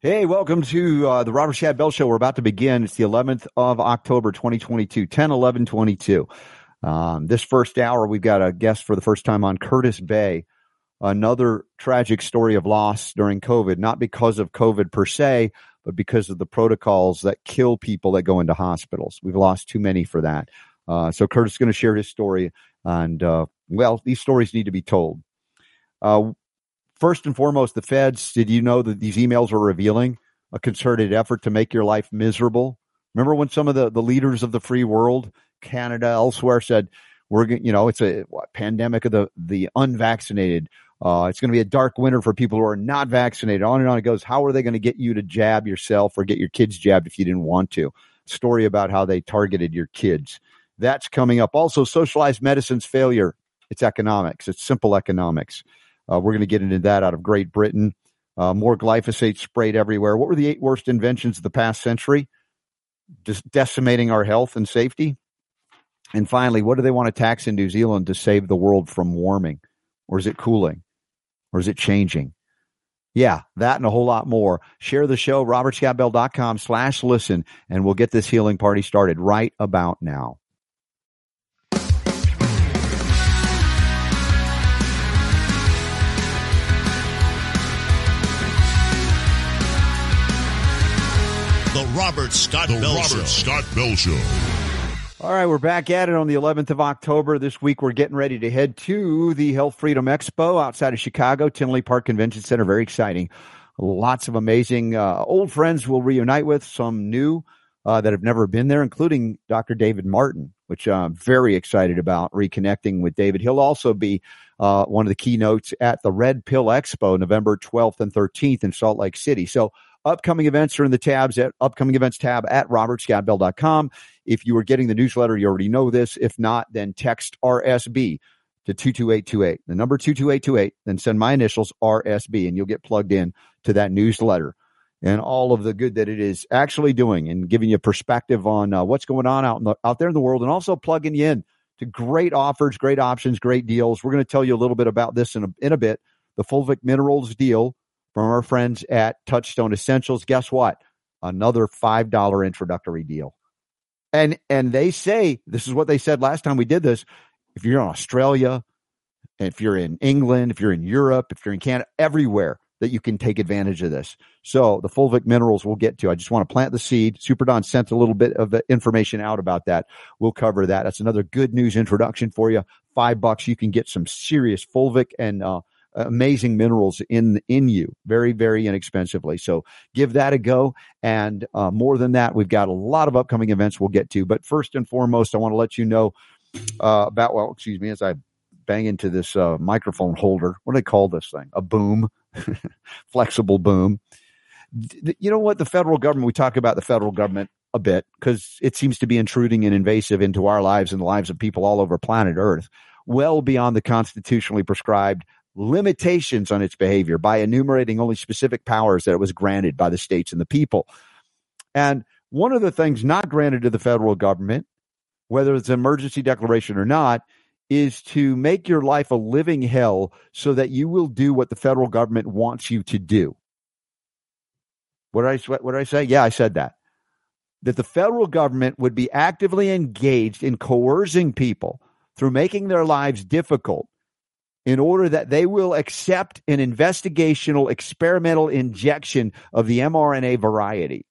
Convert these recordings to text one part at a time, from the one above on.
Hey, welcome to uh, the Robert Scott Bell Show. We're about to begin. It's the 11th of October, 2022, 10 11 22. Um, this first hour, we've got a guest for the first time on Kurtis Bay. Another tragic story of loss during COVID, not because of COVID per se, but because of the protocols that kill people that go into hospitals. We've lost too many for that. Uh, so Kurtis is going to share his story. And, uh, well, these stories need to be told. First and foremost, the feds, did you know that these emails were revealing a concerted effort to make your life miserable? Remember when some of the, the leaders of the free world, Canada, elsewhere said, we're, gonna you know, it's a what, pandemic of the, the unvaccinated. Uh, it's going to be a dark winter for people who are not vaccinated. On and on it goes. How are they going to get you to jab yourself or get your kids jabbed if you didn't want to? Story about how they targeted your kids. That's coming up. Also, socialized medicine's failure. It's economics. It's simple economics. Uh, we're going to get into that out of Great Britain. Uh, more glyphosate sprayed everywhere. What were the eight worst inventions of the past century? Just decimating our health and safety. And finally, what do they want to tax in New Zealand to save the world from warming? Or is it cooling? Or is it changing? Yeah, that and a whole lot more. Share the show, robertscottbell.com slash listen, and we'll get this healing party started right about now. The Robert Scott the Bell Robert Show. Scott Bell Show. All right, we're back at it on the 11th of October. This week, we're getting ready to head to the Health Freedom Expo outside of Chicago, Tinley Park Convention Center. Very exciting. Lots of amazing uh, old friends we'll reunite with, some new uh, that have never been there, including Dr. David Martin, which I'm very excited about reconnecting with David. He'll also be uh, one of the keynotes at the Red Pill Expo, November 12th and 13th in Salt Lake City. So Upcoming events are in the tabs at upcoming events tab at robertscottbell.com. If you are getting the newsletter, you already know this. If not, then text RSB to 22828, the number 22828, then send my initials RSB and you'll get plugged in to that newsletter and all of the good that it is actually doing and giving you perspective on uh, what's going on out, the, out there in the world and also plugging you in to great offers, great options, great deals. We're going to tell you a little bit about this in a, in a bit. The Fulvic Minerals deal from our friends at Touchstone Essentials. Guess what? Another $5 introductory deal. And and they say this is what they said last time we did this. If you're in Australia, if you're in England, if you're in Europe, if you're in Canada, everywhere that you can take advantage of this. So the Fulvic minerals we'll get to. I just want to plant the seed. Super Don sent a little bit of information out about that. We'll cover that. That's another good news introduction for you. Five bucks, you can get some serious Fulvic and uh, amazing minerals in in you very very inexpensively. So give that a go. And uh, more than that we've got a lot of upcoming events we'll get to. But first and foremost i want to let you know uh, about well excuse me as i bang into this uh, microphone holder what do they call this thing? A boom? Flexible boom. You know what? The federal government we talk about the federal government a bit because it seems to be intruding and invasive into our lives and the lives of people all over planet earth well beyond the constitutionally prescribed limitations on its behavior by enumerating only specific powers that it was granted by the states and the people. And one of the things not granted to the federal government, whether it's an emergency declaration or not, is to make your life a living hell so that you will do what the federal government wants you to do. What did I, what did I say? Yeah, I said that. That the federal government would be actively engaged in coercing people through making their lives difficult in order that they will accept an investigational experimental injection of the mRNA variety.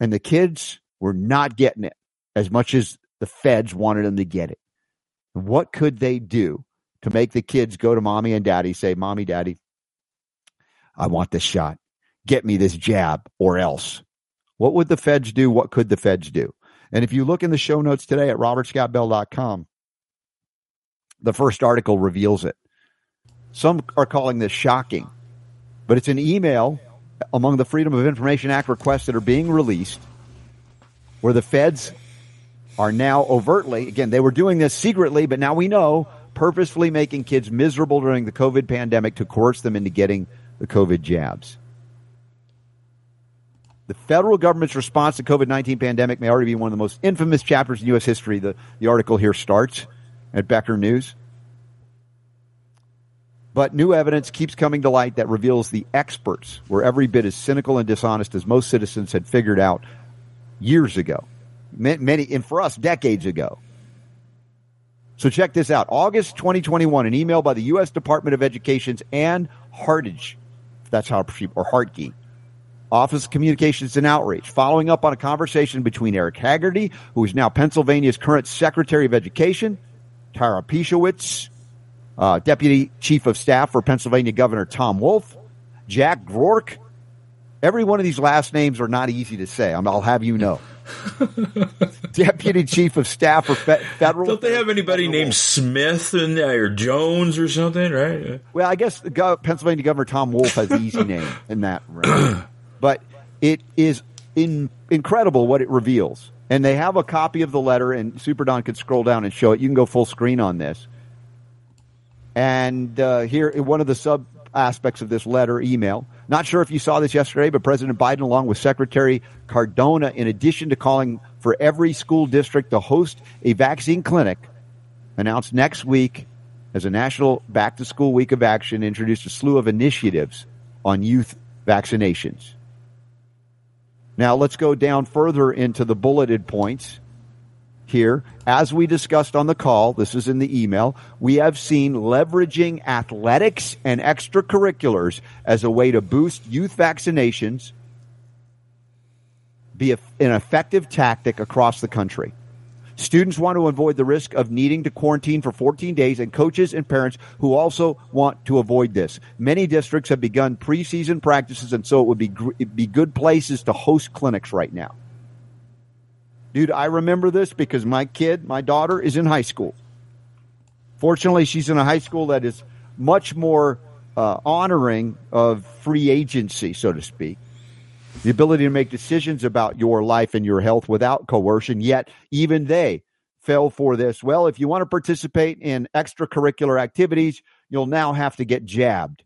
And the kids were not getting it as much as the feds wanted them to get it. What could they do to make the kids go to mommy and daddy, say, Mommy, daddy, I want this shot. Get me this jab or else. What would the feds do? What could the feds do? And if you look in the show notes today at robertscottbell.com, the first article reveals it. Some are calling this shocking, but it's an email among the Freedom of Information Act requests that are being released where the feds are now overtly, again, they were doing this secretly, but now we know purposefully making kids miserable during the COVID pandemic to coerce them into getting the COVID jabs. The federal government's response to COVID-19 pandemic may already be one of the most infamous chapters in U.S. history. The, the article here starts at Becker News. But new evidence keeps coming to light that reveals the experts were every bit as cynical and dishonest as most citizens had figured out years ago. Many, and for us, decades ago. So check this out. August 2021, an email by the U.S. Department of Education's Anne Hartage, that's how, or Hartke, Office of Communications and Outreach, following up on a conversation between Eric Haggerty, who is now Pennsylvania's current Secretary of Education, Tara Pieszczowicz, uh, Deputy Chief of Staff for Pennsylvania Governor Tom Wolf, Jack Rourke. Every one of these last names are not easy to say. I'll have you know. Deputy Chief of Staff for fe- federal. Don't they have anybody named Smith in there or Jones or something, right? Well, I guess the Go- Pennsylvania Governor Tom Wolf has the easy name in that. Range. but it is in- incredible what it reveals. And they have a copy of the letter, and Super Don could scroll down and show it. You can go full screen on this. And uh, here, one of the sub aspects of this letter email. Not sure if you saw this yesterday, but President Biden, along with Secretary Cardona, in addition to calling for every school district to host a vaccine clinic, announced next week as a national back to school week of action, introduced a slew of initiatives on youth vaccinations. Now let's go down further into the bulleted points here. As we discussed on the call, this is in the email, we have seen leveraging athletics and extracurriculars as a way to boost youth vaccinations be an effective tactic across the country. Students want to avoid the risk of needing to quarantine for 14 days, and coaches and parents who also want to avoid this. Many districts have begun preseason practices, and so it would be, be good places to host clinics right now. Dude, I remember this because my kid, my daughter, is in high school. Fortunately, she's in a high school that is much more uh, honoring of free agency, so to speak. The ability to make decisions about your life and your health without coercion, yet even they fell for this. Well, if you want to participate in extracurricular activities, you'll now have to get jabbed.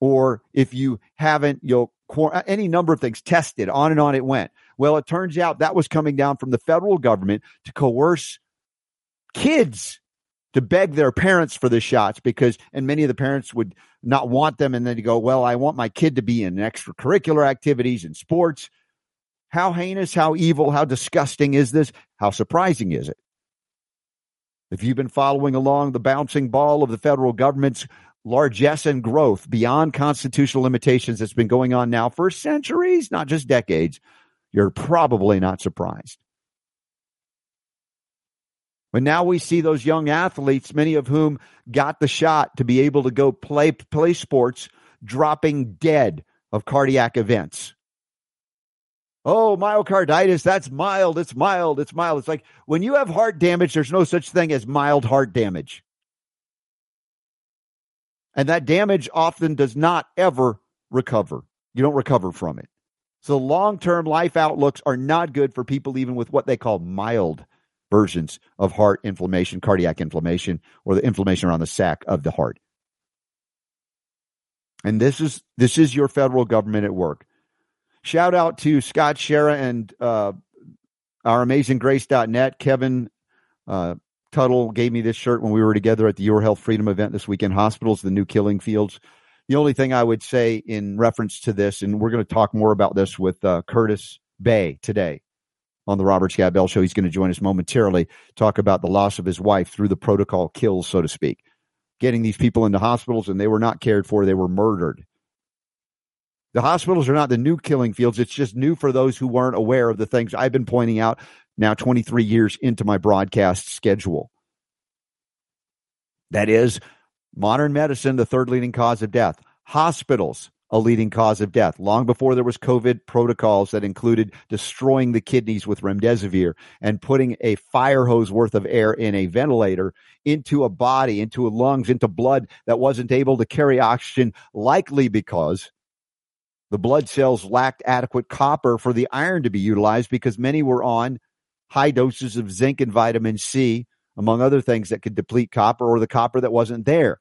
Or if you haven't, you'll any number of things tested on and on it went. Well, it turns out that was coming down from the federal government to coerce kids to beg their parents for the shots because, and many of the parents would not want them. And then to go, well, I want my kid to be in extracurricular activities and sports. How heinous, how evil, how disgusting is this? How surprising is it? If you've been following along the bouncing ball of the federal government's largesse and growth beyond constitutional limitations that's been going on now for centuries, not just decades, you're probably not surprised. But now we see those young athletes, many of whom got the shot to be able to go play play sports, dropping dead of cardiac events. Oh, myocarditis, that's mild. It's mild. It's mild. It's like when you have heart damage, there's no such thing as mild heart damage. And that damage often does not ever recover. You don't recover from it. So long term life outlooks are not good for people even with what they call mild versions of heart inflammation, cardiac inflammation, or the inflammation around the sac of the heart. And this is this is your federal government at work. Shout out to Scott Schara and uh, our amazinggrace.net. Kevin uh, Tuttle gave me this shirt when we were together at the Your Health Freedom event this weekend. Hospitals, the new killing fields. The only thing I would say in reference to this, and we're going to talk more about this with uh, Kurtis Bay today on the Robert Scott Bell Show. He's going to join us momentarily, talk about the loss of his wife through the protocol kills, so to speak. Getting these people into hospitals and they were not cared for, they were murdered. The hospitals are not the new killing fields. It's just new for those who weren't aware of the things I've been pointing out now 23 years into my broadcast schedule. That is Modern medicine, the third leading cause of death. Hospitals, a leading cause of death. Long before there was COVID protocols that included destroying the kidneys with remdesivir and putting a fire hose worth of air in a ventilator into a body, into lungs, into blood that wasn't able to carry oxygen, likely because the blood cells lacked adequate copper for the iron to be utilized because many were on high doses of zinc and vitamin C among other things that could deplete copper or the copper that wasn't there.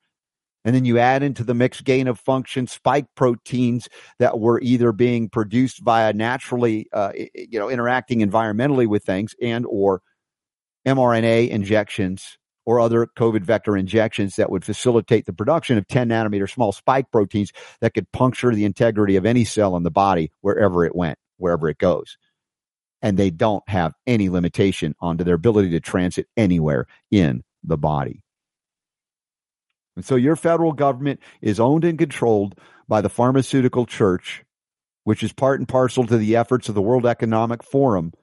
And then you add into the mix gain of function spike proteins that were either being produced via naturally, uh, you know, interacting environmentally with things and or mRNA injections or other COVID vector injections that would facilitate the production of 10 nanometer small spike proteins that could puncture the integrity of any cell in the body wherever it went, wherever it goes. And they don't have any limitation onto their ability to transit anywhere in the body. And so your federal government is owned and controlled by the pharmaceutical church, which is part and parcel to the efforts of the World Economic Forum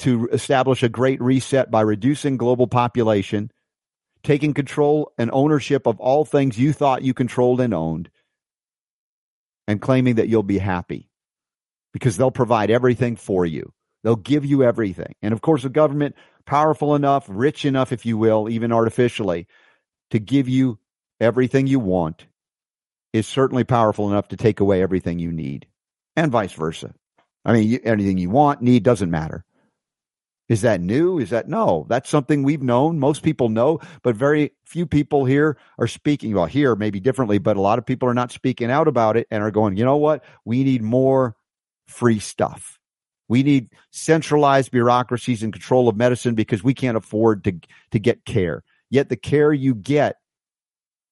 to establish a great reset by reducing global population, taking control and ownership of all things you thought you controlled and owned, and claiming that you'll be happy because they'll provide everything for you. They'll give you everything. And of course, a government, powerful enough, rich enough, if you will, even artificially, to give you everything you want, is certainly powerful enough to take away everything you need, and vice versa. I mean, anything you want, need, doesn't matter. Is that new? Is that no? That's something we've known. Most people know, but very few people here are speaking. Well, here maybe differently, but a lot of people are not speaking out about it and are going, you know what? We need more free stuff. We need centralized bureaucracies and control of medicine because we can't afford to, to get care. Yet the care you get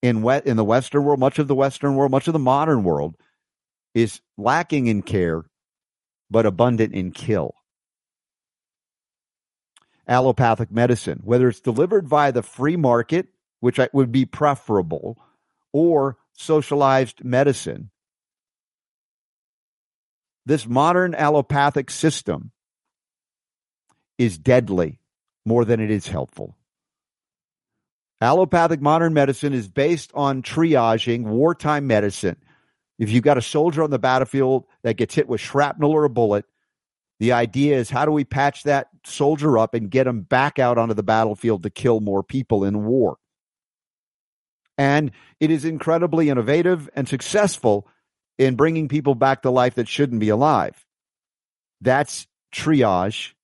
in wet in the Western world, much of the Western world, much of the modern world is lacking in care, but abundant in kill allopathic medicine, whether it's delivered via the free market, which would be preferable, or socialized medicine. This modern allopathic system is deadly more than it is helpful. Allopathic modern medicine is based on triaging wartime medicine. If you've got a soldier on the battlefield that gets hit with shrapnel or a bullet, the idea is how do we patch that soldier up and get him back out onto the battlefield to kill more people in war? And it is incredibly innovative and successful in bringing people back to life that shouldn't be alive. That's triage,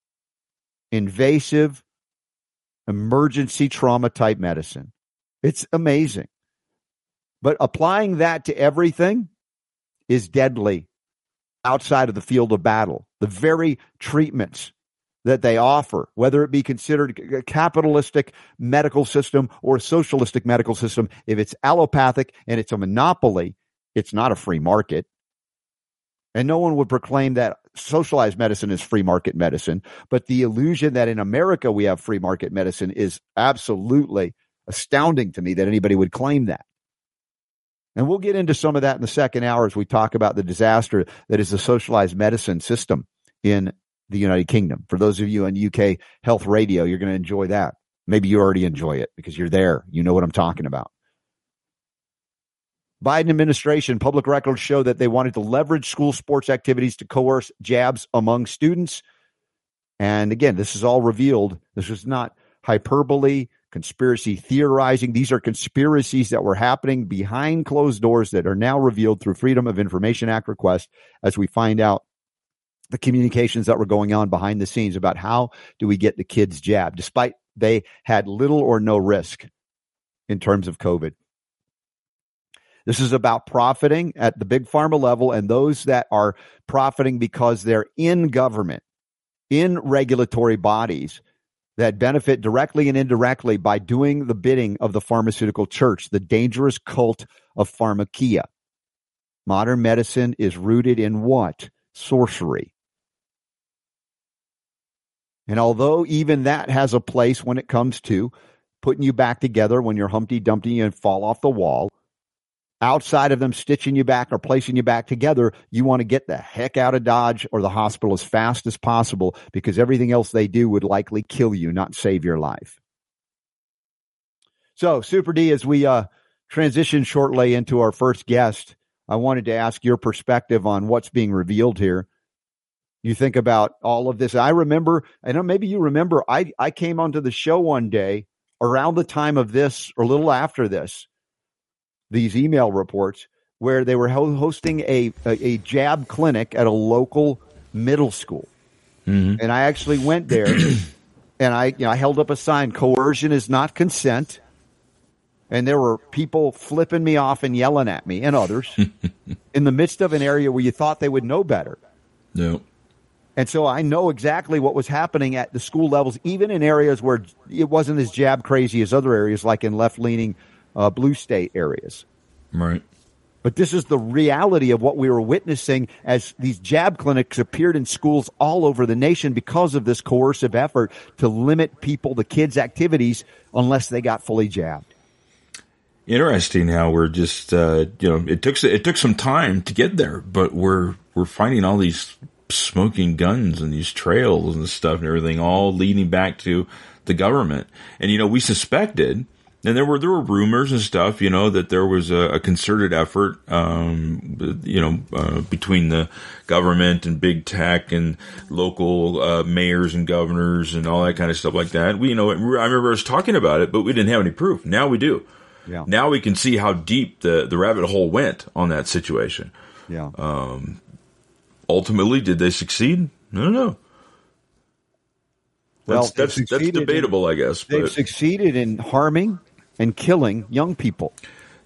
invasive, emergency trauma type medicine. It's amazing. But applying that to everything is deadly outside of the field of battle. The very treatments that they offer, whether it be considered a capitalistic medical system or a socialistic medical system, if it's allopathic and it's a monopoly, it's not a free market. And no one would proclaim that socialized medicine is free market medicine. But the illusion that in America we have free market medicine is absolutely astounding to me that anybody would claim that. And we'll get into some of that in the second hour as we talk about the disaster that is the socialized medicine system in the United Kingdom. For those of you on UK Health Radio, you're going to enjoy that. Maybe you already enjoy it because you're there. You know what I'm talking about. Biden administration public records show that they wanted to leverage school sports activities to coerce jabs among students. And again, this is all revealed. This is not hyperbole conspiracy theorizing. These are conspiracies that were happening behind closed doors that are now revealed through Freedom of Information Act requests as we find out the communications that were going on behind the scenes about how do we get the kids jabbed, despite they had little or no risk in terms of COVID. This is about profiting at the big pharma level and those that are profiting because they're in government, in regulatory bodies that benefit directly and indirectly by doing the bidding of the pharmaceutical church, the dangerous cult of pharmakia. Modern medicine is rooted in what? Sorcery. And although even that has a place when it comes to putting you back together when you're Humpty Dumpty and fall off the wall, outside of them stitching you back or placing you back together, you want to get the heck out of Dodge or the hospital as fast as possible because everything else they do would likely kill you, not save your life. So, Super D, as we uh, transition shortly into our first guest, I wanted to ask your perspective on what's being revealed here. You think about all of this. I remember, I know maybe you remember, I, I came onto the show one day around the time of this or a little after this these email reports where they were hosting a, a, a jab clinic at a local middle school. Mm-hmm. And I actually went there and I, you know, I held up a sign, coercion is not consent. And there were people flipping me off and yelling at me and others in the midst of an area where you thought they would know better. No. And so I know exactly what was happening at the school levels, even in areas where it wasn't as jab crazy as other areas, like in left leaning uh, blue state areas. Right. But this is the reality of what we were witnessing as these jab clinics appeared in schools all over the nation because of this coercive effort to limit people, the kids' activities, unless they got fully jabbed. Interesting how we're just uh, you know it took it took some time to get there, but we're we're finding all these smoking guns and these trails and stuff and everything, all leading back to the government. And you know, we suspected, and there were there were rumors and stuff, you know, that there was a, a concerted effort, um, you know, uh, between the government and big tech and local uh, mayors and governors and all that kind of stuff like that. We, you know, I remember us talking about it, but we didn't have any proof. Now we do. Yeah. Now we can see how deep the the rabbit hole went on that situation. Yeah. Um, ultimately, did they succeed? I don't know. Well, That's that's, that's debatable, I guess. They've But succeeded in harming and killing young people.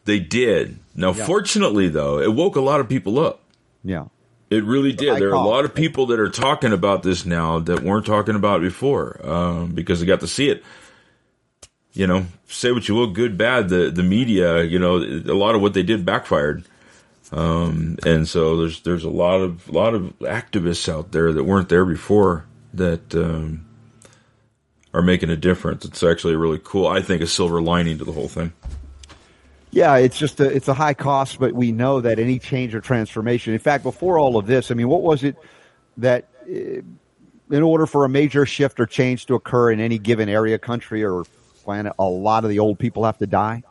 they did. Now, Yeah. fortunately, though, it woke a lot of people up. Yeah. It really did. There are a lot of people that are talking about this now that weren't talking about it before um, because they got to see it. You know, say what you will, good, bad. The the media, you know, a lot of what they did backfired, um, and so there's there's a lot of lot of activists out there that weren't there before that um, are making a difference. It's actually really cool. I think a silver lining to the whole thing. Yeah, it's just a it's a high cost, but we know that any change or transformation. In fact, before all of this, I mean, what was it that uh, in order for a major shift or change to occur in any given area, country, or planet, a lot of the old people have to die?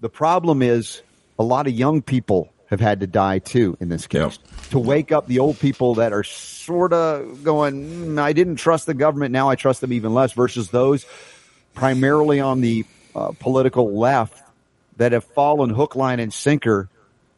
The problem is a lot of young people have had to die too in this case to wake up the old people that are sort of going, "Mm, I didn't trust the government, now I trust them even less, versus those primarily on the uh, political left that have fallen hook, line, and sinker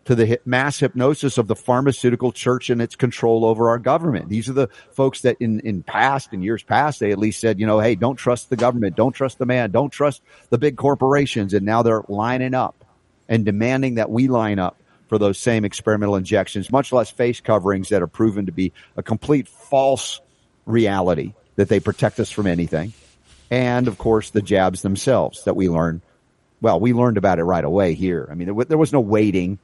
to the mass hypnosis of the pharmaceutical church and its control over our government. These are the folks that in, in past, in years past, they at least said, you know, hey, don't trust the government, don't trust the man, don't trust the big corporations. And now they're lining up and demanding that we line up for those same experimental injections, much less face coverings that are proven to be a complete false reality that they protect us from anything. And of course, the jabs themselves that we learn. Well, we learned about it right away here. I mean, there, was no waiting.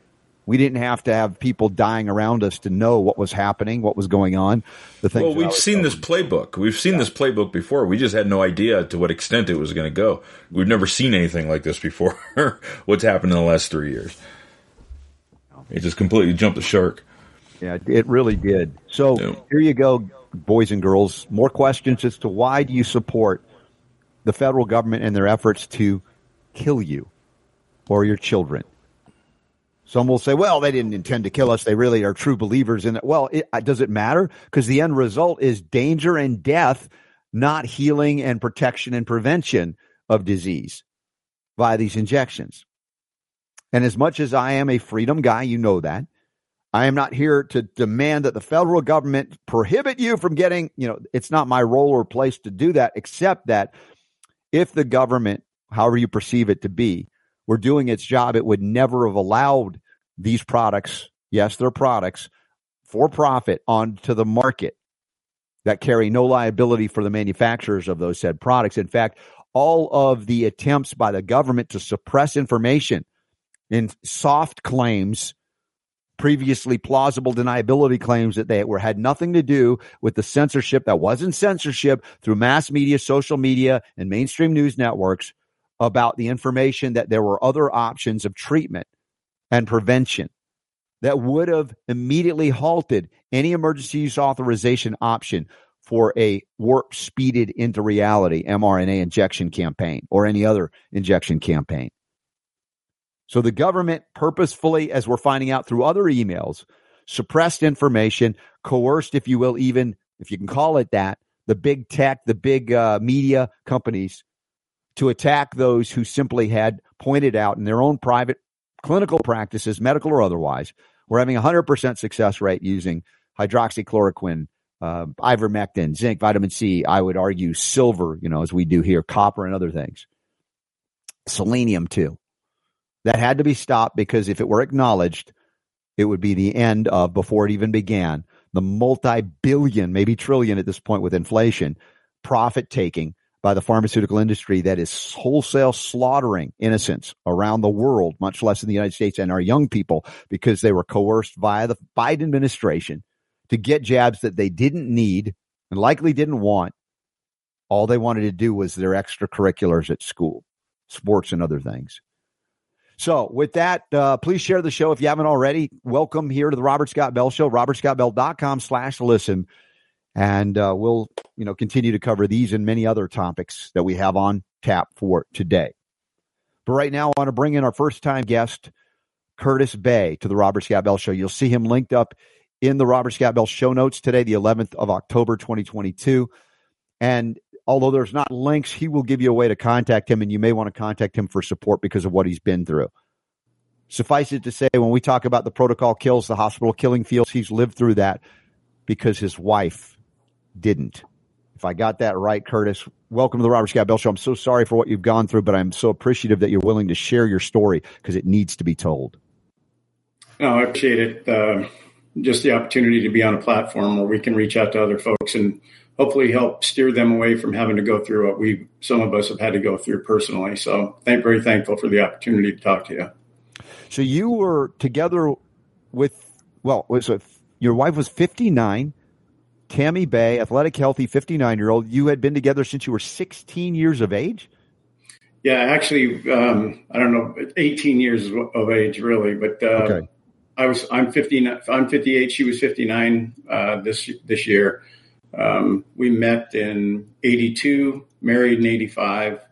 We didn't have to have people dying around us to know what was happening, what was going on. The things Well, we've seen this playbook. We've seen this playbook before. We just had no idea to what extent it was going to go. We've never seen anything like this before. What's happened in the last three years? It just completely jumped the shark. Yeah, it really did. So Yeah. here you go, boys and girls. More questions as to why do you support the federal government and their efforts to kill you or your children? Some will say, well, they didn't intend to kill us. They really are true believers in it. Well, it, uh, does it matter? Because the end result is danger and death, not healing and protection and prevention of disease via these injections. And as much as I am a freedom guy, you know that. I am not here to demand that the federal government prohibit you from getting, you know, it's not my role or place to do that, except that if the government, however you perceive it to be, were doing its job, it would never have allowed these products, yes, they're products, for profit onto the market that carry no liability for the manufacturers of those said products. In fact, all of the attempts by the government to suppress information in soft claims previously plausible deniability claims that they were had nothing to do with the censorship that wasn't censorship through mass media, social media, and mainstream news networks about the information that there were other options of treatment and prevention that would have immediately halted any emergency use authorization option for a warp speeded into reality mRNA injection campaign or any other injection campaign. So the government purposefully, as we're finding out through other emails, suppressed information, coerced, if you will, even if you can call it that, the big tech, the big uh, media companies to attack those who simply had pointed out in their own private clinical practices, medical or otherwise, we're having a 100% success rate using hydroxychloroquine, uh, ivermectin, zinc, vitamin C, I would argue silver, you know, as we do here, copper and other things. Selenium too. That had to be stopped because if it were acknowledged, it would be the end of, before it even began, the multi billion, maybe trillion at this point with inflation, profit taking by the pharmaceutical industry that is wholesale slaughtering innocents around the world, much less in the United States and our young people because they were coerced via the Biden administration to get jabs that they didn't need and likely didn't want. All they wanted to do was their extracurriculars at school, sports and other things. So with that, uh, please share the show if you haven't already. Welcome here to the Robert Scott Bell Show, robertscottbell.com slash listen. And uh, we'll, you know, continue to cover these and many other topics that we have on tap for today. But right now, I want to bring in our first time guest, Kurtis Bay, to the Robert Scott Bell Show. You'll see him linked up in the Robert Scott Bell show notes today, the 11th of October, 2022. And although there's not links, he will give you a way to contact him, and you may want to contact him for support because of what he's been through. Suffice it to say, when we talk about the protocol kills, the hospital killing fields, he's lived through that because his wife didn't. If I got that right, Kurtis, welcome to the Robert Scott Bell Show. I'm so sorry for what you've gone through, but I'm so appreciative that you're willing to share your story because it needs to be told. No, I appreciate it. Uh, just the opportunity to be on a platform where we can reach out to other folks and hopefully help steer them away from having to go through what we some of us have had to go through personally. So, thank very thankful for the opportunity to talk to you. So you were together with well, was it, your wife was 59 Tammy Bay, athletic, healthy, 59 year old. You had been together since you were 16 years of age? Yeah, actually, um, I don't know, 18 years of age, really. But uh, okay. I was, I'm 59, I'm 58. She was 59 uh, this this year. Um, we met in 82, married in 85,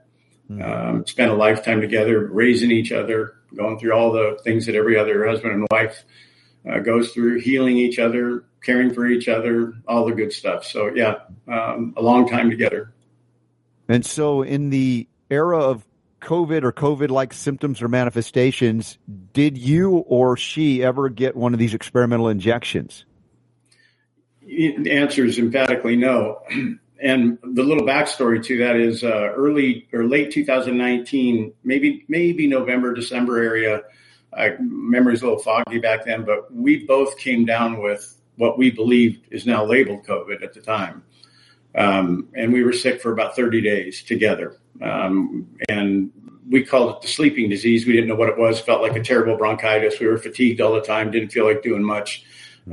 mm-hmm. um, spent a lifetime together, raising each other, going through all the things that every other husband and wife uh, goes through, healing each other, caring for each other, all the good stuff. So yeah, um, a long time together. And so in the era of COVID or COVID like symptoms or manifestations, did you or she ever get one of these experimental injections? The answer is emphatically no. And the little backstory to that is uh, early or late 2019, maybe maybe November December area. I, memory's a little foggy back then, but we both came down with what we believed is now labeled COVID at the time. Um, and we were sick for about 30 days together. Um, and we called it the sleeping disease. We didn't know what it was, felt like a terrible bronchitis. We were fatigued all the time, didn't feel like doing much,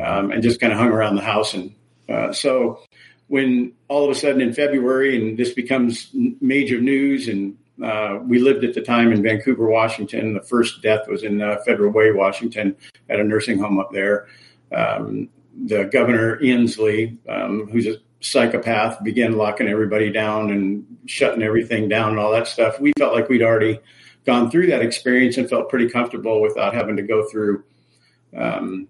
um, and just kind of hung around the house. And uh, so when all of a sudden in February, and this becomes major news, and uh, we lived at the time in Vancouver, Washington. The first death was in uh, Federal Way, Washington, at a nursing home up there. Um, the governor Inslee, um, who's a psychopath, began locking everybody down and shutting everything down and all that stuff. We felt like we'd already gone through that experience and felt pretty comfortable without having to go through, um,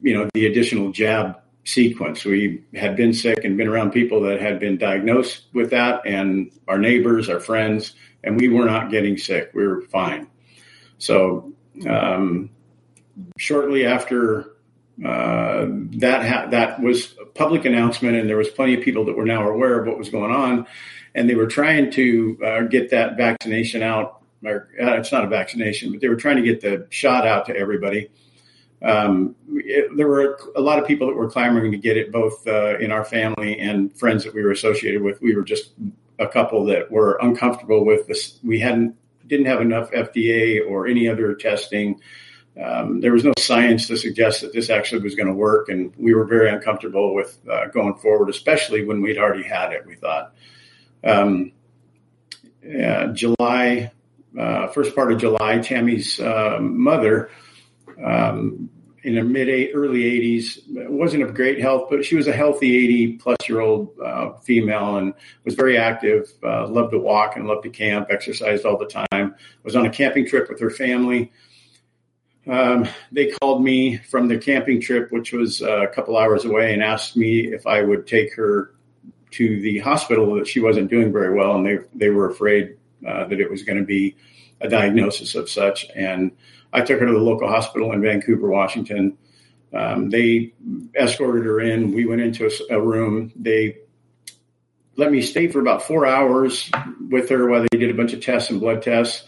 you know, the additional jab sequence. We had been sick and been around people that had been diagnosed with that, and our neighbors, our friends, and we were not getting sick. We were fine. So, um, shortly after uh, that ha- that was a public announcement, and there was plenty of people that were now aware of what was going on, and they were trying to uh, get that vaccination out. Or, uh, it's not a vaccination, but they were trying to get the shot out to everybody. Um, it, there were a lot of people that were clamoring to get it, both uh, in our family and friends that we were associated with. We were just a couple that were uncomfortable with this. We hadn't didn't have enough FDA or any other testing um, there was no science to suggest that this actually was going to work, and we were very uncomfortable with uh, going forward, especially when we'd already had it. We thought um, yeah, July, uh, first part of July, Tammy's uh, mother, um, in the mid early 80s, wasn't of great health, but she was a healthy 80 plus year old uh, female and was very active. Uh, loved to walk and loved to camp, exercised all the time. Was on a camping trip with her family um, they called me from the camping trip, which was uh, a couple hours away, and asked me if I would take her to the hospital that she wasn't doing very well, and they they were afraid uh, that it was going to be a diagnosis of such. And I took her to the local hospital in Vancouver, Washington. Um, they escorted her in. We went into a, a, room. They let me stay for about four hours with her while they did a bunch of tests and blood tests.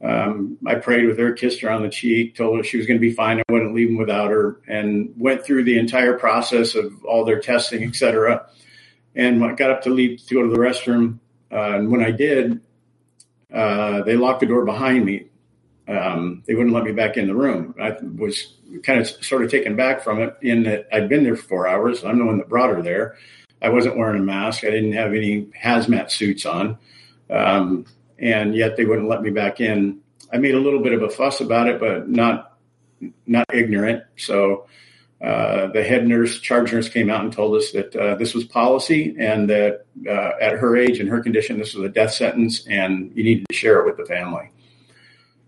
Um, I prayed with her, kissed her on the cheek, told her she was going to be fine. I wouldn't leave them without her, and went through the entire process of all their testing, et cetera. And I got up to leave to go to the restroom. Uh, and when I did, uh, they locked the door behind me. Um, they wouldn't let me back in the room. I was kind of sort of taken back from it in that I'd been there for four hours. I'm the one that brought her there. I wasn't wearing a mask. I didn't have any hazmat suits on. Um, and yet they wouldn't let me back in. I made a little bit of a fuss about it, but not not ignorant. So uh, the head nurse, charge nurse, came out and told us that uh, this was policy, and that uh, at her age and her condition, this was a death sentence, and you needed to share it with the family.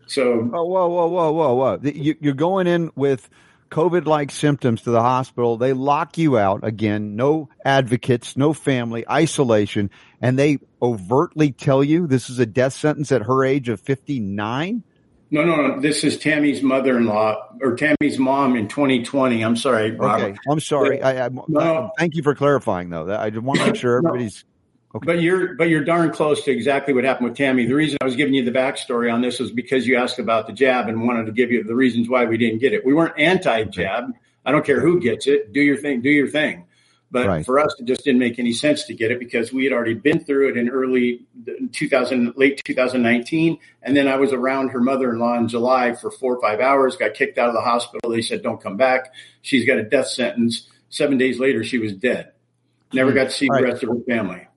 So, oh, whoa, whoa, whoa, whoa, whoa! You, you're going in with COVID like symptoms to the hospital. They lock you out again, no advocates, no family, isolation, and they overtly tell you this is a death sentence at her age of 59? No, no, no. This is Tammy's mother in law or Tammy's mom in 2020. I'm sorry, Robert. Okay. I'm sorry. I, I, no, I, thank you for clarifying, though. I just want to make sure everybody's Okay. But you're but you're darn close to exactly what happened with Tammy. The reason I was giving you the backstory on this was because you asked about the jab and wanted to give you the reasons why we didn't get it. We weren't anti-jab. I don't care who gets it. Do your thing. Do your thing. But right. for us, it just didn't make any sense to get it because we had already been through it in early 2000, late 2019. And then I was around her mother-in-law in July for four or five hours, got kicked out of the hospital. They said, don't come back. She's got a death sentence. Seven days later, she was dead. Never hmm. got to see the rest of her family.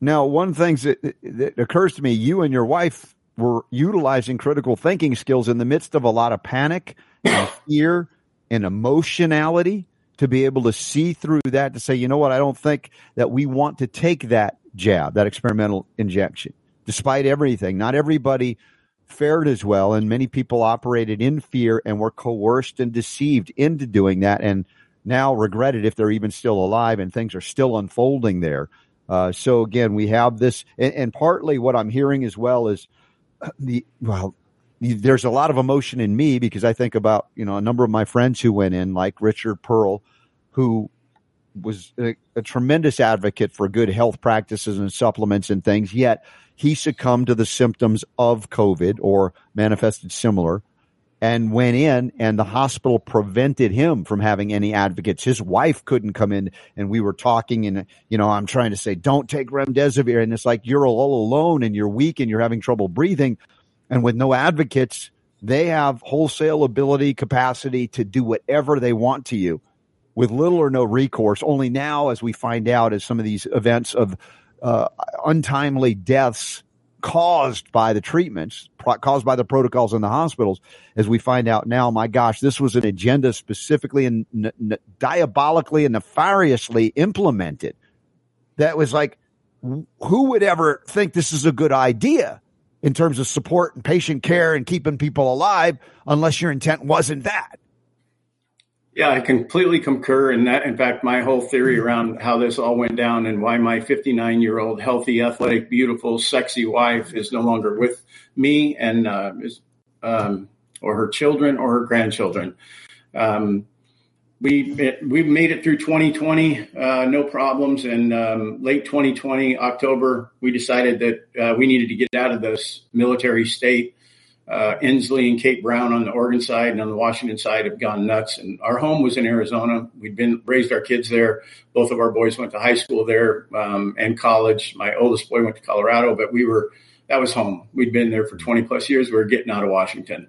Now, one thing that, that occurs to me, you and your wife were utilizing critical thinking skills in the midst of a lot of panic and fear and emotionality to be able to see through that to say, you know what, I don't think that we want to take that jab, that experimental injection, despite everything. Not everybody fared as well, and many people operated in fear and were coerced and deceived into doing that, and now regret it if they're even still alive and things are still unfolding there. Uh, so again, we have this, and, and, partly what I'm hearing as well is the well, there's a lot of emotion in me because I think about you know a number of my friends who went in, like Richard Pearl, who was a, a tremendous advocate for good health practices and supplements and things. Yet he succumbed to the symptoms of COVID or manifested similar and went in and the hospital prevented him from having any advocates. His wife couldn't come in and we were talking and, you know, I'm trying to say, don't take remdesivir. And it's like, you're all alone and you're weak and you're having trouble breathing. And with no advocates, they have wholesale ability, capacity to do whatever they want to you with little or no recourse. Only now, as we find out, as some of these events of uh, untimely deaths caused by the treatments, caused by the protocols in the hospitals, as we find out now, my gosh, this was an agenda specifically and n- diabolically and nefariously implemented. That was like, who would ever think this is a good idea in terms of support and patient care and keeping people alive unless your intent wasn't that? Yeah, I completely concur in that. In fact, my whole theory around how this all went down and why my 59 year old, healthy, athletic, beautiful, sexy wife is no longer with me and uh, is, um, or her children or her grandchildren. Um, we we made it through 2020, uh, no problems. And um, late 2020, October, we decided that uh, we needed to get out of this military state uh, Inslee and Kate Brown on the Oregon side and on the Washington side have gone nuts. And our home was in Arizona. We'd been raised our kids there. Both of our boys went to high school there um, and college. My oldest boy went to Colorado, but we were that was home. We'd been there for 20 plus years. We were getting out of Washington.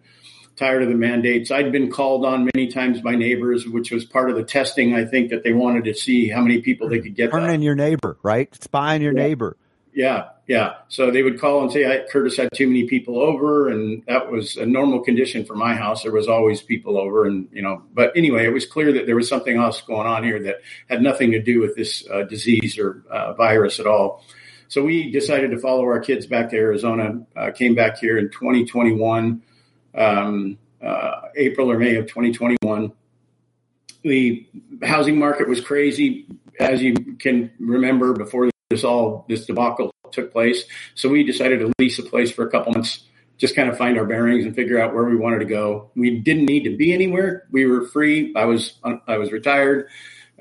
Tired of the mandates. I'd been called on many times by neighbors, which was part of the testing. I think that they wanted to see how many people they could get. Turning your neighbor, right? Spying your yeah. neighbor. Yeah, yeah. So they would call and say, Kurtis had too many people over. And that was a normal condition for my house. There was always people over. And, you know, but anyway, it was clear that there was something else going on here that had nothing to do with this uh, disease or uh, virus at all. So we decided to follow our kids back to Arizona, uh, came back here in 2021, um, uh, April or May of 2021. The housing market was crazy, as you can remember before this all this debacle took place. So we decided to lease a place for a couple months, just kind of find our bearings and figure out where we wanted to go. We didn't need to be anywhere. We were free. I was I was retired.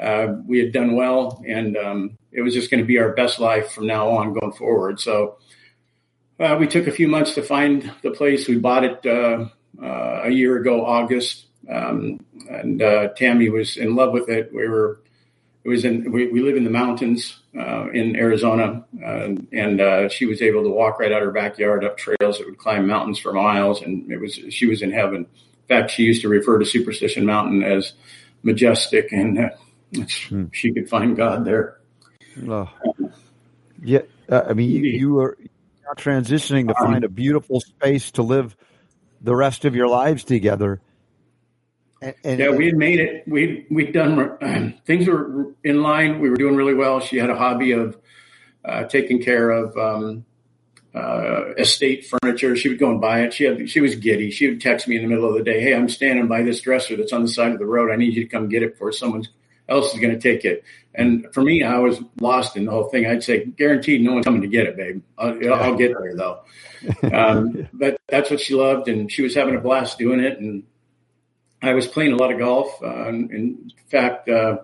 Uh, we had done well, and um, it was just going to be our best life from now on going forward. So Uh, we took a few months to find the place. We bought it uh, uh, a year ago, August, um, and uh, Tammy was in love with it. We were, it was in. We, we live in the mountains uh, in Arizona, uh, and she was able to walk right out her backyard up trails that would climb mountains for miles, and it was she was in heaven. In fact, she used to refer to Superstition Mountain as majestic, and hmm. she could find God there. Oh. Yeah, I mean, you, you are transitioning to find a beautiful space to live the rest of your lives together. And, and yeah, we had made it. We we'd done things were in line. We were doing really well. She had a hobby of uh, taking care of um, uh, estate furniture. She would go and buy it. She had she was giddy. She would text me in the middle of the day, "Hey, I'm standing by this dresser that's on the side of the road. I need you to come get it before someone else is going to take it." And for me, I was lost in the whole thing. I'd say, "Guaranteed, no one's coming to get it, babe. I'll, I'll get there though." Um, but that's what she loved, and she was having a blast doing it. And I was playing a lot of golf. Uh, in fact, uh,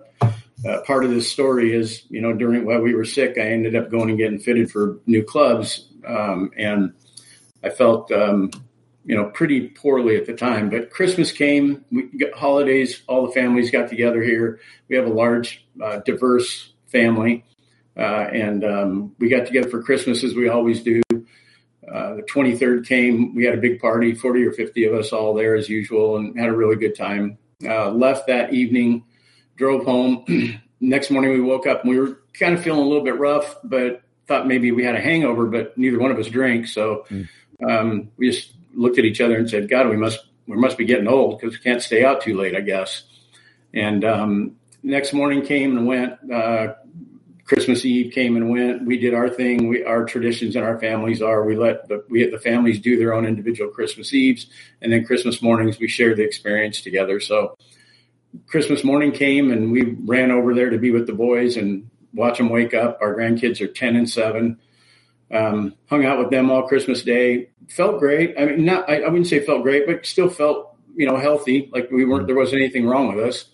uh, part of this story is, you know, during while we were sick, I ended up going and getting fitted for new clubs, um, and I felt, um, you know, pretty poorly at the time. But Christmas came, we got holidays, all the families got together here. We have a large, uh, diverse family, uh, and um, we got together for Christmas as we always do. Uh, the 23rd came. We had a big party, 40 or 50 of us all there as usual, and had a really good time. Uh, left that evening, drove home. Next morning, we woke up and we were kind of feeling a little bit rough, but thought maybe we had a hangover, but neither one of us drank. So mm. um, we just looked at each other and said, God, we must we must be getting old because we can't stay out too late, I guess. And um, next morning came and went. Uh, Christmas Eve came and went. We did our thing. We, our traditions and our families are we let the we the families do their own individual Christmas Eves, and then Christmas mornings we share the experience together. So Christmas morning came and we ran over there to be with the boys and watch them wake up. Our grandkids are ten and seven. Um, hung out with them all Christmas Day. Felt great. I mean, not I, I, wouldn't say felt great, but still felt you know healthy. Like we weren't there wasn't anything wrong with us.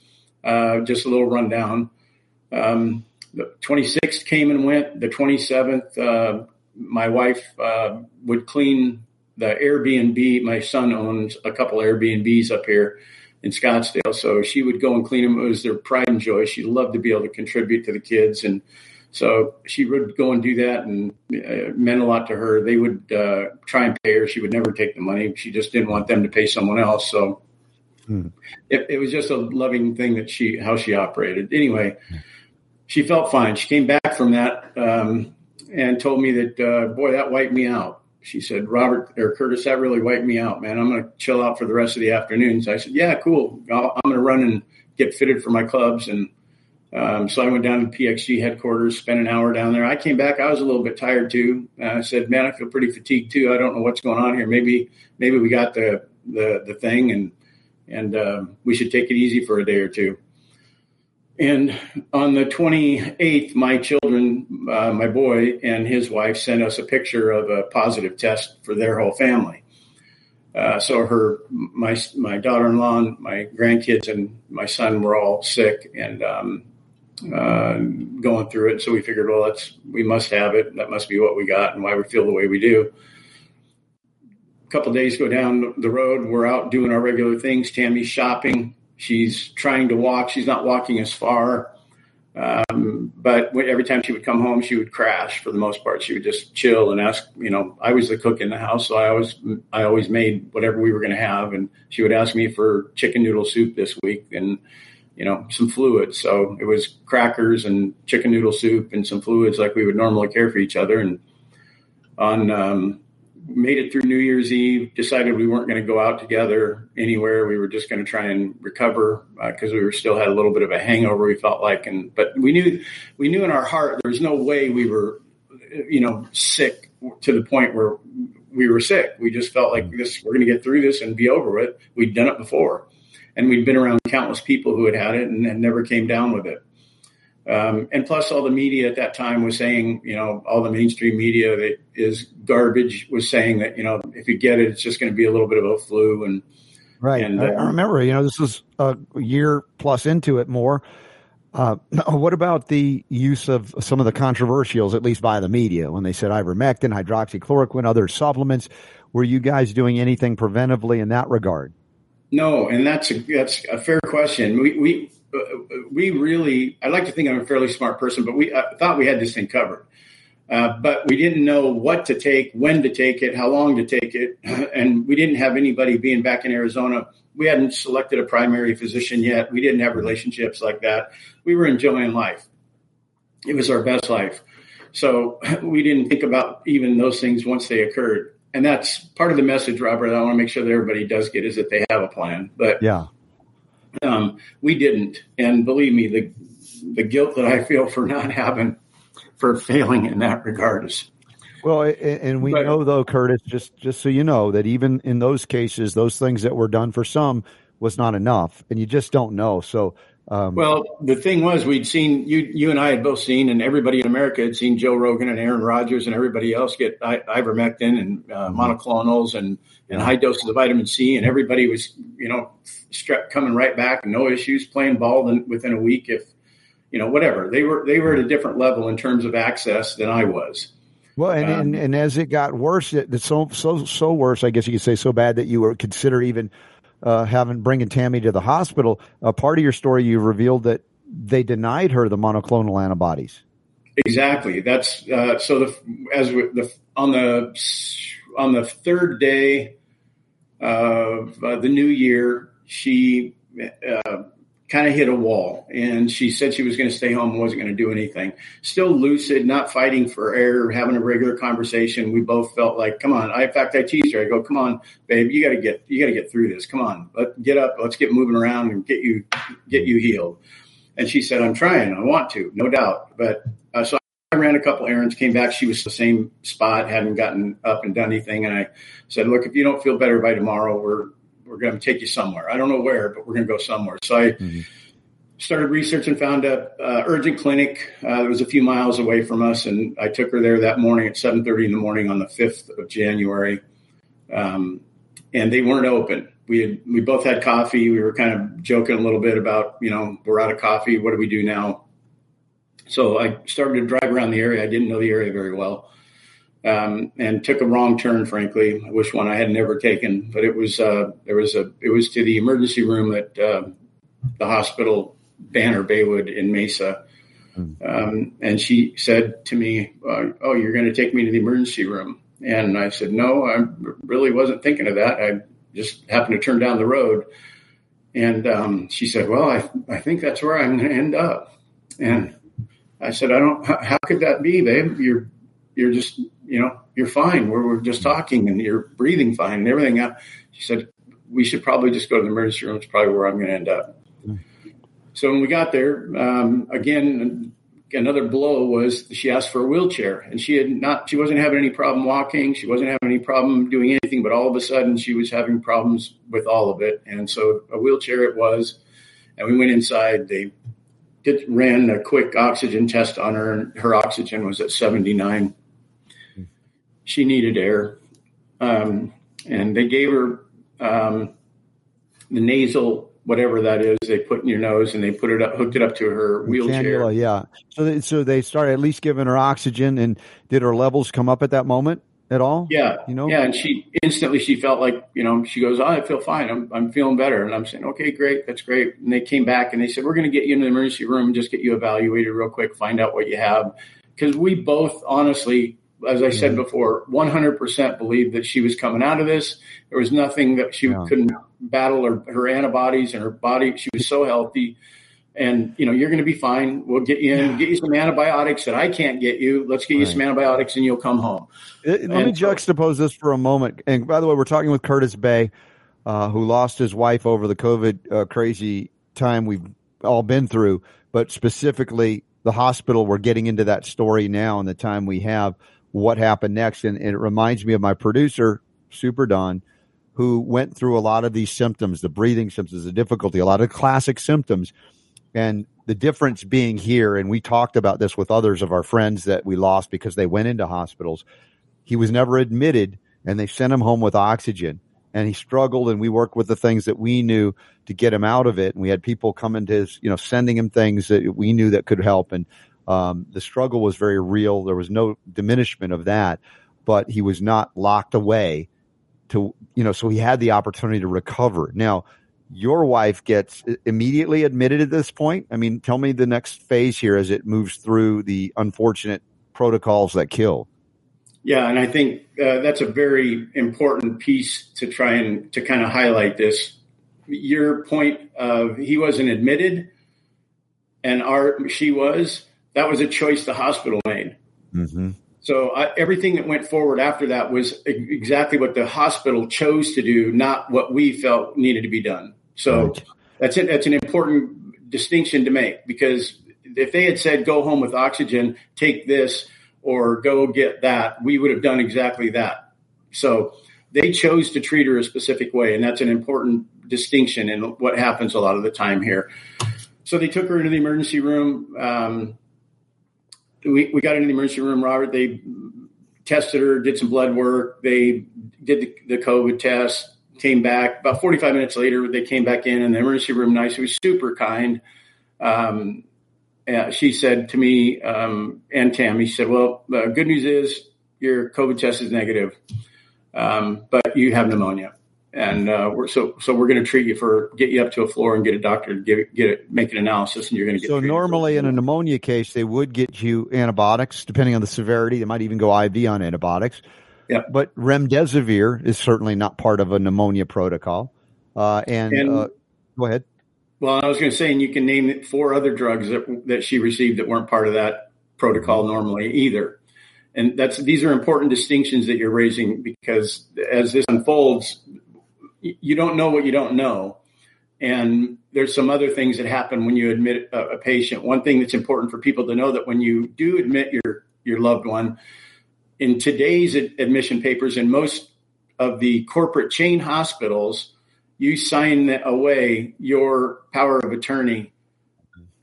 Uh, just a little rundown. Um, the 26th came and went. The 27th, uh, my wife uh, would clean the Airbnb. My son owns a couple Airbnbs up here in Scottsdale, so she would go and clean them. It was their pride and joy. She loved to be able to contribute to the kids, and so she would go and do that, and it meant a lot to her. They would uh, try and pay her. She would never take the money. She just didn't want them to pay someone else. So. Hmm. It, it, was just a loving thing that she how she operated. Anyway, she felt fine. She came back from that um, and told me that, uh, boy, that wiped me out. She said, Robert or Kurtis, that really wiped me out, man. I'm going to chill out for the rest of the afternoon. So I said, yeah, cool. i am going to run and get fitted for my clubs. And um, so I went down to PXG headquarters, spent an hour down there. I came back. I was a little bit tired too. Uh, I said, man, I feel pretty fatigued too. I don't know what's going on here. Maybe, maybe we got the, the, the thing and, and uh, we should take it easy for a day or two. And on the 28th, my children, uh, my boy and his wife sent us a picture of a positive test for their whole family. Uh, so her, my, my daughter-in-law, my grandkids, and my son were all sick and um, uh, going through it. So we figured, well, that's we must have it. That must be what we got, and why we feel the way we do. A couple days go down the road, we're out doing our regular things. Tammy's shopping She's trying to walk. She's not walking as far. Um, but every time she would come home, she would crash for the most part. She would just chill and ask, you know, I was the cook in the house. So I always, I always made whatever we were going to have. And she would ask me for chicken noodle soup this week and, you know, some fluids. So it was crackers and chicken noodle soup and some fluids like we would normally care for each other. And on, um, made it through New Year's Eve, decided we weren't going to go out together anywhere. We were just going to try and recover because uh, we were still had a little bit of a hangover. We felt like, and but we knew we knew in our heart there was no way we were, you know, sick to the point where we were sick. We just felt like this we're going to get through this and be over it. We'd done it before, and we'd been around countless people who had had it and, and never came down with it. Um, and plus, all the media at that time was saying, you know, all the mainstream media that is garbage was saying that, you know, if you get it, it's just going to be a little bit of a flu. And right, and, uh, I remember, you know, this was a year plus into it more. Uh, what about the use of some of the controversials, at least by the media, when they said ivermectin, hydroxychloroquine, other supplements? Were you guys doing anything preventively in that regard? No, and that's a that's a fair question. We we we really, I like to think I'm a fairly smart person, but we thought we had this thing covered. Uh, but we didn't know what to take, when to take it, how long to take it, and we didn't have anybody being back in Arizona. We hadn't selected a primary physician yet. We didn't have relationships like that. We were enjoying life. It was our best life. So we didn't think about even those things once they occurred. And that's part of the message, Robert. I want to make sure that everybody does get is that they have a plan. But yeah, um, we didn't. And believe me, the the guilt that I feel for not having for failing in that regard is well, and we know though, Kurtis, just just so you know that even in those cases, those things that were done for some was not enough, and you just don't know. So, um, well, the thing was, we'd seen you, you and I had both seen, and everybody in America had seen Joe Rogan and Aaron Rodgers and everybody else get ivermectin and uh, mm-hmm. monoclonals and and high doses of vitamin C, and everybody was, you know, strep coming right back, no issues, playing ball within a week if you know, whatever. They were they were at a different level in terms of access than I was. Well, and, um, and, and as it got worse, it, so so so worse. I guess you could say so bad that you were consider even uh, having bringing Tammy to the hospital. A part of your story, you revealed that they denied her the monoclonal antibodies. Exactly. That's uh, so. The as the on the on the third day of uh, the new year, she uh, kind of hit a wall and she said she was going to stay home and wasn't going to do anything. Still lucid, not fighting for air, having a regular conversation. We both felt like, come on. I, in fact, I teased her. I go, come on, babe, you got to get, you got to get through this. Come on, let get up. Let's get moving around and get you, get you healed. And she said, I'm trying. I want to, no doubt. But uh, so I ran a couple errands, came back. She was the same spot, hadn't gotten up and done anything. And I said, look, if you don't feel better by tomorrow, we're, we're going to take you somewhere. I don't know where, but we're going to go somewhere. So I mm-hmm. started research and found a uh, urgent clinic uh, that was a few miles away from us, and I took her there that morning at seven thirty in the morning on the fifth of January. Um, and they weren't open. We had we both had coffee. We were kind of joking a little bit about you know we're out of coffee. What do we do now? So I started to drive around the area. I didn't know the area very well um, and took a wrong turn. Frankly, I wish one I had never taken. But it was uh, there was a it was to the emergency room at uh, the hospital Banner Baywood in Mesa. Hmm. Um, and she said to me, uh, "Oh, you're going to take me to the emergency room?" And I said, "No, I really wasn't thinking of that. I just happened to turn down the road." And um, she said, "Well, I I think that's where I'm going to end up." And I said, "I don't. How, how could that be, babe? You're you're just, you know, you're fine. We're, we're just talking and you're breathing fine and everything. She said, we should probably just go to the emergency room. It's probably where I'm going to end up. So when we got there, um, again, another blow was she asked for a wheelchair and she had not, she wasn't having any problem walking. She wasn't having any problem doing anything, but all of a sudden she was having problems with all of it. And so a wheelchair it was, and we went inside. They did, ran a quick oxygen test on her and her oxygen was at 79 she needed air. Um, and they gave her um, the nasal whatever that is they put in your nose and they put it up hooked it up to her wheelchair. Cannula, yeah. So they, so they started at least giving her oxygen and did her levels come up at that moment at all? Yeah. You know? Yeah and she instantly she felt like you know she goes oh, i feel fine. I'm, I'm feeling better. And i'm saying okay great. That's great. And they came back and they said we're going to get you in the emergency room and just get you evaluated real quick find out what you have. Because we both honestly as I said before, 100% believed that she was coming out of this. There was nothing that she yeah. couldn't battle her, her antibodies and her body. She was so healthy. And, you know, you're going to be fine. We'll get you in, get you some antibiotics that I can't get you. Let's get you some antibiotics and you'll come home. It, let me juxtapose this for a moment. And by the way, we're talking with Kurtis Bay, uh, who lost his wife over the COVID uh, crazy time we've all been through, but specifically the hospital. We're getting into that story now and the time we have what happened next. And, and it reminds me of my producer, Super Don, who went through a lot of these symptoms, the breathing symptoms, the difficulty, a lot of classic symptoms. And the difference being here, and we talked about this with others of our friends that we lost because they went into hospitals. He was never admitted and they sent him home with oxygen. and he struggled and we worked with the things that we knew to get him out of it. And we had people coming to his, you know, sending him things that we knew that could help. And, um, the struggle was very real. There was no diminishment of that, but he was not locked away to, you know, so he had the opportunity to recover. Now, your wife gets immediately admitted at this point. I mean, tell me the next phase here as it moves through the unfortunate protocols that kill. Yeah, and I think uh, that's a very important piece to try and to kind of highlight this. Your point of he wasn't admitted, and our she was. That was a choice the hospital made. Mm-hmm. So uh, everything that went forward after that was exactly what the hospital chose to do, not what we felt needed to be done. So right. that's it. That's an important distinction to make because if they had said go home with oxygen, take this, or go get that, we would have done exactly that. So they chose to treat her a specific way, and that's an important distinction in what happens a lot of the time here. So they took her into the emergency room. Um, we, we got into the emergency room, Robert. They tested her, did some blood work. They did the, the COVID test, came back. About 45 minutes later, they came back in, and the emergency room nurse was super kind. Um, she said to me um, and Tammy, she said, "Well, the good news is your COVID test is negative, um, but you have pneumonia." And uh, we're, so so we're going to treat you for get you up to a floor and get a doctor to get get it make an analysis and you're going to get so normally in a pneumonia case they would get you antibiotics depending on the severity. They might even go IV on antibiotics. Yeah but remdesivir is certainly not part of a pneumonia protocol. Uh, and, and uh, go ahead. Well I was going to say and you can name four other drugs that that she received that weren't part of that protocol normally either. And that's these are important distinctions that you're raising because as this unfolds you don't know what you don't know. And there's some other things that happen when you admit a, a, patient. One thing that's important for people to know that when you do admit your your loved one, in today's admission papers in most of the corporate chain hospitals, you sign away your power of attorney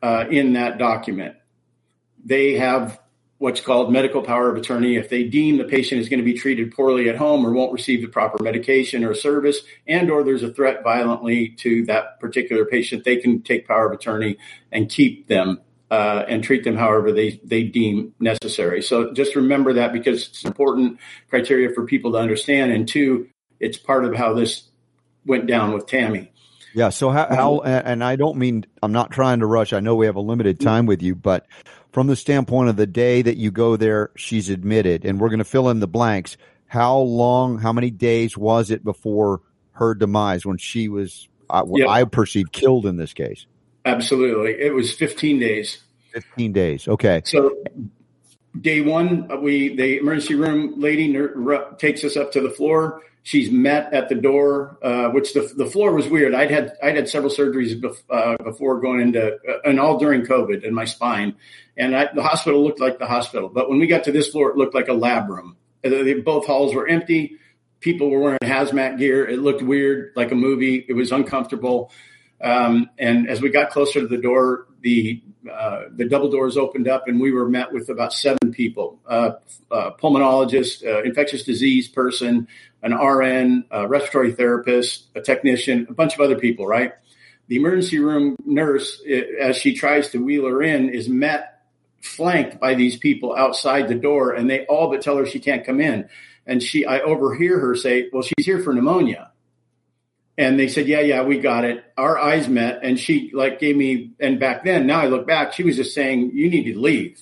uh, in that document. They have what's called medical power of attorney if they deem the patient is going to be treated poorly at home or won't receive the proper medication or service and or there's a threat violently to that particular patient they can take power of attorney and keep them uh, and treat them however they, they deem necessary so just remember that because it's important criteria for people to understand and two it's part of how this went down with tammy yeah. So how, how, and I don't mean, I'm not trying to rush. I know we have a limited time with you, but from the standpoint of the day that you go there, she's admitted, and we're going to fill in the blanks. How long, how many days was it before her demise when she was, uh, yep. I perceive, killed in this case? Absolutely. It was 15 days. 15 days. Okay. So day one, we, the emergency room lady takes us up to the floor she's met at the door, uh, which the, the floor was weird. I'd had I'd had several surgeries bef- uh, before going into uh, and all during COVID in my spine, and I, the hospital looked like the hospital. But when we got to this floor, it looked like a lab room. Both halls were empty. People were wearing hazmat gear. It looked weird, like a movie. It was uncomfortable. Um, and as we got closer to the door, the uh, the double doors opened up, and we were met with about seven people: uh, uh, pulmonologist, uh, infectious disease person, an RN, a respiratory therapist, a technician, a bunch of other people. Right. The emergency room nurse, as she tries to wheel her in, is met flanked by these people outside the door, and they all but tell her she can't come in. And she, I overhear her say, "Well, she's here for pneumonia." And they said, yeah, yeah, we got it. Our eyes met. And she like gave me, and back then, now I look back, she was just saying, you need to leave.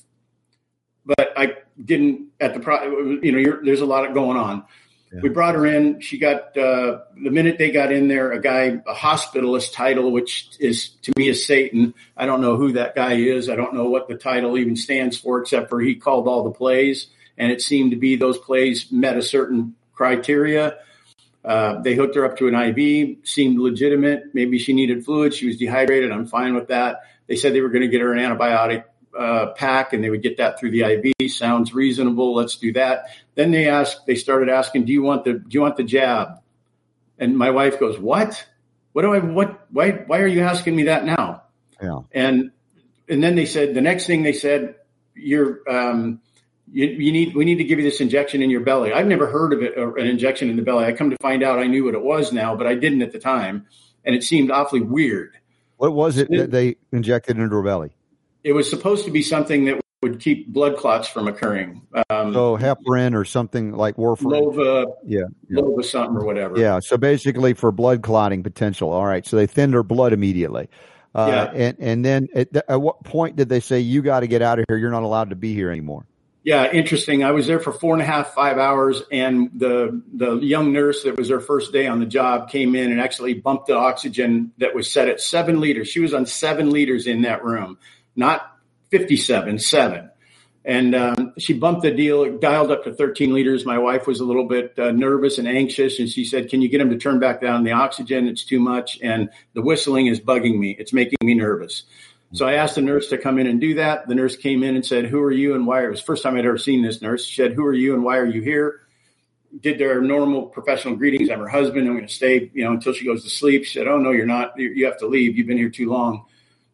But I didn't at the, pro, you know, there's a lot going on. Yeah. We brought her in. She got, uh, the minute they got in there, a guy, a hospitalist title, which is to me is Satan. I don't know who that guy is. I don't know what the title even stands for, except for he called all the plays. And it seemed to be those plays met a certain criteria uh, they hooked her up to an IV, seemed legitimate. Maybe she needed fluid. She was dehydrated. I'm fine with that. They said they were going to get her an antibiotic uh, pack and they would get that through the IV. Sounds reasonable. Let's do that. Then they asked, they started asking, do you want the, do you want the jab? And my wife goes, what? What do I, what, why, why are you asking me that now? Yeah. And, and then they said, the next thing they said, you're, um, you, you, need we need to give you this injection in your belly. I've never heard of it, an injection in the belly. I come to find out I knew what it was now, but I didn't at the time, and it seemed awfully weird. What was it that they injected into her belly? It was supposed to be something that would keep blood clots from occurring. Um, so heparin or something like warfarin. Lova, yeah, yeah. Lova something or whatever. Yeah. So basically for blood clotting potential. All right. So they thinned her blood immediately. Uh, yeah. And and then at, at what point did they say you got to get out of here? You're not allowed to be here anymore. Yeah, interesting. I was there for four and a half, five hours, and the the young nurse that was her first day on the job came in and actually bumped the oxygen that was set at seven liters. She was on seven liters in that room, not 57, seven. And um, she bumped the deal, dialed up to 13 liters. My wife was a little bit uh, nervous and anxious, and she said, "Can you get him to turn back down the oxygen? It's too much, and the whistling is bugging me. It's making me nervous." So I asked the nurse to come in and do that. The nurse came in and said, "Who are you and why?" It was the first time I'd ever seen this nurse. She said, "Who are you and why are you here?" Did their normal professional greetings. I'm her husband. I'm going to stay, you know, until she goes to sleep. She said, "Oh no, you're not. You have to leave. You've been here too long."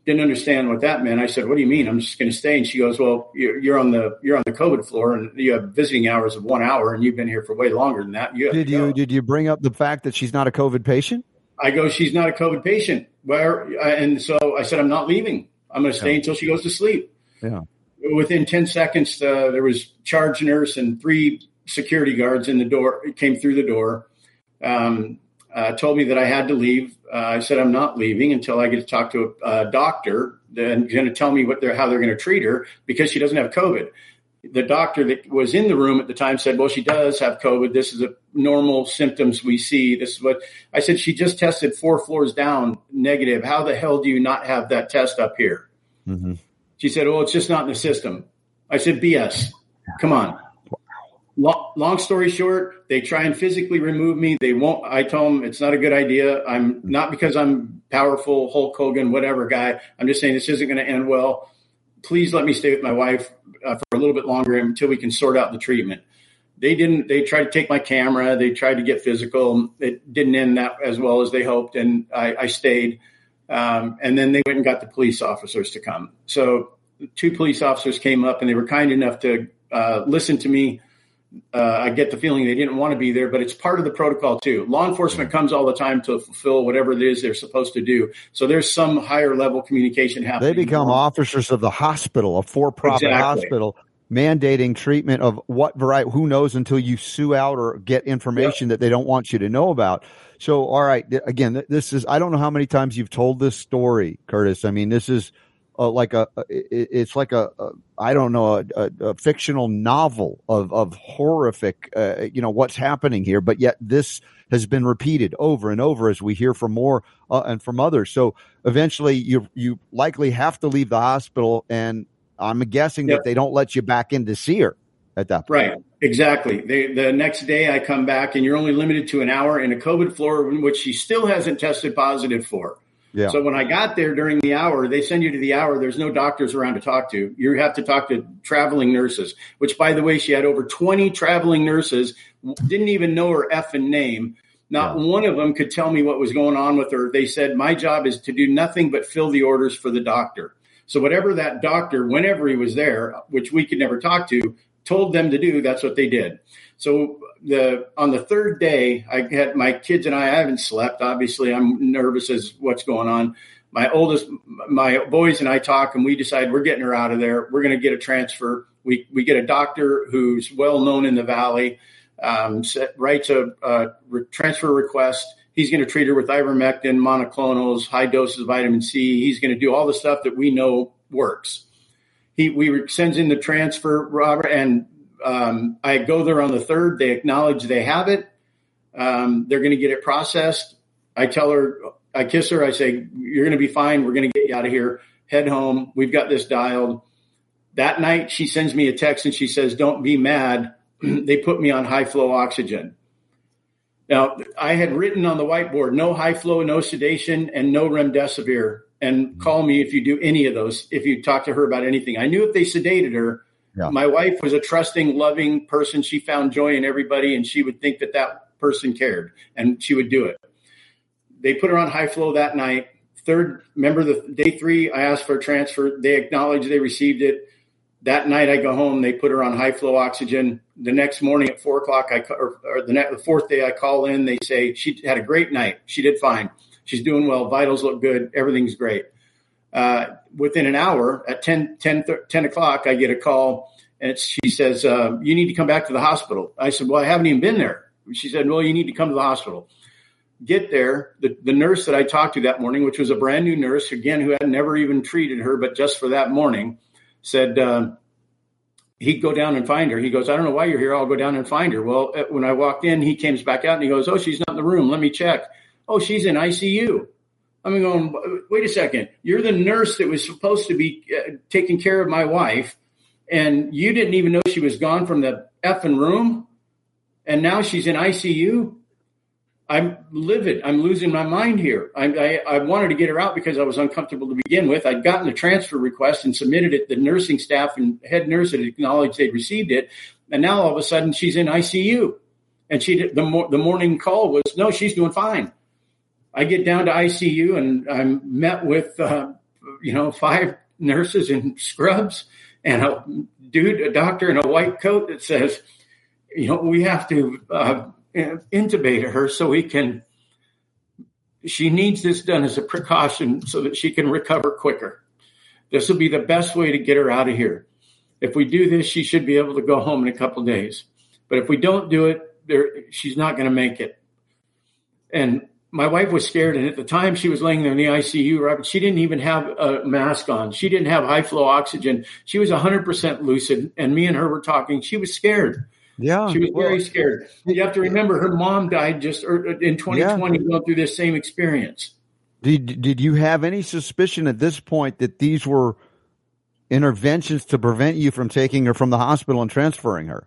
didn't understand what that meant. I said, "What do you mean? I'm just going to stay." And she goes, "Well, you're, you're, on the you're on the COVID floor, and you have visiting hours of one hour, and you've been here for way longer than that." You did you did you bring up the fact that she's not a COVID patient? I go, "She's not a COVID patient." Where and so I said, "I'm not leaving. I'm going to stay yeah. until she goes to sleep." Yeah. Within ten seconds, uh, there was charge nurse and three security guards in the door. Came through the door. Um, uh, told me that I had to leave. Uh, I said I'm not leaving until I get to talk to a, a doctor and going to tell me what they're how they're going to treat her because she doesn't have COVID. The doctor that was in the room at the time said, "Well, she does have COVID. This is a normal symptoms we see. This is what I said. She just tested four floors down negative. How the hell do you not have that test up here?" Mm-hmm. She said, "Oh, it's just not in the system." I said, "BS. Come on." long, long story short, they try and physically remove me. They won't. I tell them it's not a good idea. I'm not because I'm powerful, Hulk Hogan, whatever guy. I'm just saying this isn't going to end well. Please let me stay with my wife uh, for a little bit longer until we can sort out the treatment. They didn't. They tried to take my camera. They tried to get physical. It didn't end that as well as they hoped, and I, I stayed. Um, and then they went and got the police officers to come. So two police officers came up, and they were kind enough to uh, listen to me uh, I get the feeling they didn't want to be there, but it's part of the protocol too. Law enforcement comes all the time to fulfill whatever it is they're supposed to do. So there's some higher level communication happening. They become officers of the hospital, a for-profit exactly. hospital, mandating treatment of what variety. Who knows until you sue out or get information yep. that they don't want you to know about. So, all right, again, this is. I don't know how many times you've told this story, Kurtis. I mean, this is uh, like a, it's like a, a I don't know a, a, a, fictional novel of of horrific uh, you know what's happening here but yet this has been repeated over and over as we hear from more uh, and from others so eventually you you likely have to leave the hospital and I'm guessing yep. that they don't let you back in to see her at that point. Right. Exactly. They, the next day I come back and you're only limited to an hour in a COVID floor in which she still hasn't tested positive for. Yeah. So when I got there during the hour, they send you to the hour. There's no doctors around to talk to. You have to talk to traveling nurses, which by the way, she had over 20 traveling nurses, didn't even know her effing name. Not yeah. one of them could tell me what was going on with her. They said, my job is to do nothing but fill the orders for the doctor. So whatever that doctor, whenever he was there, which we could never talk to, told them to do, that's what they did. So the on the third day, I had my kids and I. I haven't slept. Obviously, I'm nervous as what's going on. My oldest, my boys and I talk, and we decide we're getting her out of there. We're going to get a transfer. We we get a doctor who's well known in the valley. Um, set, writes a, a re- transfer request. He's going to treat her with ivermectin, monoclonals, high doses of vitamin C. He's going to do all the stuff that we know works. He we sends in the transfer, Robert, and um, I go there on the third. They acknowledge they have it. Um, they're going to get it processed. I tell her, I kiss her. I say, "You're going to be fine. We're going to get you out of here. Head home. We've got this dialed." That night, she sends me a text and she says, "Don't be mad. they put me on high flow oxygen." Now, I had written on the whiteboard, no high flow, no sedation, and no remdesivir. And call me if you do any of those, if you talk to her about anything. I knew if they sedated her, yeah. My wife was a trusting, loving person. She found joy in everybody, and she would think that that person cared, and she would do it. They put her on high flow that night. Third, remember the day three, I asked for a transfer. They acknowledged they received it. that night I go home. They put her on high flow oxygen. The next morning at four o'clock, I or, or the, the fourth day I call in. They say she had a great night. She did fine. She's doing well. Vitals look good. Everything's great. Uh, within an hour at 10, 10, 10 o'clock, I get a call and she says, uh, you need to come back to the hospital. I said, well, I haven't even been there. She said, well, you need to come to the hospital. Get there. The, the nurse that I talked to that morning, which was a brand new nurse, again, who had never even treated her, but just for that morning, said, uh, he'd go down and find her. He goes, I don't know why you're here. I'll go down and find her. Well, uh, when I walked in, he comes back out and he goes, Oh, she's not in the room. Let me check. Oh, she's in ICU. I'm going, wait a second. You're the nurse that was supposed to be uh, taking care of my wife, and you didn't even know she was gone from the effing room, and now she's in ICU. I'm livid. I'm losing my mind here. I, I, I, wanted to get her out because I was uncomfortable to begin with. I'd gotten a transfer request and submitted it. The nursing staff and head nurse had acknowledged they'd received it, and now all of a sudden she's in ICU. And she the the morning call was no, she's doing fine. I get down to ICU and I'm met with, uh, you know, five nurses in scrubs and a dude, a doctor in a white coat that says, you know, we have to uh, intubate her so we can, she needs this done as a precaution so that she can recover quicker. This will be the best way to get her out of here. If we do this, she should be able to go home in a couple days. But if we don't do it, there, she's not going to make it. And my wife was scared, and at the time she was laying there in the ICU, Robert, she didn't even have a mask on. She didn't have high flow oxygen. She was 100% lucid, and me and her were talking. She was scared. Yeah, she was well, very scared. You have to remember, her mom died just er, in 2020, yeah. going through this same experience. Did Did you have any suspicion at this point that these were interventions to prevent you from taking her from the hospital and transferring her?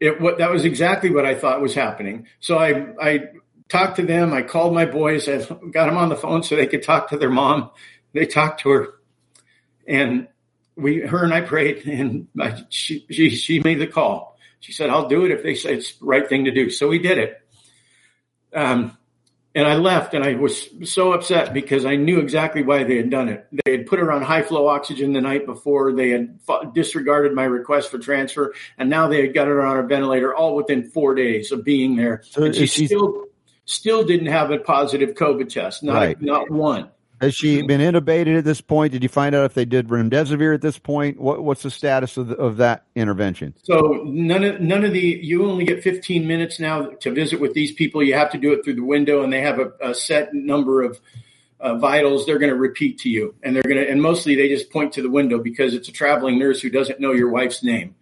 It, what, that was exactly what I thought was happening. So I, I talked to them. I called my boys. I got them on the phone so they could talk to their mom. They talked to her, and we, her and I prayed, and I, she, she, she made the call. She said, "I'll do it if they say it's the right thing to do." So we did it. Um, and I left, and I was so upset because I knew exactly why they had done it. They had put her on high flow oxygen the night before. They had disregarded my request for transfer, and now they had got her on a ventilator all within four days of being there. So and she still still didn't have a positive COVID test, not right. not one. Has she been intubated at this point? Did you find out if they did remdesivir at this point? What, what's the status of, the, of that intervention? So none of none of the you only get 15 minutes now to visit with these people. You have to do it through the window, and they have a, a set number of uh, vitals. They're going to repeat to you, and they're going to and mostly they just point to the window because it's a traveling nurse who doesn't know your wife's name.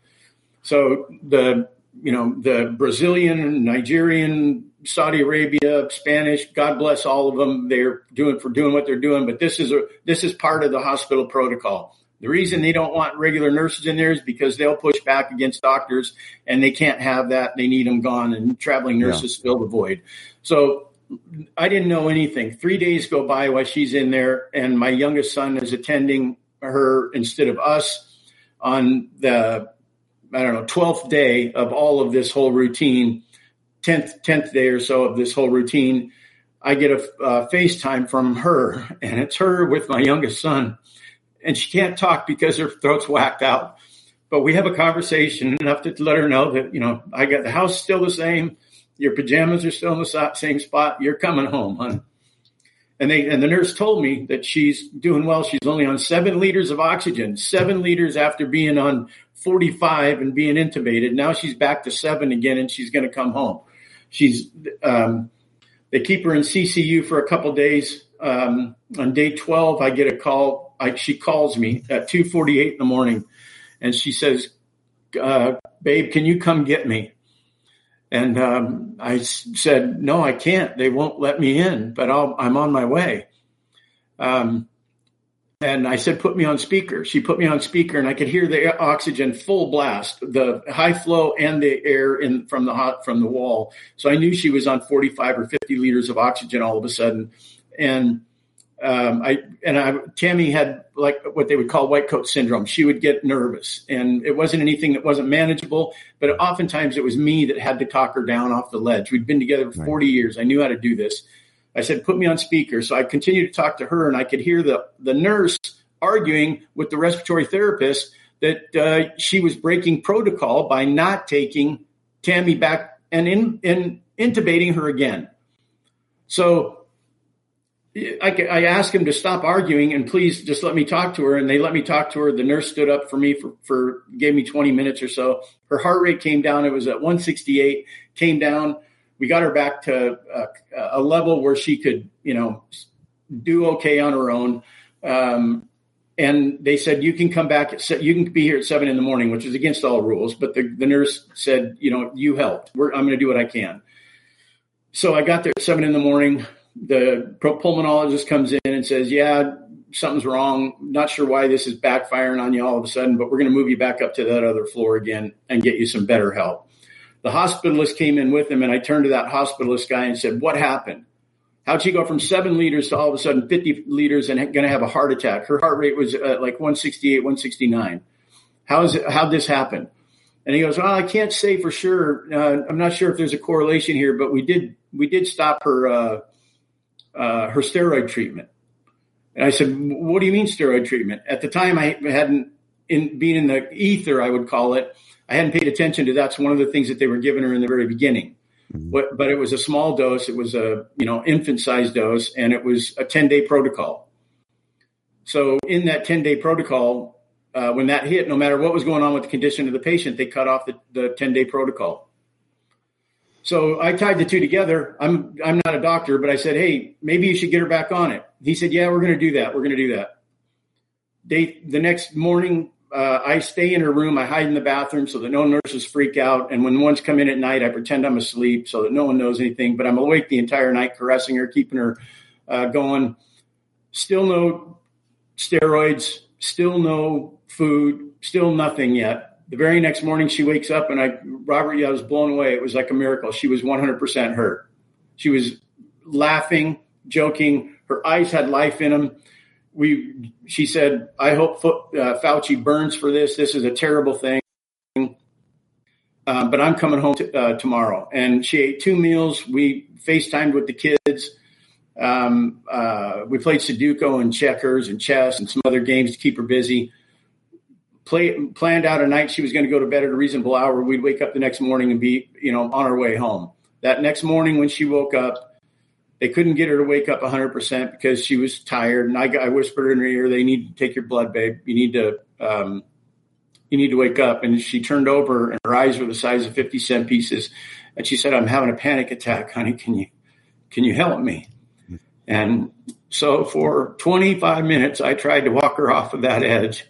So the you know the Brazilian, Nigerian, Saudi Arabia, Spanish, God bless all of them. They're doing for doing what they're doing, but this is a this is part of the hospital protocol. The reason they don't want regular nurses in there is because they'll push back against doctors and they can't have that. They need them gone and traveling nurses yeah. fill the void. So I didn't know anything. Three days go by while she's in there and my youngest son is attending her instead of us on the, I don't know, 12th day of all of this whole routine 10th, 10th day or so of this whole routine, I get a FaceTime from her, and it's her with my youngest son. And she can't talk because her throat's whacked out. But we have a conversation enough to let her know that, you know, I got the house still the same. Your pajamas are still in the same spot. You're coming home, hon. And they and the nurse told me that she's doing well. She's only on seven liters of oxygen, seven liters after being on 45 and being intubated. Now she's back to seven again, and she's going to come home. She's um, they keep her in CCU for a couple days. Um, on day 12, I get a call. I, she calls me at 2:48 in the morning, and she says, uh, "Babe, can you come get me?" And um, I said, "No, I can't. They won't let me in, but i am on my way." Um, and I said, put me on speaker. She put me on speaker and I could hear the oxygen full blast, the high flow and the air in from the hot from the wall. So I knew she was on 45 or 50 liters of oxygen all of a sudden. And um, I and I Tammy had like what they would call white coat syndrome. She would get nervous, and it wasn't anything that wasn't manageable. But oftentimes it was me that had to talk her down off the ledge. We'd been together for 40 years. I knew how to do this. I said, put me on speaker. So I continued to talk to her and I could hear the, the nurse arguing with the respiratory therapist that uh, she was breaking protocol by not taking Tammy back and in, in intubating her again. So I, I, asked him to stop arguing and please just let me talk to her. And they let me talk to her. The nurse stood up for me for, for gave me 20 minutes or so. Her heart rate came down. It was at 168, came down. We got her back to a, a level where she could, you know, do okay on her own. Um, and they said you can come back at you can be here at seven in the morning, which is against all rules. But the, the nurse said, you know, you helped. We're, I'm going to do what I can. So I got there at seven in the morning. The pulmonologist comes in and says, yeah, something's wrong. Not sure why this is backfiring on you all of a sudden, but we're going to move you back up to that other floor again and get you some better help. The hospitalist came in with him, and I turned to that hospitalist guy and said, what happened? How'd she go from seven liters to all of a sudden 50 liters and going to have a heart attack? Her heart rate was uh, like 168, 169. How is it, how'd this happen? And he goes, well, I can't say for sure. Uh, I'm not sure if there's a correlation here, but we did, we did stop her, uh, uh, her steroid treatment. And I said, what do you mean steroid treatment? At the time I hadn't in in the ether, I would call it. I hadn't paid attention to that's one of the things that they were giving her in the very beginning. Mm-hmm. But, but it was a small dose. It was a you know infant sized dose, and it was a ten day protocol. So in that ten day protocol, uh, when that hit, no matter what was going on with the condition of the patient, they cut off the, the 10 day protocol. So I tied the two together. I'm, I'm not a doctor, but I said, Hey, maybe you should get her back on it. He said, yeah, we're going to do that. We're going to do that. Day the next morning, uh, I stay in her room. I hide in the bathroom so that no nurses freak out. And when ones come in at night, I pretend I'm asleep so that no one knows anything. But I'm awake the entire night, caressing her, keeping her uh, going. Still no steroids. Still no food. Still nothing yet. The very next morning, she wakes up, and I, Robert, yeah, I was blown away. It was like a miracle. She was 100% hurt. She was laughing, joking. Her eyes had life in them we she said, I hope uh, Fauci burns for this. This is a terrible thing. Uh, but I'm coming home to, uh, tomorrow. And she ate two meals. We FaceTimed with the kids. Um, uh, we played Sudoku and checkers and chess and some other games to keep her busy. Play, planned out a night she was going to go to bed at a reasonable hour. We'd wake up the next morning and be, you know, on our way home. That next morning when she woke up, they couldn't get her to wake up 100% because she was tired. And I, I whispered in her ear, they need to take your blood, babe. You need to, um, you need to wake up. And she turned over and her eyes were the size of 50 cent pieces. And she said, I'm having a panic attack, honey. Can you, can you help me? And so for 25 minutes, I tried to walk her off of that edge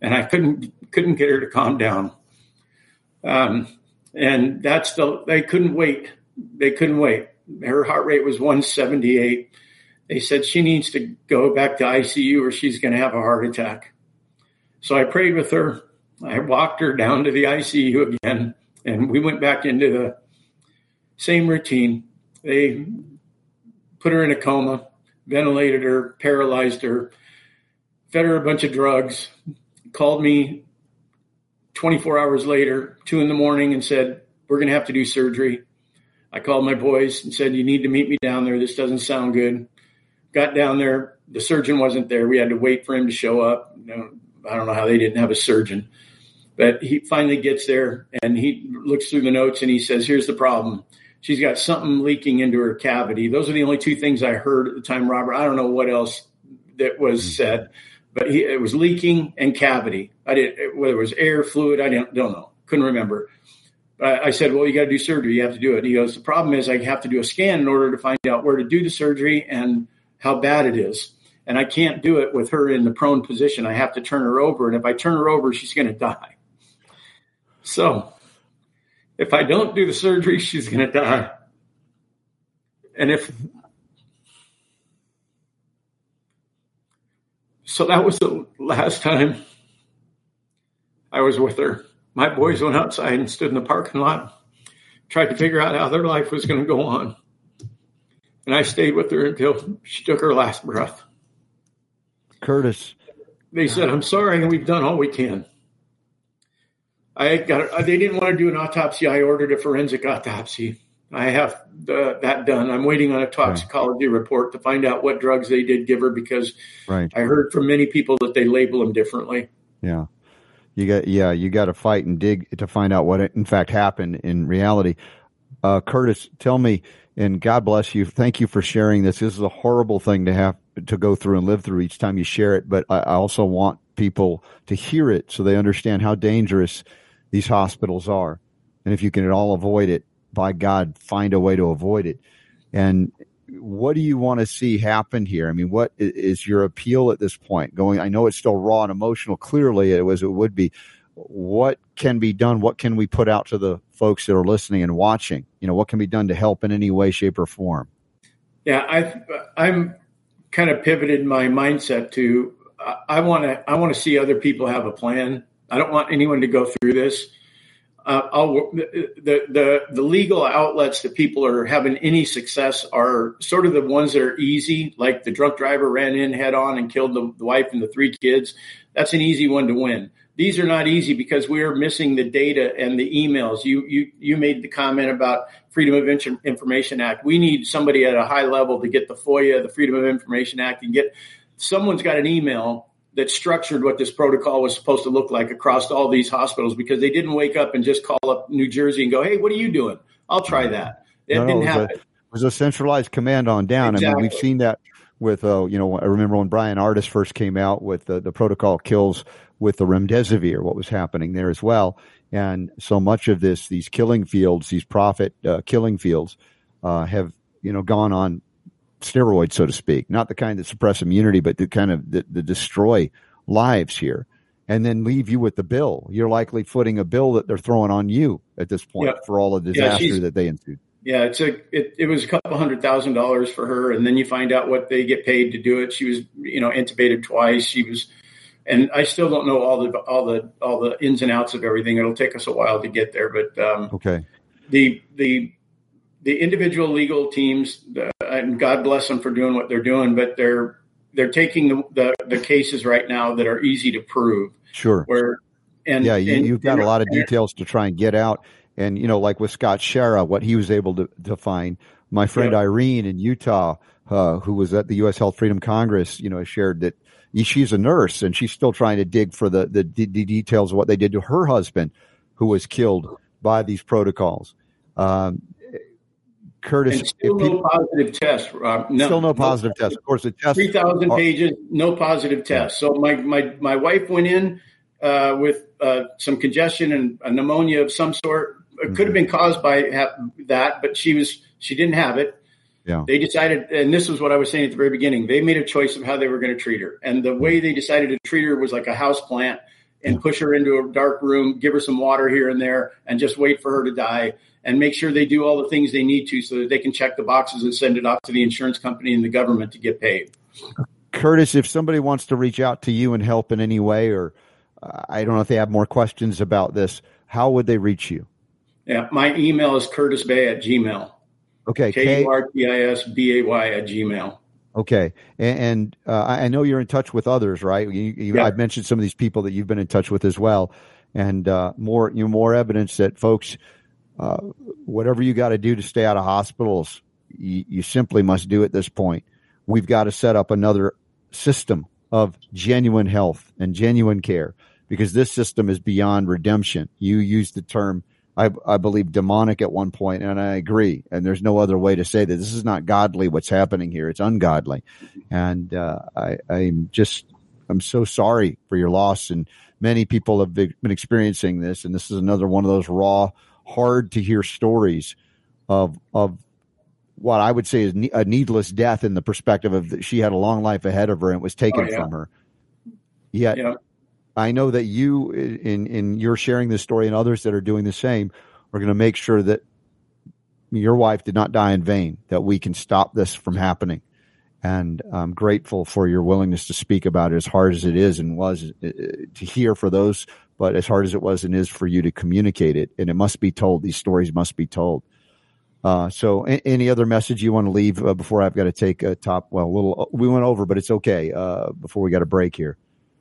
and I couldn't, couldn't get her to calm down. Um, and that's the, they couldn't wait. They couldn't wait her heart rate was 178. They said she needs to go back to ICU or she's going to have a heart attack. So I prayed with her. I walked her down to the ICU again, and we went back into the same routine. They put her in a coma, ventilated her, paralyzed her, fed her a bunch of drugs, called me 24 hours later, two in the morning, and said, We're going to have to do surgery. I called my boys and said, You need to meet me down there. This doesn't sound good. Got down there. The surgeon wasn't there. We had to wait for him to show up. I don't know how they didn't have a surgeon. But he finally gets there and he looks through the notes and he says, Here's the problem. She's got something leaking into her cavity. Those are the only two things I heard at the time, Robert. I don't know what else that was mm-hmm. said, but he, it was leaking and cavity. I didn't whether it was air, fluid, I don't, don't know. Couldn't remember. I said, well, you got to do surgery. You have to do it. He goes, the problem is I have to do a scan in order to find out where to do the surgery and how bad it is. And I can't do it with her in the prone position. I have to turn her over. And if I turn her over, she's going to die. So if I don't do the surgery, she's going to die. And if, so that was the last time I was with her my boys went outside and stood in the parking lot, tried to figure out how their life was going to go on. And I stayed with her until she took her last breath. Kurtis. They said, I'm sorry, and we've done all we can. I got. Uh, they didn't want to do an autopsy. I ordered a forensic autopsy. I have the, that done. I'm waiting on a toxicology right. report to find out what drugs they did give her because right. I heard from many people that they label them differently. Yeah. You got yeah, you got to fight and dig to find out what in fact happened in reality. Uh, Kurtis, tell me, and God bless you. Thank you for sharing this. This is a horrible thing to have to go through and live through each time you share it, but I, I also want people to hear it so they understand how dangerous these hospitals are. And if you can at all avoid it, by God, find a way to avoid it. And what do you want to see happen here? I mean, what is your appeal at this point? Going, I know it's still raw and emotional. Clearly, it was it would be. What can be done? What can we put out to the folks that are listening and watching? You know, what can be done to help in any way, shape, or form? Yeah, I, I'm kind of pivoted my mindset to I want to I want to see other people have a plan. I don't want anyone to go through this uh, the, the the legal outlets that people are having any success are sort of the ones that are easy, like the drunk driver ran in head on and killed the, the wife and the three kids. That's an easy one to win. These are not easy because we are missing the data and the emails. You you you made the comment about Freedom of Information Act. We need somebody at a high level to get the FOIA, the Freedom of Information Act, and get someone's got an email that structured what this protocol was supposed to look like across all these hospitals because they didn't wake up and just call up New Jersey and go, "Hey, what are you doing? I'll try that." It no, didn't no, it happen. It was a centralized command on down. Exactly. I mean, we've seen that with, uh, you know, I remember when Bryan Ardis first came out with the, the protocol kills with the remdesivir, what was happening there as well. And so much of this, these killing fields, these profit uh, killing fields, uh, have you know gone on steroids, so to speak, not the kind that suppress immunity, but the kind of that, that destroy lives here and then leave you with the bill. You're likely footing a bill that they're throwing on you at this point for all the disaster yeah, that they ensued. Yeah, it's a it, it was a couple hundred thousand dollars for her, and then you find out what they get paid to do it. She was you know intubated twice. She was, and I still don't know all the all the all the ins and outs of everything. It'll take us a while to get there, but um, okay. The the the individual legal teams, uh, and God bless them for doing what they're doing, but they're they're taking the, the, the cases right now that are easy to prove. Sure. Where and yeah, you, and, you've got a lot of details to try and get out, and you know, like with Scott Schara, what he was able to, to find. My friend yeah. Irene in Utah, uh, who was at the U.S. Health Freedom Congress, you know, shared that she's a nurse and she's still trying to dig for the, the, the details of what they did to her husband, who was killed by these protocols. Um, Kurtis, still no people, positive test. No, still no positive no, test. Of course, the test three thousand pages, no positive test. So my my my wife went in uh, with uh, some congestion and a pneumonia of some sort. It mm-hmm. could have been caused by ha- that, but she was she didn't have it. Yeah. They decided, and this was what I was saying at the very beginning. They made a choice of how they were going to treat her, and the way they decided to treat her was like a house plant and yeah. push her into a dark room, give her some water here and there, and just wait for her to die and make sure they do all the things they need to so that they can check the boxes and send it off to the insurance company and the government to get paid. Kurtis, if somebody wants to reach out to you and help in any way, or uh, I don't know if they have more questions about this, how would they reach you? Yeah, my email is Kurtis Bay at Gmail. Okay. K U R T I S B A Y at Gmail. Okay, and, and uh, I know you're in touch with others, right? You, you, yeah. I've mentioned some of these people that you've been in touch with as well, and uh, more you know, more evidence that folks uh, whatever you got to do to stay out of hospitals, you, you simply must do at this point. We've got to set up another system of genuine health and genuine care because this system is beyond redemption. You used the term, I, I, believe, demonic at one point, and I agree. And there's no other way to say that this is not godly. What's happening here? It's ungodly, and uh, I, I'm just, I'm so sorry for your loss. And many people have been experiencing this, and this is another one of those raw hard to hear stories of of what I would say is a needless death in the perspective of that she had a long life ahead of her and it was taken oh, yeah. from her. Yet yeah. I know that you in in your sharing this story and others that are doing the same are going to make sure that your wife did not die in vain, that we can stop this from happening. And I'm grateful for your willingness to speak about it as hard as it is and was uh, to hear for those but as hard as it was and is for you to communicate it, and it must be told. These stories must be told. Uh, so, a- any other message you want to leave uh, before I've got to take a top? Well, a little we went over, but it's okay. Uh, before we got a break here.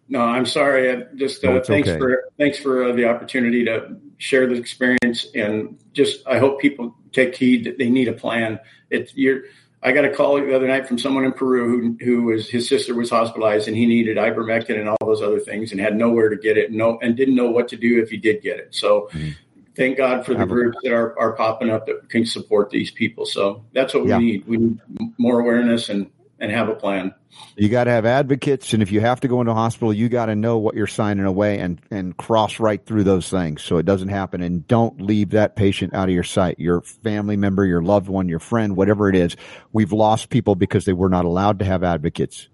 No, I'm sorry. I just no, uh, thanks okay. for thanks for uh, the opportunity to share this experience, and just I hope people take heed that they need a plan. It's you're I got a call the other night from someone in Peru who who was his sister was hospitalized and he needed ivermectin and all those other things and had nowhere to get it, and no, and didn't know what to do if he did get it. So. Mm-hmm. Thank God for the groups that are, are popping up that can support these people. So that's what we yeah. need. We need more awareness and and have a plan. You got to have advocates, and if you have to go into a hospital, you got to know what you're signing away and and cross right through those things so it doesn't happen. And don't leave that patient out of your sight. Your family member, your loved one, your friend, whatever it is. We've lost people because they were not allowed to have advocates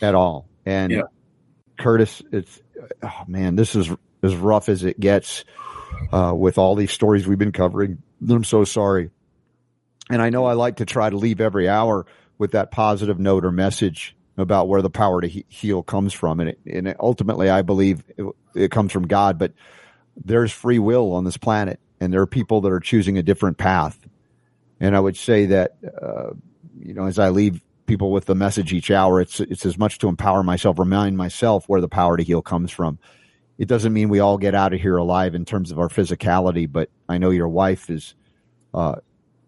at all. And yeah. Kurtis, it's oh man, this is as rough as it gets uh, with all these stories we've been covering. I'm so sorry. And I know I like to try to leave every hour with that positive note or message about where the power to he- heal comes from. And, it, and ultimately, I believe it, it comes from God, but there's free will on this planet and there are people that are choosing a different path. And I would say that, uh, you know, as I leave people with the message each hour, it's, it's as much to empower myself, remind myself where the power to heal comes from. It doesn't mean we all get out of here alive in terms of our physicality, but I know your wife is, uh,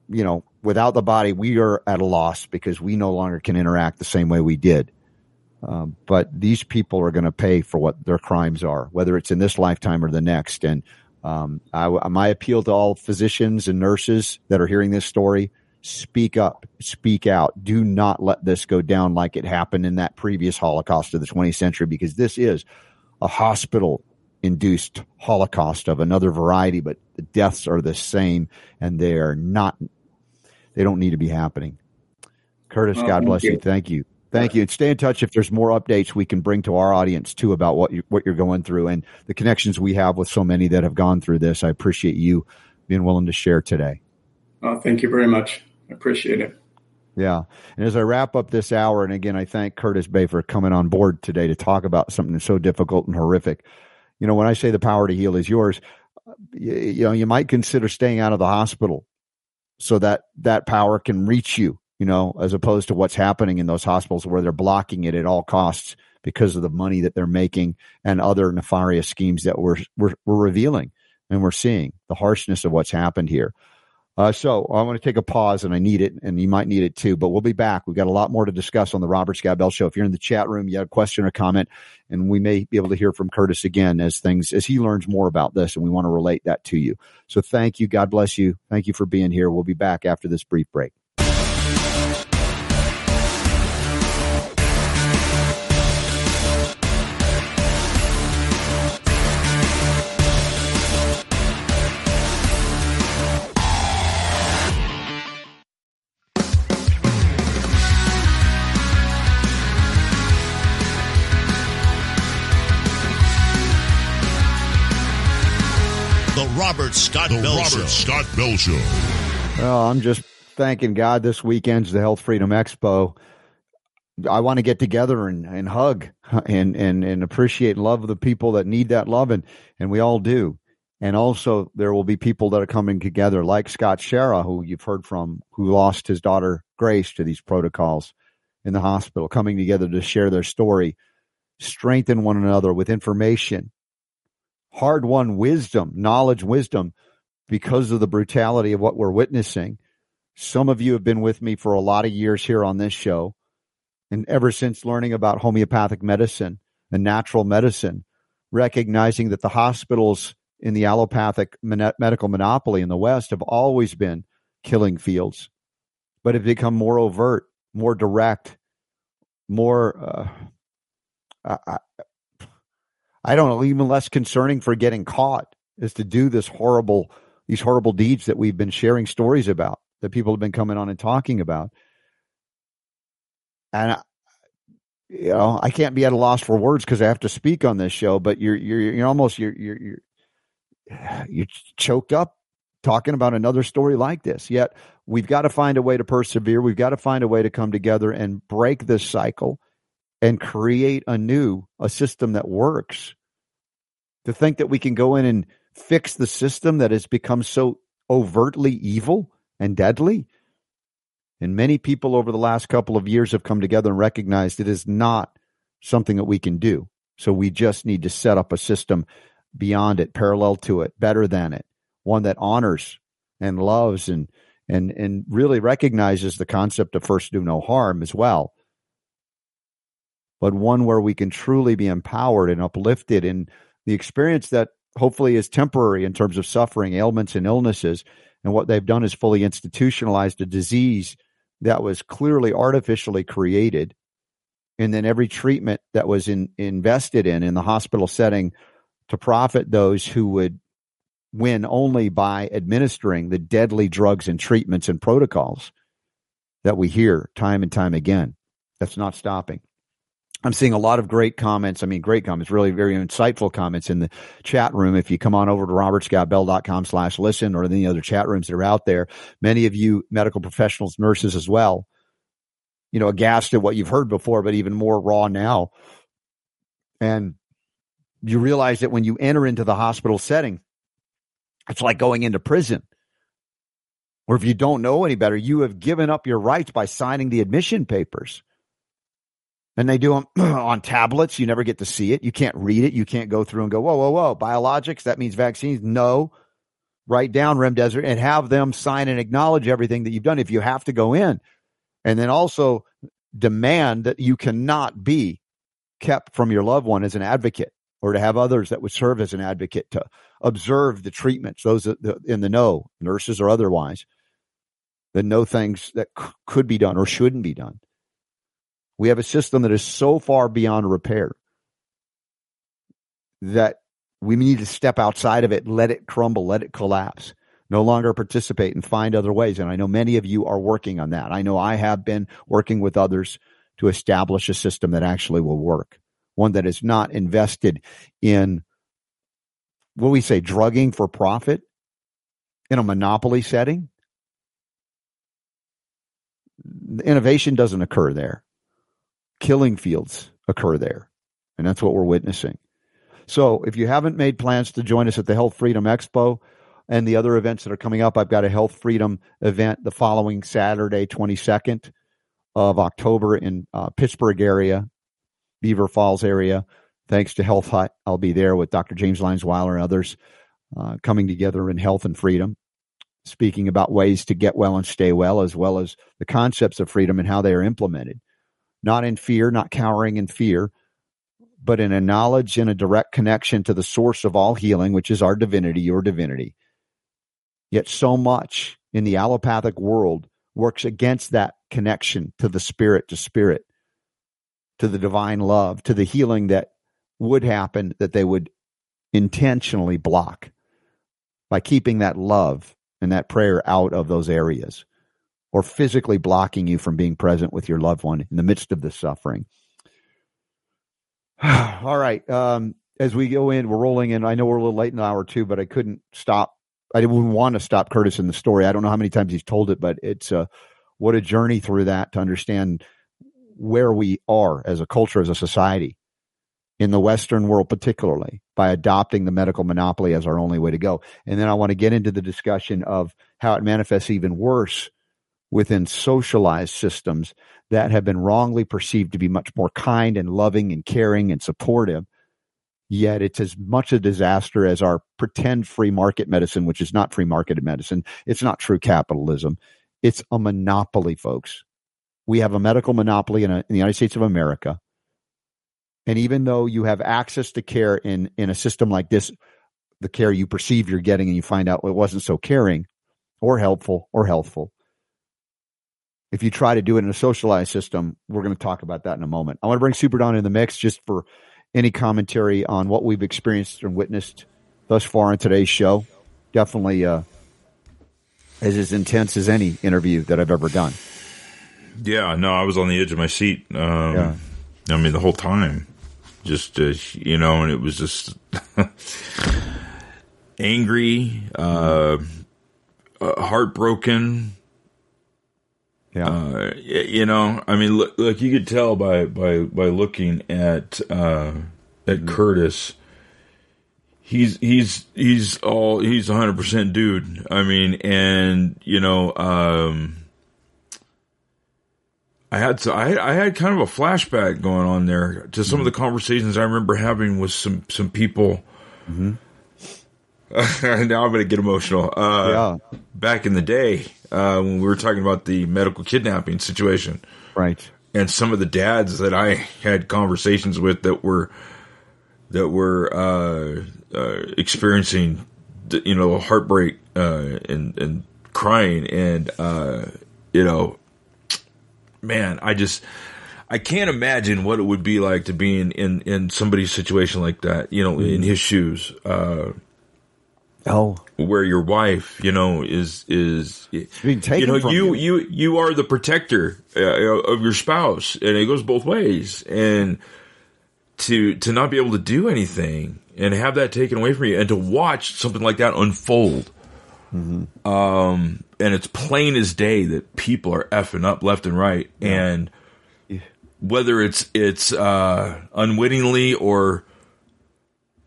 you know, without the body, we are at a loss because we no longer can interact the same way we did. Um, but these people are going to pay for what their crimes are, whether it's in this lifetime or the next. And um, I, my appeal to all physicians and nurses that are hearing this story: speak up, speak out. Do not let this go down like it happened in that previous Holocaust of the 20th century, because this is a hospital induced Holocaust of another variety, but the deaths are the same and they are not they don't need to be happening. Kurtis, God bless you. you. Thank you. Thank you. And stay in touch if there's more updates we can bring to our audience too about what you what you're going through and the connections we have with so many that have gone through this. I appreciate you being willing to share today. Oh, thank you very much. I appreciate it. Yeah. And as I wrap up this hour, and again, I thank Kurtis Bay for coming on board today to talk about something so difficult and horrific. You know, when I say the power to heal is yours, you, you know, you might consider staying out of the hospital so that that power can reach you, you know, as opposed to what's happening in those hospitals where they're blocking it at all costs because of the money that they're making and other nefarious schemes that we're, we're, we're revealing and we're seeing the harshness of what's happened here. Uh, so I want to take a pause and I need it and you might need it too, but we'll be back. We've got a lot more to discuss on the Robert Scott Bell show. If you're in the chat room, you have a question or comment and we may be able to hear from Kurtis again as things, as he learns more about this and we want to relate that to you. So thank you. God bless you. Thank you for being here. We'll be back after this brief break. Robert Scott the Bell Robert Show. Scott Bell Show. Well, I'm just thanking God this weekend's the Health Freedom Expo. I want to get together and, and hug and, and, and appreciate and love the people that need that love, and, and we all do. And also, there will be people that are coming together, like Scott Schara, who you've heard from, who lost his daughter Grace to these protocols in the hospital, coming together to share their story, strengthen one another with information, hard won wisdom, knowledge, wisdom, because of the brutality of what we're witnessing. Some of you have been with me for a lot of years here on this show. And ever since learning about homeopathic medicine and natural medicine, recognizing that the hospitals in the allopathic medical monopoly in the West have always been killing fields, but have become more overt, more direct, more. Uh, I don't know, even less concerning for getting caught is to do this horrible, these horrible deeds that we've been sharing stories about, that people have been coming on and talking about. And, you know, I can't be at a loss for words because I have to speak on this show, but you're, you're, you're almost, you're, you're, you're, you're choked up talking about another story like this. Yet we've got to find a way to persevere. We've got to find a way to come together and break this cycle and create a new a system that works. To think that we can go in and fix the system that has become so overtly evil and deadly. And many people over the last couple of years have come together and recognized it is not something that we can do. So we just need to set up a system beyond it, parallel to it, better than it, one that honors and loves and and and really recognizes the concept of first do no harm as well but one where we can truly be empowered and uplifted in the experience that hopefully is temporary in terms of suffering ailments and illnesses and what they've done is fully institutionalized a disease that was clearly artificially created and then every treatment that was in, invested in in the hospital setting to profit those who would win only by administering the deadly drugs and treatments and protocols that we hear time and time again. That's not stopping. I'm seeing a lot of great comments. I mean, great comments, really very insightful comments in the chat room. If you come on over to robertscottbell.com slash listen or any other chat rooms that are out there, many of you medical professionals, nurses as well, you know, aghast at what you've heard before, but even more raw now. And you realize that when you enter into the hospital setting, it's like going into prison. Or if you don't know any better, you have given up your rights by signing the admission papers. And they do them on tablets. You never get to see it. You can't read it. You can't go through and go, whoa, whoa, whoa, biologics, that means vaccines. No. Write down Remdesivir and have them sign and acknowledge everything that you've done if you have to go in and then also demand that you cannot be kept from your loved one as an advocate or to have others that would serve as an advocate to observe the treatments, those in the know, nurses or otherwise, that know things that c- could be done or shouldn't be done. We have a system that is so far beyond repair that we need to step outside of it, let it crumble, let it collapse no longer participate and find other ways. And I know many of you are working on that. I know I have been working with others to establish a system that actually will work, one that is not invested in what we say, drugging for profit in a monopoly setting. Innovation doesn't occur there. Killing fields occur there. And that's what we're witnessing. So if you haven't made plans to join us at the Health Freedom Expo, and the other events that are coming up. I've got a Health Freedom event the following Saturday, 22nd of October in uh, Pittsburgh area, Beaver Falls area. Thanks to Health Hut, I'll be there with Dr. James Lyons-Weiler and others uh, coming together in health and freedom, speaking about ways to get well and stay well, as well as the concepts of freedom and how they are implemented. Not in fear, not cowering in fear, but in a knowledge and a direct connection to the source of all healing, which is our divinity, your divinity. Yet so much in the allopathic world works against that connection to the spirit to spirit, to the divine love, to the healing that would happen that they would intentionally block by keeping that love and that prayer out of those areas or physically blocking you from being present with your loved one in the midst of the suffering. All right. Um, as we go in, we're rolling in. I know we're a little late in the hour too, but I couldn't stop I didn't want to stop Kurtis in the story. I don't know how many times he's told it, but it's a, uh, what a journey through that to understand where we are as a culture, as a society in the Western world, particularly by adopting the medical monopoly as our only way to go. And then I want to get into the discussion of how it manifests even worse within socialized systems that have been wrongly perceived to be much more kind and loving and caring and supportive yet it's as much a disaster as our pretend free market medicine, which is not free market medicine. It's not true capitalism. It's a monopoly, folks. We have a medical monopoly in, a, in the United States of America. And even though you have access to care in, in a system like this, the care you perceive you're getting and you find out it wasn't so caring or helpful or healthful. If you try to do it in a socialized system, we're going to talk about that in a moment. I want to bring Super Don in the mix just for any commentary on what we've experienced and witnessed thus far in today's show. Definitely uh, is as intense as any interview that I've ever done. Yeah, no, I was on the edge of my seat. Um, yeah. I mean, the whole time, just uh, you know, and it was just angry, uh, uh, heartbroken. Yeah, uh, you know, I mean, look, look, you could tell by by by looking at uh, at mm-hmm. Kurtis. He's he's he's all he's hundred percent dude. I mean, and you know, um, I had to, I, I had kind of a flashback going on there to some mm-hmm. of the conversations I remember having with some some people. Mm-hmm. now I'm going to get emotional. Uh, Yeah. Back in the day, uh, when we were talking about the medical kidnapping situation, Right. and some of the dads that I had conversations with that were that were uh, uh, experiencing, you know, heartbreak uh, and and crying, and uh, you know, man, I just I can't imagine what it would be like to be in in, in somebody's situation like that, you know, in his shoes. Uh, Oh, where your wife, you know, is is being taken you know you, you. you you are the protector uh, of your spouse, and it goes both ways. And to to not be able to do anything and have that taken away from you, and to watch something like that unfold, Mm-hmm. um, and it's plain as day that people are effing up left and right, and whether it's it's uh, unwittingly or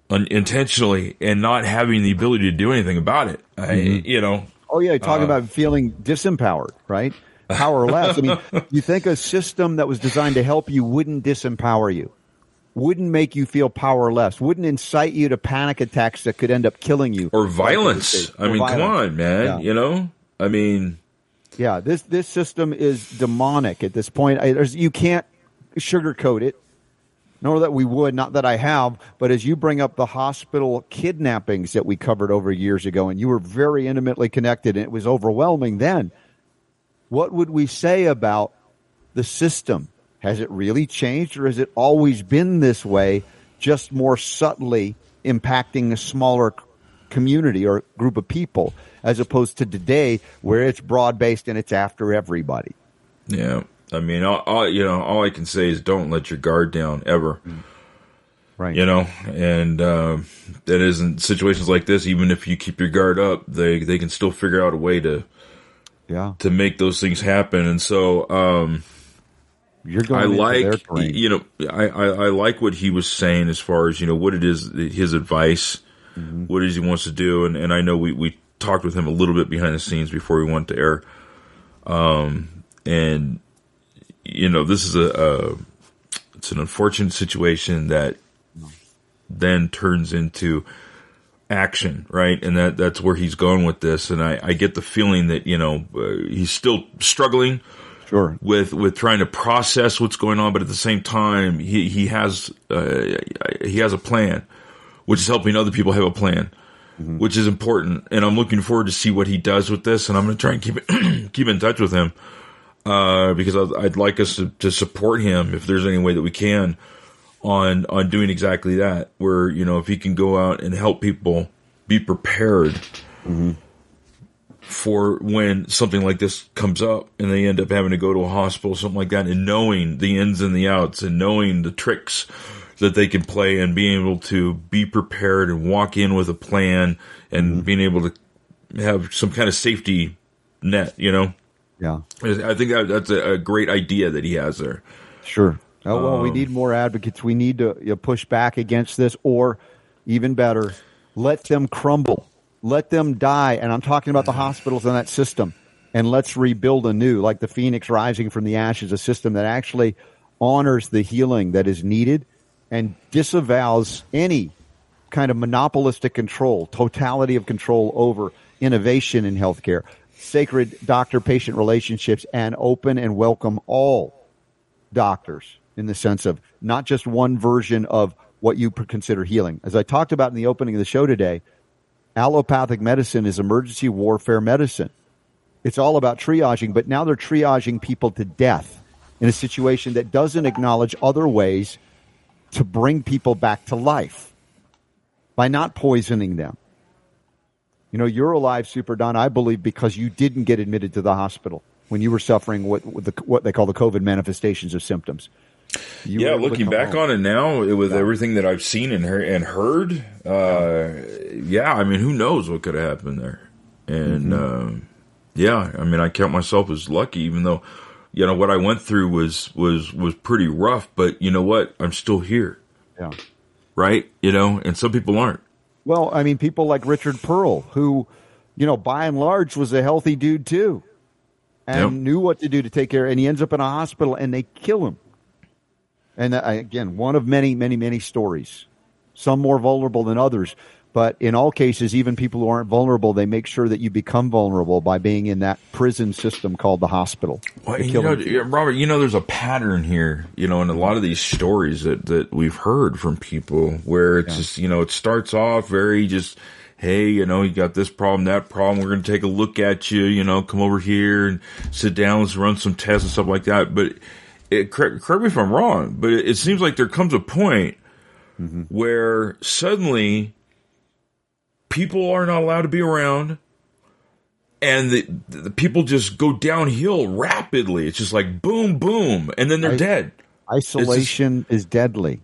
unintentionally, and not having the ability to do anything about it, I, you know, Oh yeah, Uh, talking about feeling disempowered, right? Powerless. I mean, you think a system that was designed to help you wouldn't disempower you, wouldn't make you feel powerless, wouldn't incite you to panic attacks that could end up killing you, or violence. I Or mean, come on, man. Yeah. You know, I mean, Yeah, this this system is demonic at this point. I, there's, you can't sugarcoat it. Nor that we would, not that I have, but as you bring up the hospital kidnappings that we covered over years ago, and you were very intimately connected, and it was overwhelming then. What would we say about the system? Has it really changed, or has it always been this way, just more subtly impacting a smaller community or group of people, as opposed to today, where it's broad based and it's after everybody? yeah. I mean, all, all you know, all I can say is don't let your guard down ever. Right. You know, and uh, that isn't situations like this. Even if you keep your guard up, they they can still figure out a way to Yeah. to make those things happen. And so, um, You're going I like, you know, I, I, I like what he was saying as far as, you know, what it is, his advice, what it is he wants to do. And, and I know we, we talked with him a little bit behind the scenes before we went to air. Um, and, you know, this is a, a it's an unfortunate situation that then turns into action, right? And that, that's where he's going with this. And I, I get the feeling that, you know, uh, he's still struggling sure. with with trying to process what's going on, but at the same time, he he has uh, he has a plan, which is helping other people have a plan, which is important. And I'm looking forward to see what he does with this. And I'm going to try and keep it keep in touch with him uh, because I'd, I'd like us to, to support him if there's any way that we can on on doing exactly that. Where you know if he can go out and help people be prepared for when something like this comes up and they end up having to go to a hospital, something like that, and knowing the ins and the outs and knowing the tricks that they can play and being able to be prepared and walk in with a plan and being able to have some kind of safety net, you know? Yeah. I think that, that's a, a great idea that he has there. Sure. Oh, well, we Um, need more advocates. We need to you know, push back against this, or even better, let them crumble, let them die. And I'm talking about the hospitals and that system. And let's rebuild anew, like the phoenix rising from the ashes, a system that actually honors the healing that is needed and disavows any kind of monopolistic control, totality of control over innovation in healthcare, sacred doctor patient relationships, and open and welcome all doctors in the sense of not just one version of what you consider healing. As I talked about in the opening of the show today, allopathic medicine is emergency warfare medicine. It's all about triaging, but now they're triaging people to death in a situation that doesn't acknowledge other ways to bring people back to life by not poisoning them. You know, you're alive, Super Don, I believe, because you didn't get admitted to the hospital when you were suffering what, what, the, what they call the COVID manifestations of symptoms. You yeah, were able to looking back home. on it now, with everything that I've seen and heard, and heard, uh, yeah, I mean, who knows what could have happened there? And Mm-hmm. uh, yeah, I mean, I count myself as lucky, even though you know what I went through was was was pretty rough. But you know what? I'm still here, Yeah. right? You know, and some people aren't. Well, I mean, people like Richard Pearl, who, you know, by and large was a healthy dude too, and Yep. knew what to do to take care. And he ends up in a hospital, and they kill him. And uh, again, one of many, many, many stories. Some more vulnerable than others, But in all cases, even people who aren't vulnerable, they make sure that you become vulnerable by being in that prison system called the hospital. Well, The you know, Robert, you know, there's a pattern here, you know, in a lot of these stories that, that we've heard from people where it's just, you know, it starts off very just, hey, you know, you got this problem, that problem. We're going to take a look at you, you know, come over here and sit down, let's run some tests and stuff like that. But it, correct, correct me if I'm wrong, but it, it seems like there comes a point mm-hmm. where suddenly people are not allowed to be around and the, the people just go downhill rapidly. It's just like boom, boom, and then they're I- dead. Isolation is deadly.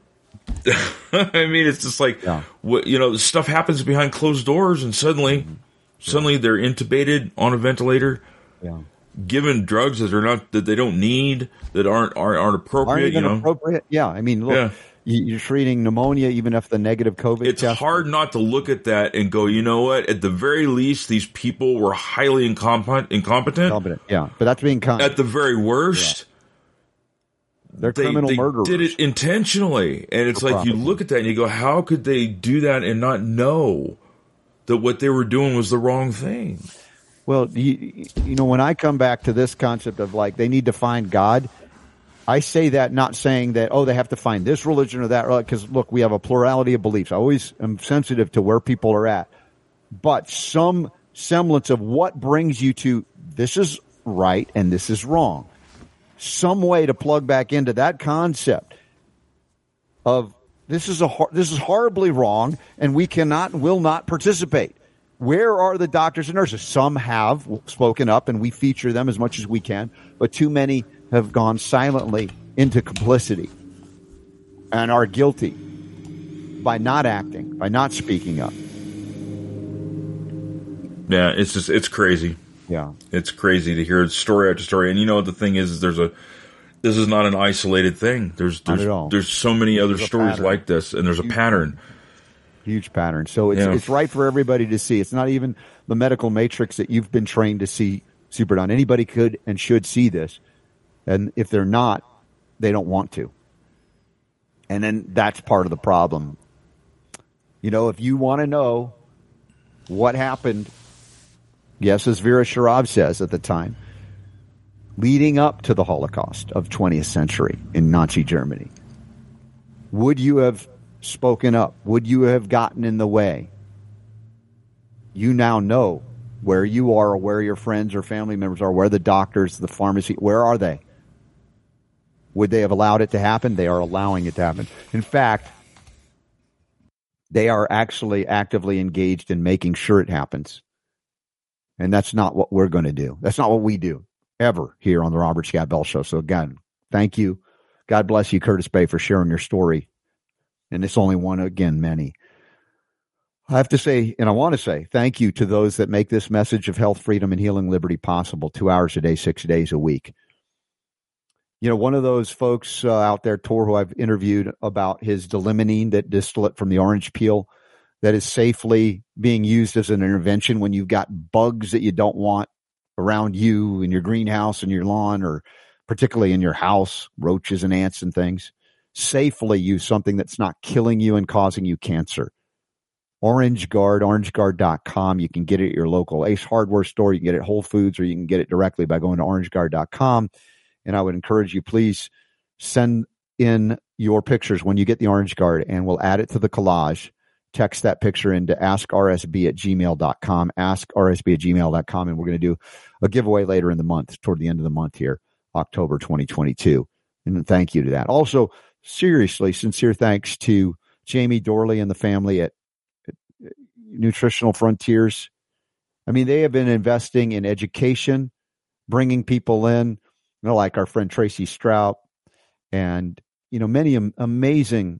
I mean, it's just like Yeah. what you know, stuff happens behind closed doors, and suddenly, mm-hmm. suddenly they're intubated on a ventilator, Yeah. given drugs that they're not that they don't need, that aren't aren't, aren't appropriate. Aren't you know, appropriate. Yeah. I mean, look, Yeah. You- you're treating pneumonia, even if the negative COVID it's test. hard not to look at that and go, you know what? At the very least, these people were highly incompetent. Incompetent. Competent. Yeah. But that's being kind. At the very worst. They're they, criminal they murderers. did it intentionally. And it's For like you look at that and you go, how could they do that and not know that what they were doing was the wrong thing? Well, you, you know, when I come back to this concept of like they need to find God, I say that not saying that oh they have to find this religion or that because look we have a plurality of beliefs. I always am sensitive to where people are at, but some semblance of what brings you to this is right and this is wrong. Some way to plug back into that concept of this is a this is horribly wrong and we cannot and will not participate. Where are the doctors and nurses? Some have spoken up and we feature them as much as we can, but too many have gone silently into complicity and are guilty by not acting, by not speaking up. Yeah, it's just it's crazy. Yeah. It's crazy to hear story after story. And you know what the thing is, is there's a this is not an isolated thing. There's Not there's at all. there's so many other There's a stories pattern. like this, and there's a pattern. Huge pattern. So it's Yeah. it's right for everybody to see. It's not even the medical matrix that you've been trained to see Super Don. Anybody could and should see this. And if they're not, they don't want to. And then that's part of the problem. You know, if you want to know what happened, yes, as Vera Sharav says at the time, leading up to the Holocaust of 20th century in Nazi Germany, would you have spoken up? Would you have gotten in the way? You now know where you are or where your friends or family members are, where the doctors, the pharmacy, where are they? Would they have allowed it to happen? They are allowing it to happen. In fact, they are actually actively engaged in making sure it happens. And that's not what we're going to do. That's not what we do ever here on the Robert Scott Bell Show. So again, thank you. God bless you, Kurtis Bay, for sharing your story. And it's only one, again, many. I have to say, and I want to say, thank you to those that make this message of health, freedom, and healing liberty possible two hours a day, six days a week. You know, one of those folks uh, out there, Tor, who I've interviewed about his d-limonene, that distillate from the orange peel, that is safely being used as an intervention when you've got bugs that you don't want around you in your greenhouse and your lawn, or particularly in your house, roaches and ants and things. Safely use something that's not killing you and causing you cancer. Orange Guard, orangeguard.com. You can get it at your local Ace Hardware store. You can get it at Whole Foods or you can get it directly by going to orangeguard.com. And I would encourage you, please send in your pictures when you get the Orange Guard and we'll add it to the collage. Text that picture into askrsb at gmail.com, askrsb at gmail.com. And we're going to do a giveaway later in the month, toward the end of the month here, October 2022. And thank you to that. Also, seriously, sincere thanks to Jamie Dorley and the family at Nutritional Frontiers. I mean, they have been investing in education, bringing people in, you know, like our friend Tracy Strout and, you know, many amazing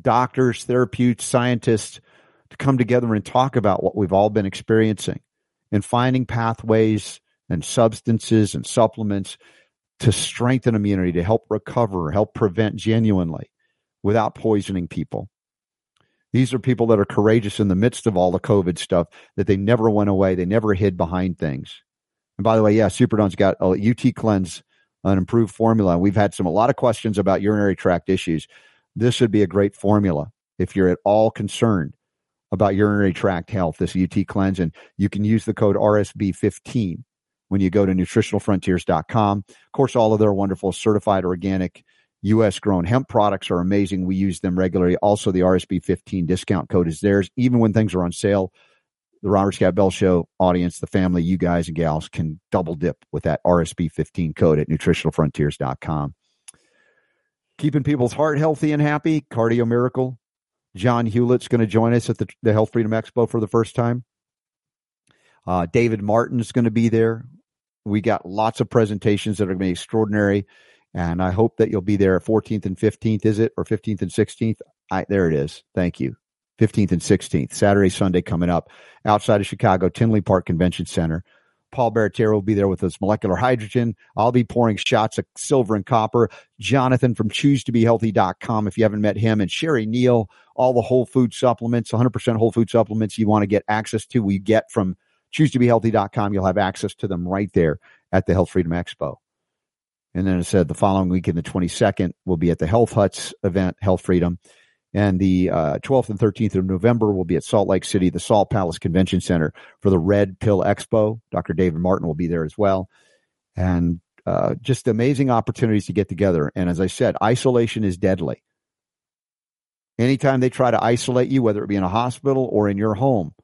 doctors, therapeutics, scientists to come together and talk about what we've all been experiencing and finding pathways and substances and supplements to strengthen immunity, to help recover, help prevent genuinely without poisoning people. These are people that are courageous in the midst of all the COVID stuff that they never went away. They never hid behind things. And by the way, yeah, Superdon's got a UT cleanse, an improved formula. We've had some, a lot of questions about urinary tract issues. This would be a great formula if you're at all concerned about urinary tract health, this UT cleanse, and you can use the code RSB15 when you go to nutritionalfrontiers.com. Of course, all of their wonderful certified organic U.S. grown hemp products are amazing. We use them regularly. Also, the RSB 15 discount code is theirs. Even when things are on sale, the Robert Scott Bell Show audience, the family, you guys and gals can double dip with that RSB 15 code at nutritionalfrontiers.com. Keeping people's heart healthy and happy, Cardio Miracle. John Hewlett's going to join us at the, the Health Freedom Expo for the first time. Uh, David Martin's going to be there. We got lots of presentations that are going to be extraordinary. And I hope that you'll be there 14th and 15th, is it? Or 15th and 16th? I, there it is. Thank you. 15th and 16th, Saturday, Sunday coming up outside of Chicago, Tinley Park Convention Center. Paul Barattiero will be there with his molecular hydrogen. I'll be pouring shots of silver and copper. Jonathan from choosetobehealthy.com, if you haven't met him, and Sherry Neal, all the whole food supplements, 100% whole food supplements you want to get access to, we get from choosetobehealthy.com. You'll have access to them right there at the Health Freedom Expo. And then it said the following week in the 22nd, we'll be at the Health Huts event, Health Freedom. And the uh, 12th and 13th of November will be at Salt Lake City, the Salt Palace Convention Center for the Red Pill Expo. Dr. David Martin will be there as well. And uh, just amazing opportunities to get together. And as I said, isolation is deadly. Anytime they try to isolate you, whether it be in a hospital or in your home,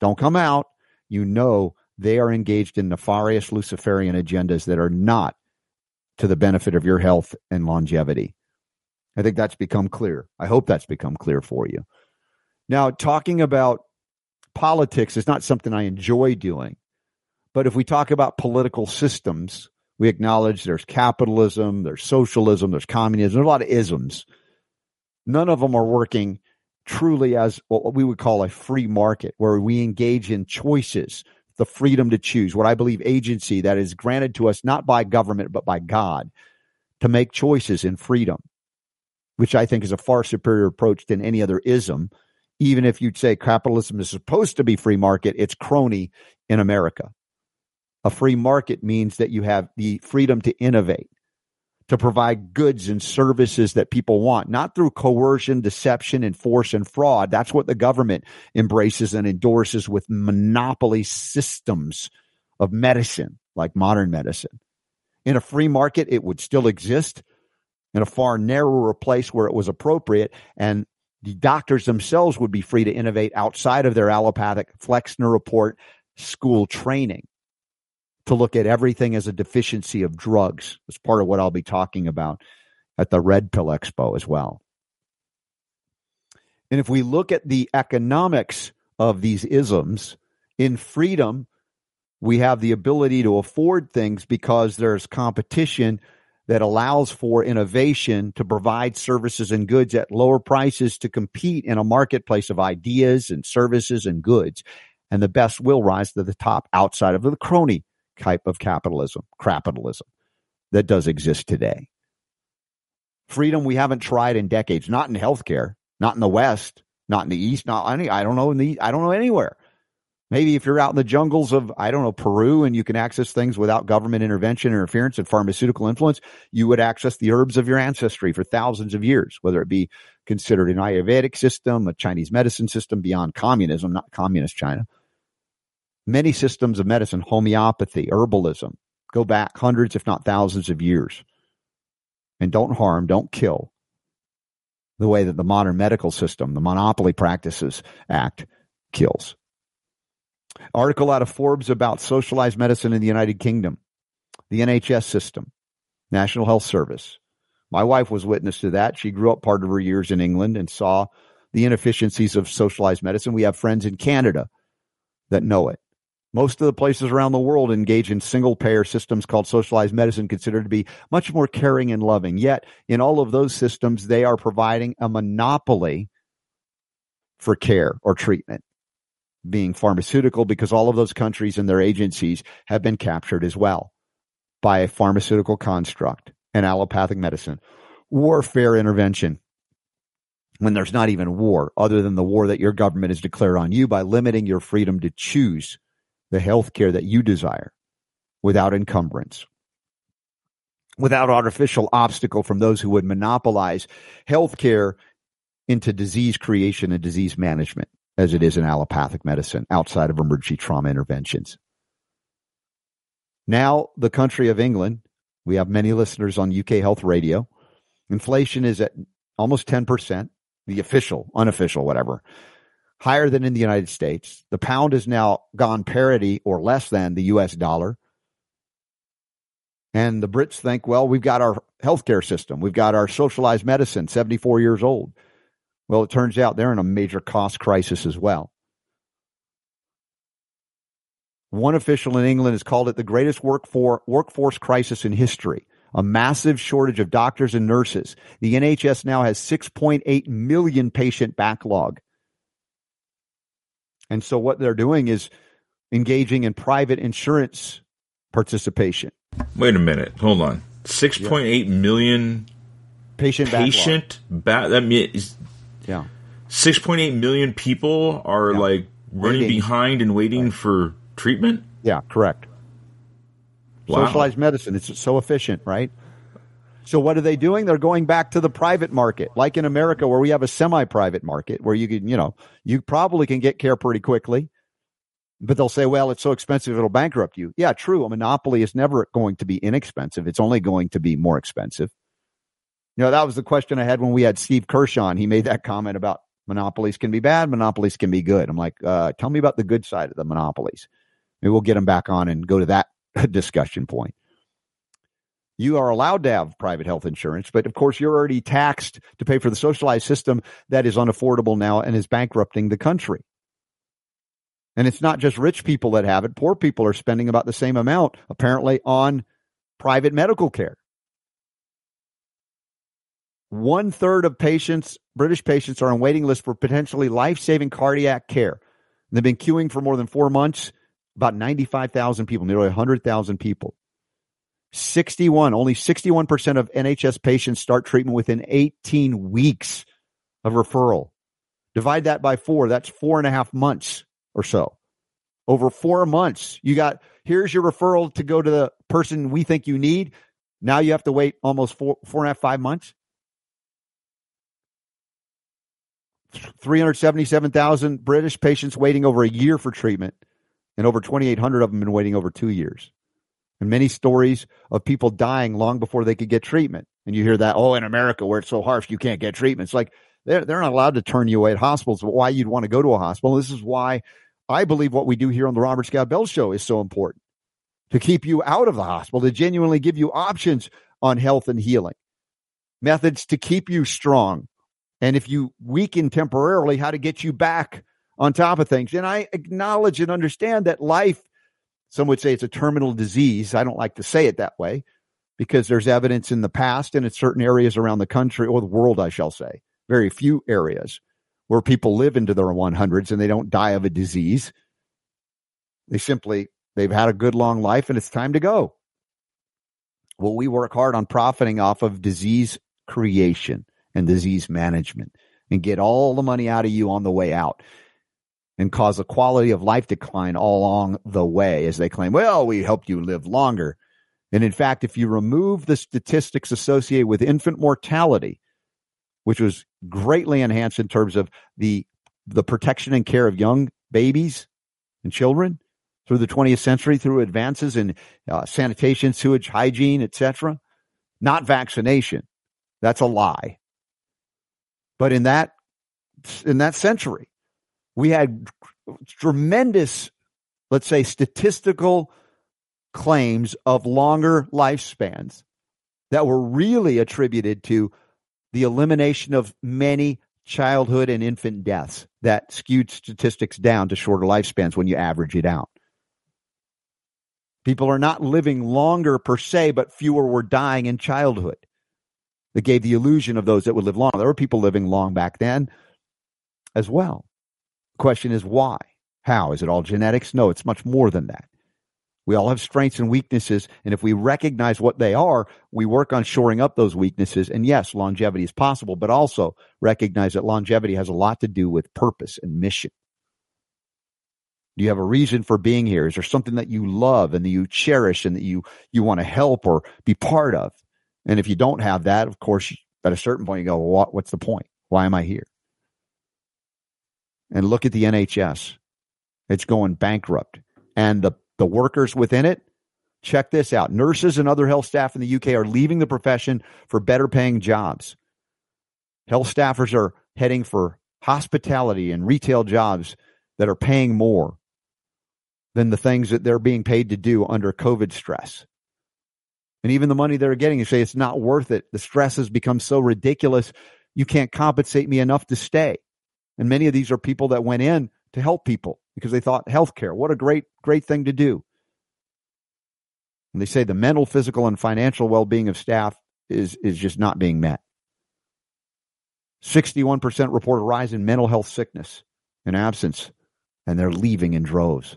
don't come out. You know they are engaged in nefarious Luciferian agendas that are not to the benefit of your health and longevity. I think that's become clear. I hope that's become clear for you. Now, talking about politics is not something I enjoy doing. But if we talk about political systems, we acknowledge there's capitalism, there's socialism, there's communism, there's a lot of isms. None of them are working truly as what we would call a free market, where we engage in choices, the freedom to choose, what I believe agency that is granted to us not by government, but by God to make choices in freedom, which I think is a far superior approach than any other ism. Even if you'd say capitalism is supposed to be free market, it's crony in America. A free market means that you have the freedom to innovate, to provide goods and services that people want, not through coercion, deception, and force and fraud. That's what the government embraces and endorses with monopoly systems of medicine, like modern medicine. In a free market, it would still exist in a far narrower place where it was appropriate. And the doctors themselves would be free to innovate outside of their allopathic Flexner report school training to look at everything as a deficiency of drugs. It's part of what I'll be talking about at the Red Pill Expo as well. And if we look at the economics of these isms, in freedom, we have the ability to afford things because there's competition that allows for innovation to provide services and goods at lower prices to compete in a marketplace of ideas and services and goods. And the best will rise to the top outside of the crony type of capitalism, capitalism that does exist today. Freedom we haven't tried in decades, not in healthcare, not in the West, not in the East, not any, I don't know in the, I don't know anywhere. Maybe if you're out in the jungles of, I don't know, Peru and you can access things without government intervention, interference, and pharmaceutical influence, you would access the herbs of your ancestry for thousands of years, whether it be considered an Ayurvedic system, a Chinese medicine system beyond communism, not communist China, many systems of medicine, homeopathy, herbalism, go back hundreds, if not thousands of years. And don't harm, don't kill the way that the modern medical system, the Monopoly Practices Act, kills. Article out of Forbes about socialized medicine in the United Kingdom, the NHS system, National Health Service. My wife was witness to that. She grew up part of her years in England and saw the inefficiencies of socialized medicine. We have friends in Canada that know it. Most of the places around the world engage in single payer systems called socialized medicine, considered to be much more caring and loving. Yet, in all of those systems, they are providing a monopoly for care or treatment, being pharmaceutical, because all of those countries and their agencies have been captured as well by a pharmaceutical construct and allopathic medicine, warfare intervention. When there's not even war, other than the war that your government has declared on you by limiting your freedom to choose the health care that you desire without encumbrance, without artificial obstacle from those who would monopolize health care into disease creation and disease management. As it is in allopathic medicine outside of emergency trauma interventions. Now, the country of England, we have many listeners on UK Health Radio. Inflation is at almost 10%, the official, unofficial, whatever, higher than in the United States. The pound has now gone parity or less than the US dollar. And the Brits think, well, we've got our healthcare system, we've got our socialized medicine, 74 years old. Well, it turns out they're in a major cost crisis as well. One official in England has called it the greatest workforce crisis in history. A massive shortage of doctors and nurses. The NHS now has 6.8 million patient backlog. And so what they're doing is engaging in private insurance participation. Wait a minute. Hold on. Six point eight million patient patient ba- that means yeah. 6.8 million people are yeah. like running waiting. behind and waiting right. for treatment? Yeah, correct. Wow. Socialized medicine, it's so efficient, right? So what are they doing? They're going back to the private market, like in America where we have a semi-private market where you can, you know, you probably can get care pretty quickly. But they'll say, well, it's so expensive it'll bankrupt you. Yeah, true. A monopoly is never going to be inexpensive. It's only going to be more expensive. You know, that was the question I had when we had Steve Kershaw. He made that comment about monopolies can be bad, monopolies can be good. I'm like, uh, tell me about the good side of the monopolies. Maybe we'll get him back on and go to that discussion point. You are allowed to have private health insurance, but of course, you're already taxed to pay for the socialized system that is unaffordable now and is bankrupting the country. And it's not just rich people that have it. Poor people are spending about the same amount, apparently, on private medical care. One third of patients, British patients, are on waiting lists for potentially life saving cardiac care. they've been queuing for more than four months. About 95,000 people, nearly 100,000 people. 61, only 61% of NHS patients start treatment within 18 weeks of referral. Divide that by four, that's four and a half months or so. Over four months, you got here's your referral to go to the person we think you need. Now you have to wait almost four, four and a half, five months. 377,000 British patients waiting over a year for treatment, and over 2,800 of them been waiting over two years. And many stories of people dying long before they could get treatment. And you hear that, oh, in America where it's so harsh, you can't get treatment. It's like they're, they're not allowed to turn you away at hospitals, but why you'd want to go to a hospital. This is why I believe what we do here on the Robert Scott Bell Show is so important to keep you out of the hospital, to genuinely give you options on health and healing, methods to keep you strong, and if you weaken temporarily, how to get you back on top of things. And I acknowledge and understand that life, some would say it's a terminal disease. I don't like to say it that way because there's evidence in the past and in certain areas around the country or the world, I shall say, very few areas where people live into their 100s and they don't die of a disease. They simply, they've had a good long life and it's time to go. Well, we work hard on profiting off of disease creation and disease management and get all the money out of you on the way out and cause a quality of life decline all along the way as they claim, well, we helped you live longer. And in fact, if you remove the statistics associated with infant mortality, which was greatly enhanced in terms of the the protection and care of young babies and children through the 20th century through advances in uh, sanitation, sewage hygiene, etc. Not vaccination. That's a lie. But in that in that century, we had tremendous, let's say, statistical claims of longer lifespans that were really attributed to the elimination of many childhood and infant deaths that skewed statistics down to shorter lifespans when you average it out. People are not living longer per se, but fewer were dying in childhood that gave the illusion of those that would live long. There were people living long back then as well. The question is why? How? Is it all genetics? No, it's much more than that. We all have strengths and weaknesses. And if we recognize what they are, we work on shoring up those weaknesses. And yes, longevity is possible, but also recognize that longevity has a lot to do with purpose and mission. Do you have a reason for being here? Is there something that you love and that you cherish and that you, you want to help or be part of? And if you don't have that, of course, at a certain point, you go, well, what, what's the point? Why am I here? And look at the NHS. It's going bankrupt. And the, the workers within it, check this out. Nurses and other health staff in the UK are leaving the profession for better paying jobs. Health staffers are heading for hospitality and retail jobs that are paying more than the things that they're being paid to do under COVID stress. And even the money they're getting, you say it's not worth it. The stress has become so ridiculous. You can't compensate me enough to stay. And many of these are people that went in to help people because they thought healthcare, what a great, great thing to do. And they say the mental, physical, and financial well being of staff is, is just not being met. 61% report a rise in mental health sickness and absence, and they're leaving in droves,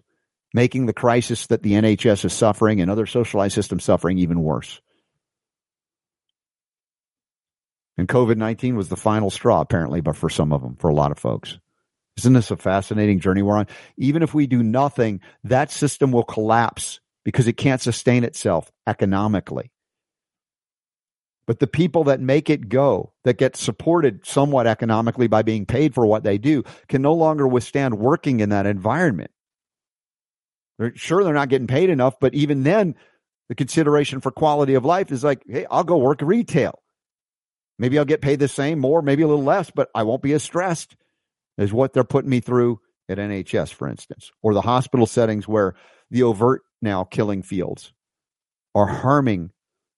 making the crisis that the NHS is suffering and other socialized systems suffering even worse. And COVID 19 was the final straw, apparently, but for some of them, for a lot of folks. Isn't this a fascinating journey we're on? Even if we do nothing, that system will collapse because it can't sustain itself economically. But the people that make it go, that get supported somewhat economically by being paid for what they do, can no longer withstand working in that environment. They're, sure, they're not getting paid enough, but even then, the consideration for quality of life is like, hey, I'll go work retail. Maybe I'll get paid the same, more, maybe a little less, but I won't be as stressed as what they're putting me through at NHS, for instance, or the hospital settings where the overt now killing fields are harming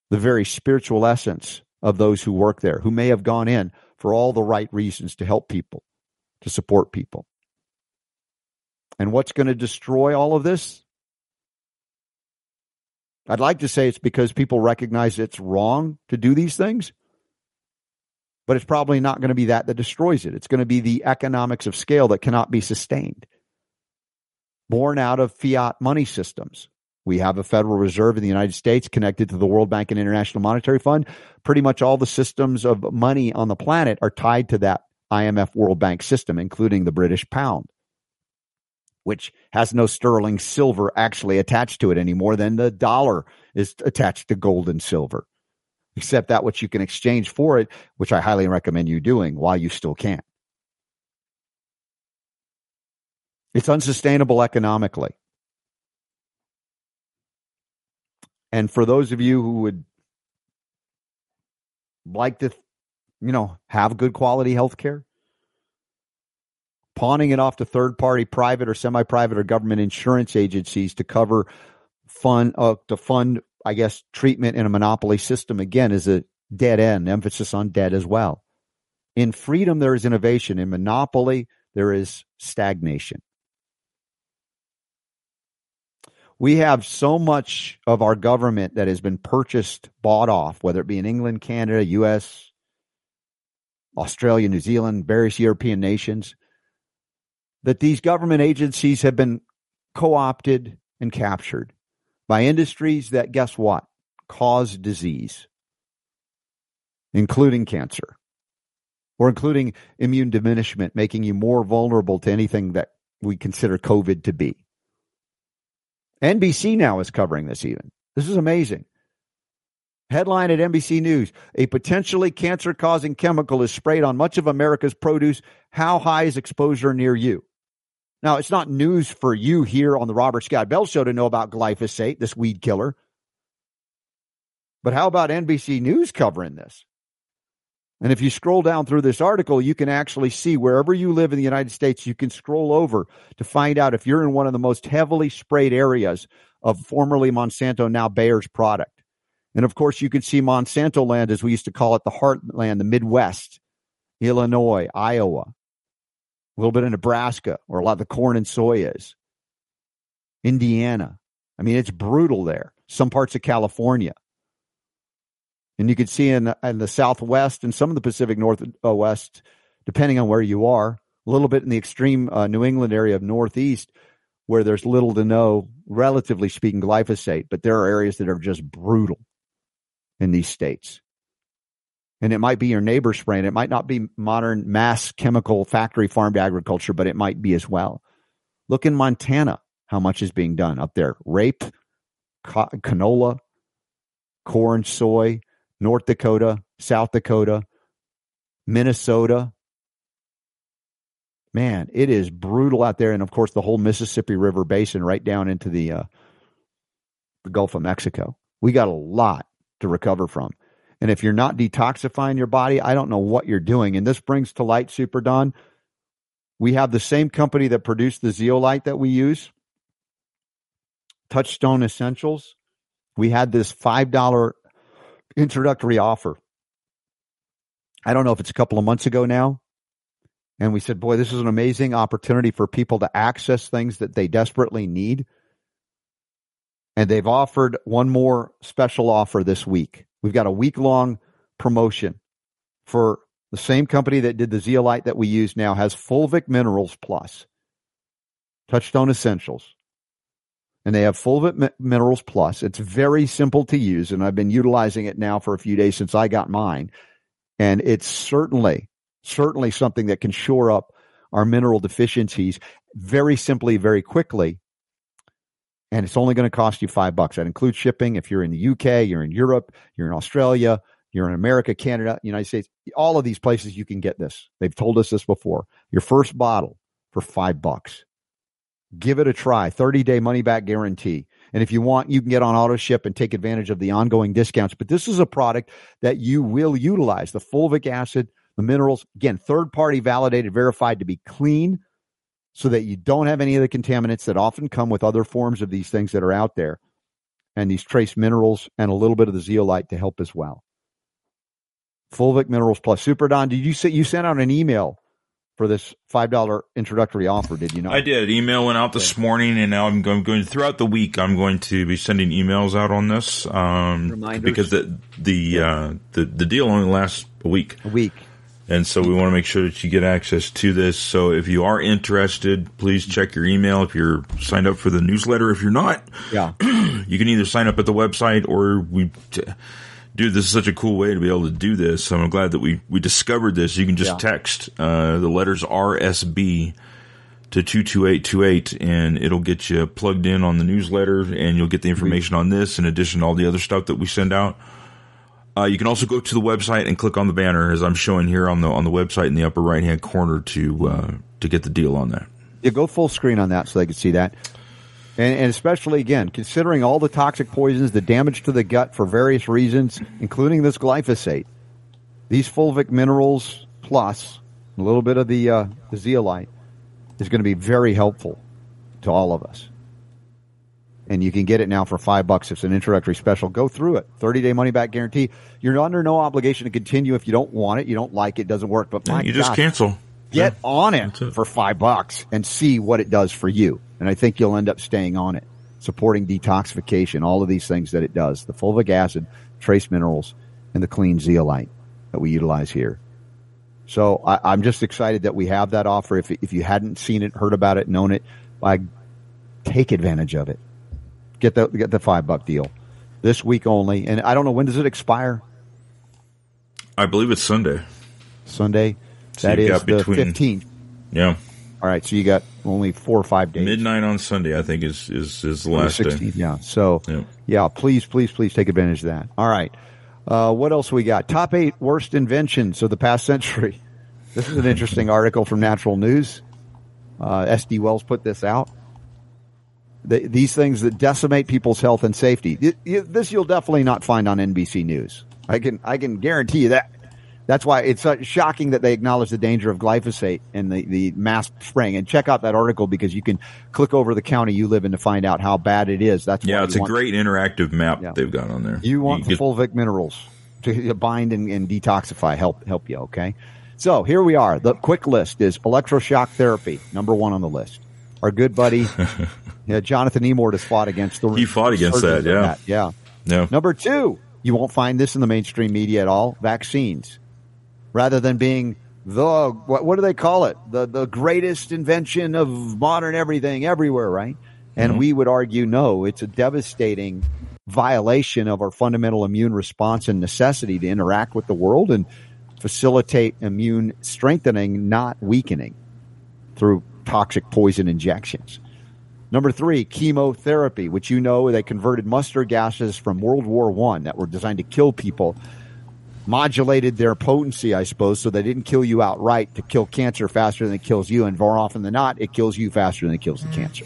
the very spiritual essence of those who work there, who may have gone in for all the right reasons to help people, to support people. And what's going to destroy all of this? I'd like to say it's because people recognize it's wrong to do these things, but it's probably not going to be that that destroys it. It's going to be the economics of scale that cannot be sustained, born out of fiat money systems. We have a Federal Reserve in the United States connected to the World Bank and International Monetary Fund. Pretty much all the systems of money on the planet are tied to that IMF World Bank system, including the British pound, which has no sterling silver actually attached to it anymore than the dollar is attached to gold and silver, except that which you can exchange for it, which I highly recommend you doing while you still can. It's unsustainable economically. And for those of you who would like to, you know, have good quality health care, pawning it off to third party, private or semi private or government insurance agencies to cover fund, uh, to fund, I guess, treatment in a monopoly system again is a dead end, emphasis on dead as well. In freedom, there is innovation. In monopoly, there is stagnation. we have so much of our government that has been purchased, bought off, whether it be in England, Canada, US, Australia, New Zealand, various European nations, that these government agencies have been co opted and captured by industries that, guess what, cause disease, including cancer or including immune diminishment, making you more vulnerable to anything that we consider COVID to be. NBC now is covering this even. This is amazing. Headline at NBC News A potentially cancer causing chemical is sprayed on much of America's produce. How high is exposure near you? Now, it's not news for you here on the Robert Scott Bell Show to know about glyphosate, this weed killer. But how about NBC News covering this? And if you scroll down through this article, you can actually see wherever you live in the United States, you can scroll over to find out if you're in one of the most heavily sprayed areas of formerly Monsanto, now Bayer's product. And of course, you can see Monsanto land, as we used to call it, the heartland, the Midwest, Illinois, Iowa, a little bit of Nebraska, where a lot of the corn and soy is, Indiana. I mean, it's brutal there. Some parts of California. And you can see in, in the Southwest and some of the Pacific Northwest, depending on where you are, a little bit in the extreme uh, New England area of Northeast, where there's little to no, relatively speaking, glyphosate. But there are areas that are just brutal in these states. And it might be your neighbor spraying. It might not be modern mass chemical factory farmed agriculture, but it might be as well. Look in Montana, how much is being done up there. Rape, canola, corn, soy, North Dakota, South Dakota, Minnesota, man, it is brutal out there. And of course, the whole Mississippi River Basin right down into the, uh, the Gulf of Mexico. We got a lot to recover from. And if you're not detoxifying your body, I don't know what you're doing. And this brings to light, Super Don. We have the same company that produced the zeolite that we use, Touchstone Essentials. We had this $5 introductory offer. I don't know if it's a couple of months ago now. And we said, boy, this is an amazing opportunity for people to access things that they desperately need. And they've offered one more special offer this week. We've got a week long promotion for the same company that did the zeolite that we use now has Fulvic Minerals Plus, Touchstone Essentials. And they have Fulvic Minerals Plus. It's very simple to use, and I've been utilizing it now for a few days since I got mine. And it's certainly, certainly something that can shore up our mineral deficiencies very simply, very quickly and it's only going to cost you five bucks. That includes shipping. If you're in the UK, you're in Europe, you're in Australia, you're in America, Canada, United States, all of these places you can get this. They've told us this before. Your first bottle for five bucks. Give it a try. 30 day money back guarantee. And if you want, you can get on auto ship and take advantage of the ongoing discounts. But this is a product that you will utilize. The fulvic acid, the minerals, again, third party validated, verified to be clean, so that you don't have any of the contaminants that often come with other forms of these things that are out there and these trace minerals and a little bit of the zeolite to help as well. Fulvic Minerals Plus. Super Don, did you say you sent out an email for this five dollar introductory offer? Did you not? I did. Email went out this okay. morning, and now I'm going, going, throughout the week. I'm going to be sending emails out on this um, because the the uh, the the deal only lasts a week. A week. And so we want to make sure that you get access to this. So if you are interested, please check your email. If you're signed up for the newsletter, if you're not, yeah, you can either sign up at the website or we, dude, this is such a cool way to be able to do this. So I'm glad that we, we discovered this. You can just yeah. text, uh, the letters RSB to 22828 and it'll get you plugged in on the newsletter and you'll get the information on this in addition to all the other stuff that we send out. Uh, you can also go to the website and click on the banner as I'm showing here on the on the website in the upper right hand corner to uh, to get the deal on that. Yeah, go full screen on that so they can see that. And, and, especially again, considering all the toxic poisons, the damage to the gut for various reasons, including this glyphosate, these fulvic minerals plus a little bit of the uh, the zeolite is going to be very helpful to all of us and you can get it now for five bucks. It's an introductory special. Go through it. 30 day money back guarantee. You're under no obligation to continue if you don't want it, you don't like it, doesn't work. But my you just gosh, cancel. Get yeah. on it, it for five bucks and see what it does for you. And I think you'll end up staying on it, supporting detoxification, all of these things that it does. The fulvic acid, trace minerals, and the clean zeolite that we utilize here. So I, am just excited that we have that offer. If, if you hadn't seen it, heard about it, known it, I take advantage of it get the get the five buck deal this week only. And I don't know when does it expire. I believe it's Sunday. Sunday. So that is the fifteenth. Yeah. All right, so you got only four or five days. Midnight on Sunday, I think, is is, is the last 16th, day. Yeah. So, yeah. yeah, please, please, please take advantage of that. All right. Uh, what else we got? Top eight worst inventions of the past century. This is an interesting article from Natural News. Uh, SD Wells put this out the, these things that decimate people's health and safety. This you'll definitely not find on NBC News. I can I can guarantee you that. That's why it's uh, shocking that they acknowledge the danger of glyphosate and the, the mass spraying. And check out that article because you can click over the county you live in to find out how bad it is. That's yeah, it's a great interactive map yeah. they've got on there. You want you the fulvic minerals to bind and, and detoxify, help help you. Okay, so here we are. The quick list is electroshock therapy, number one on the list. Our good buddy Yeah, Jonathan Emord has fought against the. He fought against that. Yeah. That. Yeah. Yeah. Number two, you won't find this in the mainstream media at all. Vaccines, rather than being the what, what do they call it? The the greatest invention of modern everything everywhere, right? And mm-hmm. we would argue no, it's a devastating violation of our fundamental immune response and necessity to interact with the world and facilitate immune strengthening, not weakening through toxic poison injections. Number three, chemotherapy, which you know they converted mustard gases from World War One that were designed to kill people modulated their potency, I suppose, so they didn't kill you outright to kill cancer faster than it kills you. And more often than not, it kills you faster than it kills the cancer.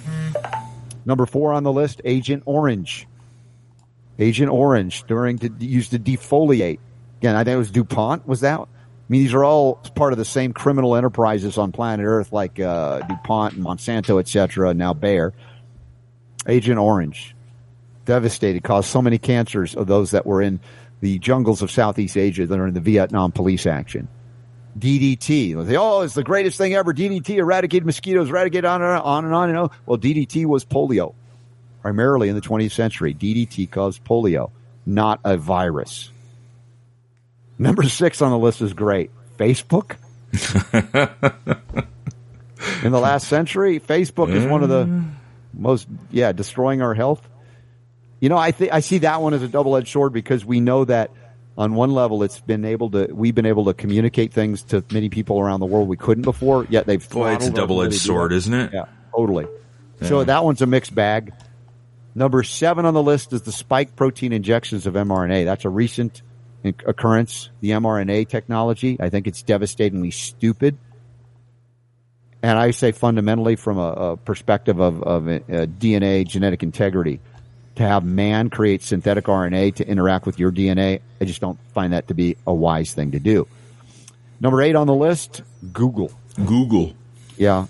Number four on the list, Agent Orange. Agent Orange during to used to defoliate. Again, I think it was DuPont. Was that? I mean, these are all part of the same criminal enterprises on planet Earth, like uh, DuPont and Monsanto, etc. Now Bayer. Agent Orange, devastated, caused so many cancers of those that were in the jungles of Southeast Asia that are in the Vietnam police action. DDT. They, oh, it's the greatest thing ever. DDT eradicated mosquitoes, eradicated on and on and on and on. Well, DDT was polio, primarily in the 20th century. DDT caused polio, not a virus. Number six on the list is great. Facebook. in the last century, Facebook is one of the mm. most, yeah, destroying our health. You know, I think I see that one as a double-edged sword because we know that on one level it's been able to we've been able to communicate things to many people around the world we couldn't before. Yet they've Boy, it's a double-edged sword, isn't it? Yeah, totally. Yeah. So that one's a mixed bag. Number seven on the list is the spike protein injections of mRNA. That's a recent occurrence. The mRNA technology. I think it's devastatingly stupid. And I say fundamentally from a, a perspective of, of a, a DNA genetic integrity to have man create synthetic RNA to interact with your DNA, I just don't find that to be a wise thing to do. Number eight on the list, Google. Google. Yeah.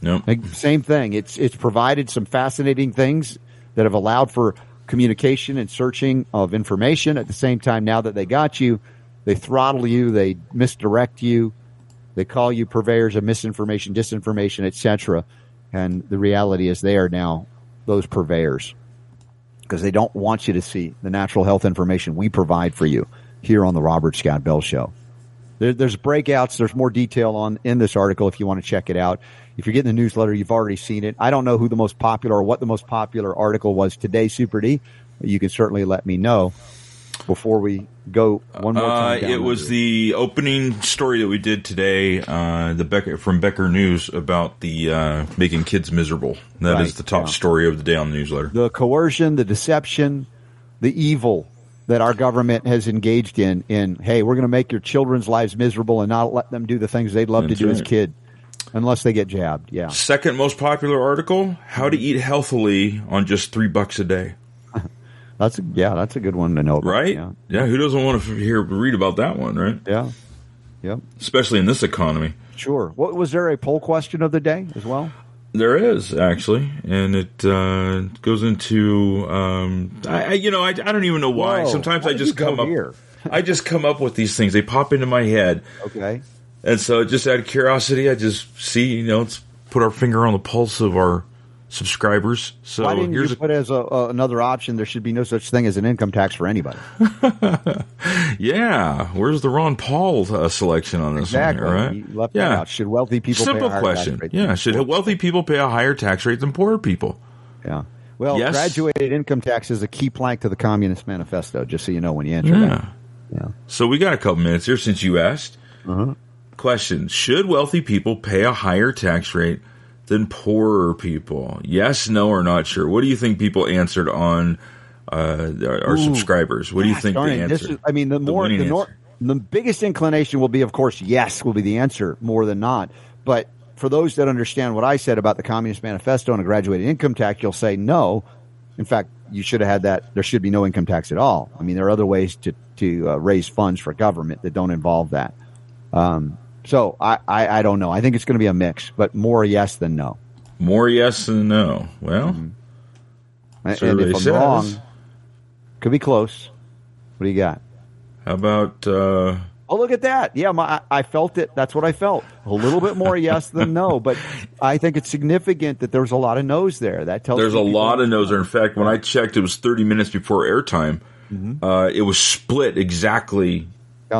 Nope. Same thing. It's it's provided some fascinating things that have allowed for communication and searching of information. At the same time, now that they got you, they throttle you, they misdirect you, they call you purveyors of misinformation, disinformation, etc. And the reality is they are now those purveyors because they don't want you to see the natural health information we provide for you here on the Robert Scott Bell Show. There, there's breakouts. There's more detail on in this article if you want to check it out. If you're getting the newsletter, you've already seen it. I don't know who the most popular or what the most popular article was today, Super D. You can certainly let me know before we go one more time. Uh, it was the opening story that we did today, uh, the Becker from Becker News about the uh, making kids miserable. That right, is the top yeah. story of the day on the newsletter. The coercion, the deception, the evil that our government has engaged in. In hey, we're going to make your children's lives miserable and not let them do the things they'd love That's to do right. as kid. Unless they get jabbed, yeah. Second most popular article: How to eat healthily on just three bucks a day. That's a, yeah, that's a good one to know. About. Right? Yeah. yeah. Who doesn't want to hear read about that one? Right? Yeah. Yep. Especially in this economy. Sure. What was there a poll question of the day as well? There is actually, and it uh, goes into um, I, I, you know I, I don't even know why. Whoa, Sometimes why I just come up here? I just come up with these things. They pop into my head. Okay. And so just out of curiosity, I just see you know let's put our finger on the pulse of our subscribers. So Why didn't here's you put as a, uh, another option? There should be no such thing as an income tax for anybody. yeah, where's the Ron Paul uh, selection on this exactly. one? Here, right? yeah. Should wealthy people simple question? Yeah, should wealthy people pay a higher tax rate than poorer people? Yeah. Well, yes. graduated income tax is a key plank to the Communist Manifesto. Just so you know when you enter yeah. that. Yeah. So we got a couple minutes here since you asked. Uh-huh. Question: Should wealthy people pay a higher tax rate than poorer people? Yes, no, or not sure. What do you think people answered on uh, our, our subscribers? What do you think they answered? Is, I mean, the more the, the, the biggest inclination will be, of course, yes, will be the answer more than not. But for those that understand what I said about the Communist Manifesto and a graduated income tax, you'll say no. In fact, you should have had that. There should be no income tax at all. I mean, there are other ways to to uh, raise funds for government that don't involve that. Um, so I, I, I, don't know. I think it's going to be a mix, but more yes than no. More yes than no. Well, mm-hmm. and, and if I'm says. wrong, could be close. What do you got? How about? Uh, oh, look at that! Yeah, my, I felt it. That's what I felt. A little bit more yes than no, but I think it's significant that there's a lot of no's there. That tells there's a lot of no's there. In fact, when I checked, it was 30 minutes before airtime. Mm-hmm. Uh, it was split exactly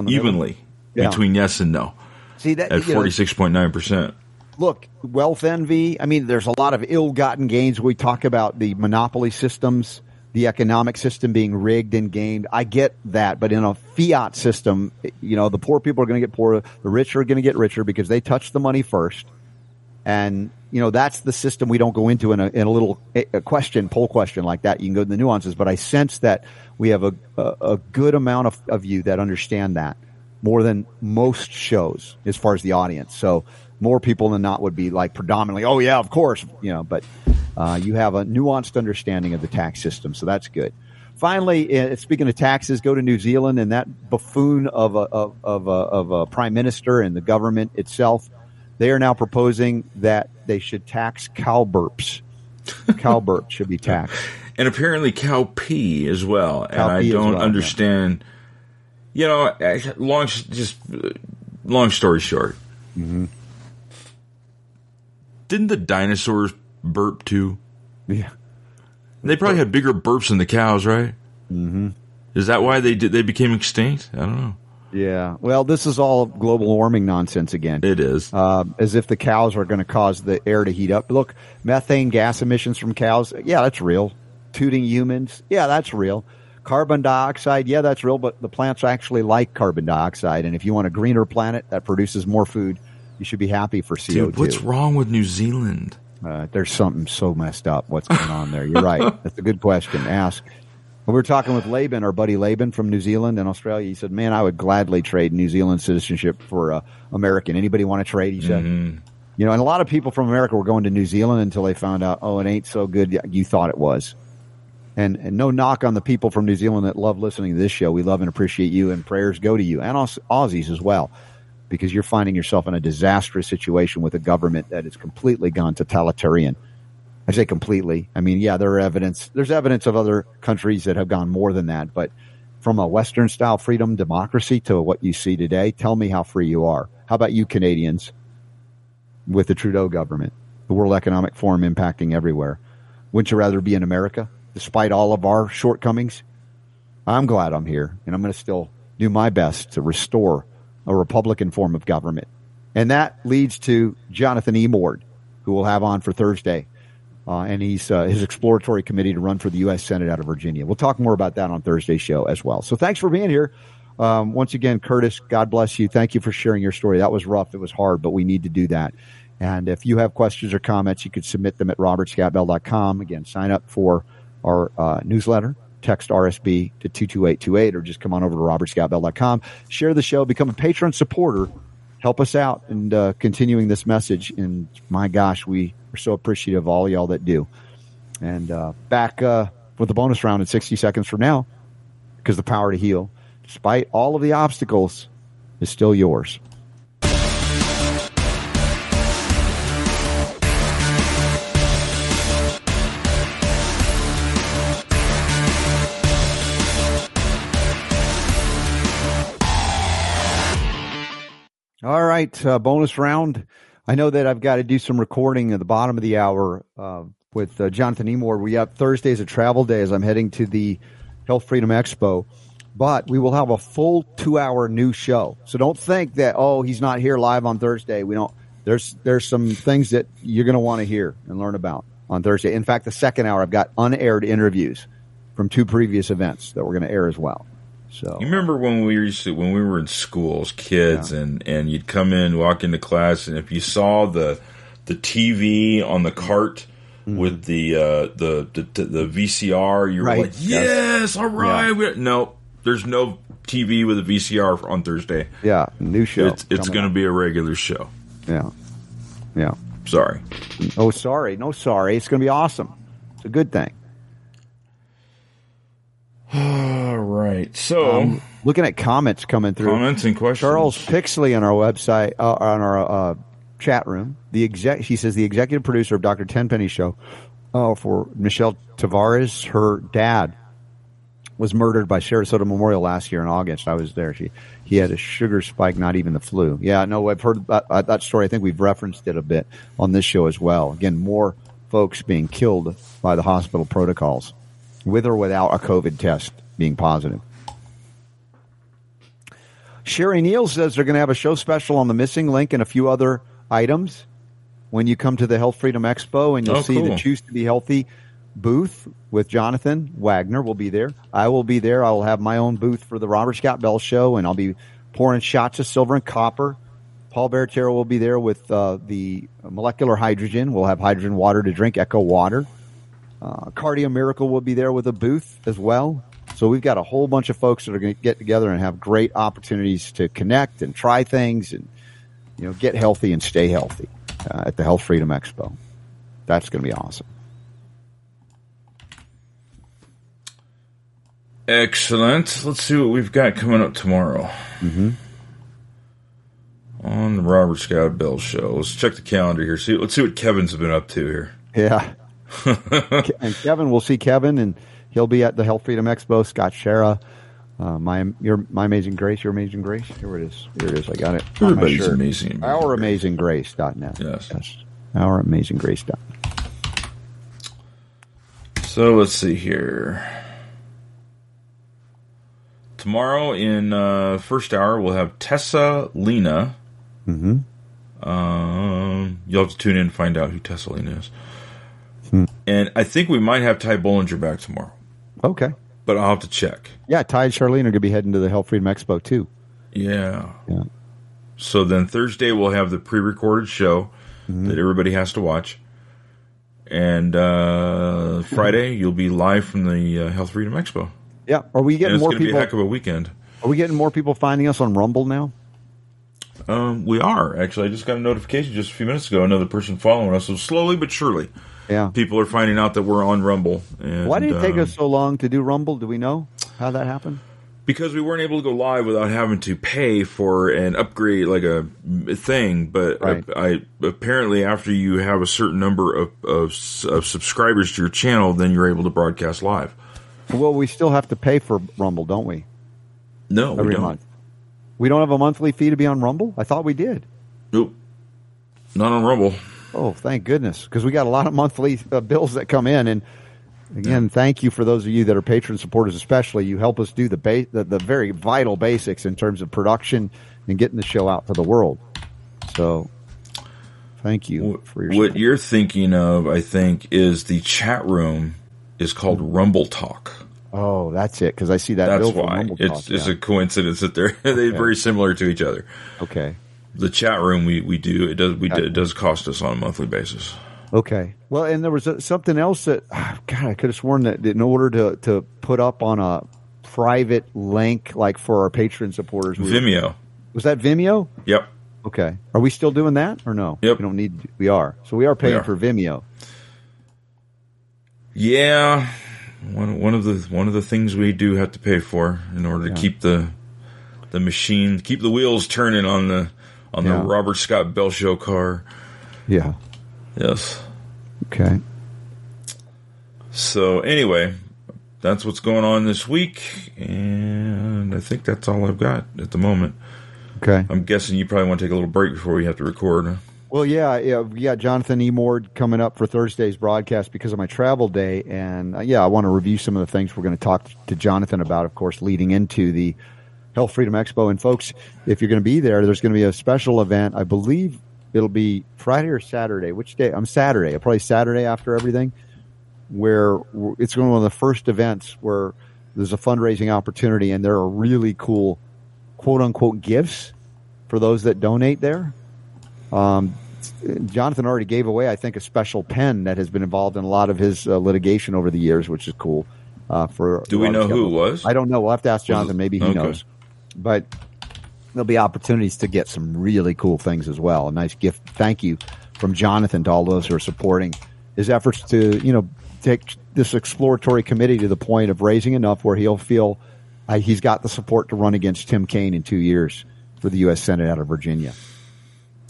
evenly yeah. between yes and no. See that at forty six point nine percent. Look, wealth envy. I mean, there's a lot of ill-gotten gains. We talk about the monopoly systems, the economic system being rigged and gamed. I get that, but in a fiat system, you know, the poor people are going to get poorer, the rich are going to get richer because they touch the money first. And, you know, that's the system we don't go into in a, in a little a question, poll question like that. You can go to the nuances, but I sense that we have a, a, a good amount of, of you that understand that more than most shows as far as the audience. So more people than not would be like predominantly, oh yeah, of course, you know, but, uh, you have a nuanced understanding of the tax system. So that's good. Finally, uh, speaking of taxes, go to New Zealand and that buffoon of a, of, of a, of a prime minister and the government itself they are now proposing that they should tax cow burps. cow burps should be taxed. And apparently cow pee as well. Cow and I don't well, understand. Yeah. You know, long just long story short. Mm-hmm. Didn't the dinosaurs burp too? Yeah. They probably had bigger burps than the cows, right? Mm-hmm. Is that why they did? They became extinct? I don't know. Yeah. Well, this is all global warming nonsense again. It is. Uh, as if the cows are going to cause the air to heat up. Look, methane gas emissions from cows. Yeah, that's real. Tooting humans. Yeah, that's real. Carbon dioxide. Yeah, that's real. But the plants actually like carbon dioxide. And if you want a greener planet that produces more food, you should be happy for CO2. Dude, what's wrong with New Zealand? Uh, there's something so messed up. What's going on there? You're right. That's a good question. Ask. We were talking with Laban, our buddy Laban from New Zealand and Australia. He said, "Man, I would gladly trade New Zealand citizenship for uh, American. Anybody want to trade?" He said. Mm-hmm. You know, and a lot of people from America were going to New Zealand until they found out, oh, it ain't so good you thought it was. And, and no knock on the people from New Zealand that love listening to this show. We love and appreciate you, and prayers go to you and Aussies as well, because you're finding yourself in a disastrous situation with a government that is completely gone totalitarian. I say completely. I mean, yeah, there are evidence. There's evidence of other countries that have gone more than that, but from a Western style freedom democracy to what you see today, tell me how free you are. How about you Canadians with the Trudeau government, the World Economic Forum impacting everywhere? Wouldn't you rather be in America despite all of our shortcomings? I'm glad I'm here and I'm going to still do my best to restore a Republican form of government. And that leads to Jonathan E. Mord, who we'll have on for Thursday uh, and he's uh, his exploratory committee to run for the U.S. Senate out of Virginia. We'll talk more about that on Thursday's show as well. So thanks for being here. Um, once again, Kurtis, God bless you. Thank you for sharing your story. That was rough. It was hard, but we need to do that. And if you have questions or comments, you could submit them at robertscottbell.com. Again, sign up for our uh, newsletter. Text RSB to 22828 or just come on over to robertscottbell.com. Share the show, become a patron supporter. Help us out in uh, continuing this message. And my gosh, we we're so appreciative of all y'all that do. And uh, back uh, with the bonus round in 60 seconds from now, because the power to heal, despite all of the obstacles, is still yours. All right, uh, bonus round. I know that I've got to do some recording at the bottom of the hour uh, with uh, Jonathan Emord. We have Thursdays a travel day as I'm heading to the Health Freedom Expo, but we will have a full two hour new show. So don't think that oh he's not here live on Thursday. We don't. There's there's some things that you're going to want to hear and learn about on Thursday. In fact, the second hour I've got unaired interviews from two previous events that we're going to air as well. So you remember when we used to when we were in schools, kids, yeah. and and you'd come in, walk into class, and if you saw the the TV on the cart mm-hmm. with the, uh, the the the VCR, you were right. like, yes, yes. all right. Yeah. No, there's no TV with a VCR on Thursday. Yeah, new show. It's, it's going to be a regular show. Yeah, yeah. Sorry. Oh, sorry. No, sorry. It's going to be awesome. It's a good thing. All right. So, um, looking at comments coming through. Comments and questions. Charles Pixley on our website, uh, on our uh, chat room. The exec, he says the executive producer of Dr. Tenpenny Show uh, for Michelle Tavares, her dad was murdered by Sarasota Memorial last year in August. I was there. She, he had a sugar spike, not even the flu. Yeah, no, I've heard that, uh, that story. I think we've referenced it a bit on this show as well. Again, more folks being killed by the hospital protocols with or without a COVID test being positive. Sherry Neal says they're going to have a show special on the missing link and a few other items when you come to the Health Freedom Expo, and you'll oh, see cool. the Choose to Be Healthy booth with Jonathan Wagner will be there. I will be there. I will have my own booth for the Robert Scott Bell Show, and I'll be pouring shots of silver and copper Paul Barattiero will be there with uh, the molecular hydrogen. We'll have hydrogen water to drink, Echo Water. Uh, Cardio Miracle will be there with a booth as well. So we've got a whole bunch of folks that are going to get together and have great opportunities to connect and try things and you know get healthy and stay healthy uh, at the Health Freedom Expo. That's going to be awesome. Excellent. Let's see what we've got coming up tomorrow. Mm-hmm. On the Robert Scott Bell Show. Let's check the calendar here. See, let's see what Kevin's been up to here. Yeah. And Kevin, we'll see Kevin, and he'll be at the Health Freedom Expo. Scott Shara, uh, my your my amazing grace, your amazing grace. Here it is. Here it is. I got it. Everybody's amazing. Our amazing net. Yes. Yes. Our amazing grace.net. So let's see here. Tomorrow in uh, first hour we'll have Tessa Lena. Mm-hmm. Um, you'll have to tune in and find out who Tessa Lena is. Hmm. And I think we might have Ty Bollinger back tomorrow, Okay. but I'll have to check. Yeah, Ty and Charlene are going to be heading to the Health Freedom Expo too. Yeah. Yeah. So then Thursday we'll have the pre-recorded show Mm-hmm. that everybody has to watch, and uh, Friday you'll be live from the uh, Health Freedom Expo. Yeah. Are we getting more going to be a people? heck of a weekend. Are we getting more people finding us on Rumble now? Um, we are actually. I just got a notification just a few minutes ago. Another person following us. So slowly but surely, Yeah. people are finding out that we're on Rumble. And, Why did it take um, us so long to do Rumble? Do we know how that happened? Because we weren't able to go live without having to pay for an upgrade, like a thing. But Right. I, I apparently after you have a certain number of, of of subscribers to your channel, then you're able to broadcast live. Well, we still have to pay for Rumble, don't we? No, we Every don't. month. We don't have a monthly fee to be on Rumble. I thought we did. Nope, not on Rumble. Oh, thank goodness, because we got a lot of monthly uh, bills that come in, and again, thank you for those of you that are patron supporters, especially. You help us do the ba- the, the very vital basics in terms of production and getting the show out to the world. So, thank you for your What support. you're thinking of, I think, is the chat room is called Rumble Talk. Oh, that's it. Because I see that. That's bill why Rumble it's Talk, it's yeah. a coincidence that they're they're very similar to each other. okay. The chat room we, we do it does we do, it does cost us on a monthly basis. Okay. Well, and there was uh something else that God, I could have sworn that in order to to put up on a private link, like for our patron supporters, we- Vimeo. was that Vimeo? Yep. Okay. Are we still doing that or no? Yep. We don't need. We are. So we are paying are. for Vimeo. Yeah. One one of the one of the things we do have to pay for in order to keep the the machine keep the wheels turning on the on Yeah. the Robert Scott Bell show car. Yeah. Yes. Okay. So anyway, that's what's going on this week, and I think that's all I've got at the moment. Okay. I'm guessing you probably want to take a little break before we have to record. Well, yeah, yeah, we got Jonathan E. Mord coming up for Thursday's broadcast because of my travel day, and uh, yeah, I want to review some of the things we're going to talk to Jonathan about, of course, leading into the Health Freedom Expo. And folks, if you're going to be there, there's going to be a special event. I believe it'll be Friday or Saturday. Which day? I'm Saturday. Probably Saturday after everything, where it's going to be one of the first events where there's a fundraising opportunity, and there are really cool, quote unquote, gifts for those that donate there. Um, Jonathan already gave away, I think, a special pen that has been involved in a lot of his uh, litigation over the years, which is cool. Uh, for Do we know who it was? I don't know. We'll have to ask Jonathan. Maybe he Okay. knows. But there'll be opportunities to get some really cool things as well. A nice gift. Thank you from Jonathan to all those who are supporting his efforts to, you know, take this exploratory committee to the point of raising enough where he'll feel uh, he's got the support to run against Tim Kaine in two years for the U.S. Senate out of Virginia.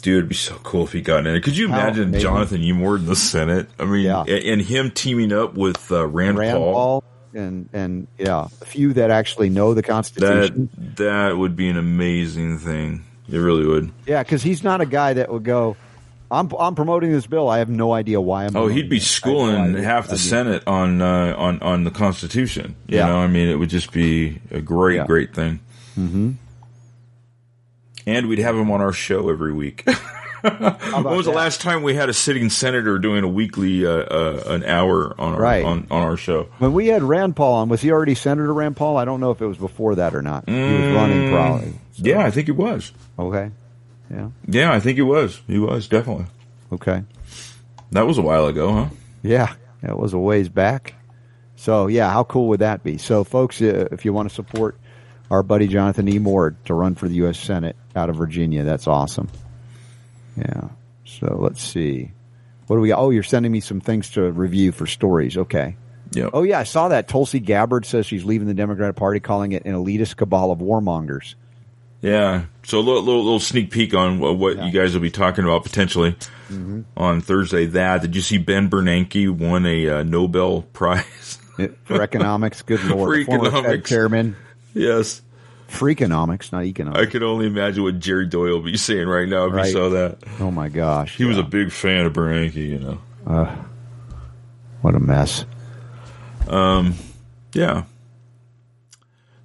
Dude, it'd be so cool if he got in. Could you imagine amazing. Jonathan Emord in the Senate? I mean, Yeah. and him teaming up with uh, Rand, Rand Paul. Paul and and yeah, a few that actually know the Constitution. That that would be an amazing thing. It really would. yeah, because he's not a guy that would go. I'm I'm promoting this bill. I have no idea why I'm. Oh, he'd be it. I no schooling half the Senate on uh, on on the Constitution. You Yeah. know, I mean, it would just be a great, Yeah. great thing. Mm-hmm. And we'd have him on our show every week. when was the last time we had a sitting senator doing a weekly uh, uh, an hour on our Right. on, on our show? When we had Rand Paul on, was he already Senator Rand Paul? I don't know if it was before that or not. He was running probably. So, Yeah, I think it was. Okay. Yeah. Yeah, I think he was. He was definitely. Okay. That was a while ago, huh? Yeah, that was a ways back. So yeah, how cool would that be? So folks, uh, if you want to support our buddy Jonathan E. Moore to run for the U.S. Senate out of Virginia, that's awesome. Yeah. So let's see. What do we? Oh, you're sending me some things to review for stories. Okay. Yeah. Oh yeah, I saw that. Tulsi Gabbard says she's leaving the Democratic Party, calling it an elitist cabal of warmongers. Yeah. So a little, little, little sneak peek on what, Yeah. you guys will be talking about potentially on Thursday. That did you see Ben Bernanke won a uh, Nobel Prize? for economics. Good lord, For economics. chairman. yes. Freakonomics, not economics. I can only imagine what Jerry Doyle would be saying right now if Right. he saw that. oh my gosh, He was a big fan of Bernanke, you know. what a mess. Um, Yeah.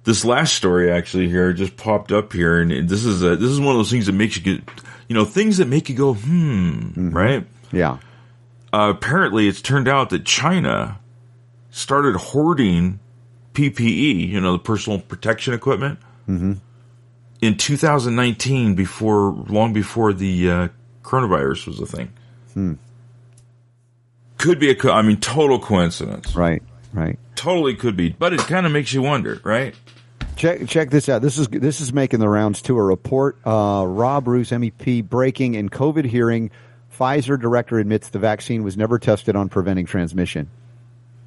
This last story actually here just popped up here, and this is a this is one of those things that makes you get, you know, things that make you go, hmm, right? Yeah, Uh, apparently, it's turned out that China started hoarding PPE, you know, the personal protection equipment, in 2019, before long before the uh, coronavirus was a thing. Could be a, co- I mean, total coincidence. right, right. Totally could be, but it kind of makes you wonder, right? Check check this out. This is this is making the rounds too. A report. Uh, Rob Roos, MEP, breaking in COVID hearing. Pfizer director admits the vaccine was never tested on preventing transmission.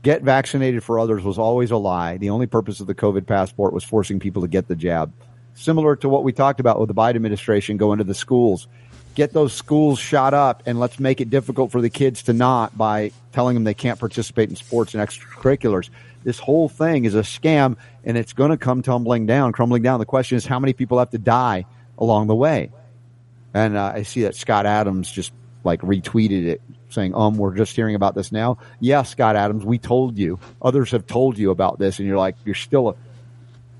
Get vaccinated for others was always a lie. The only purpose of the COVID passport was forcing people to get the jab. Similar to what we talked about with the Biden administration going to the schools. Get those schools shot up and let's make it difficult for the kids to not by telling them they can't participate in sports and extracurriculars. This whole thing is a scam and it's going to come tumbling down, crumbling down. The question is how many people have to die along the way? And uh, I see that Scott Adams just like retweeted it saying, um, we're just hearing about this now. Yeah, Scott Adams, we told you. Others have told you about this. And you're like, you're still, a,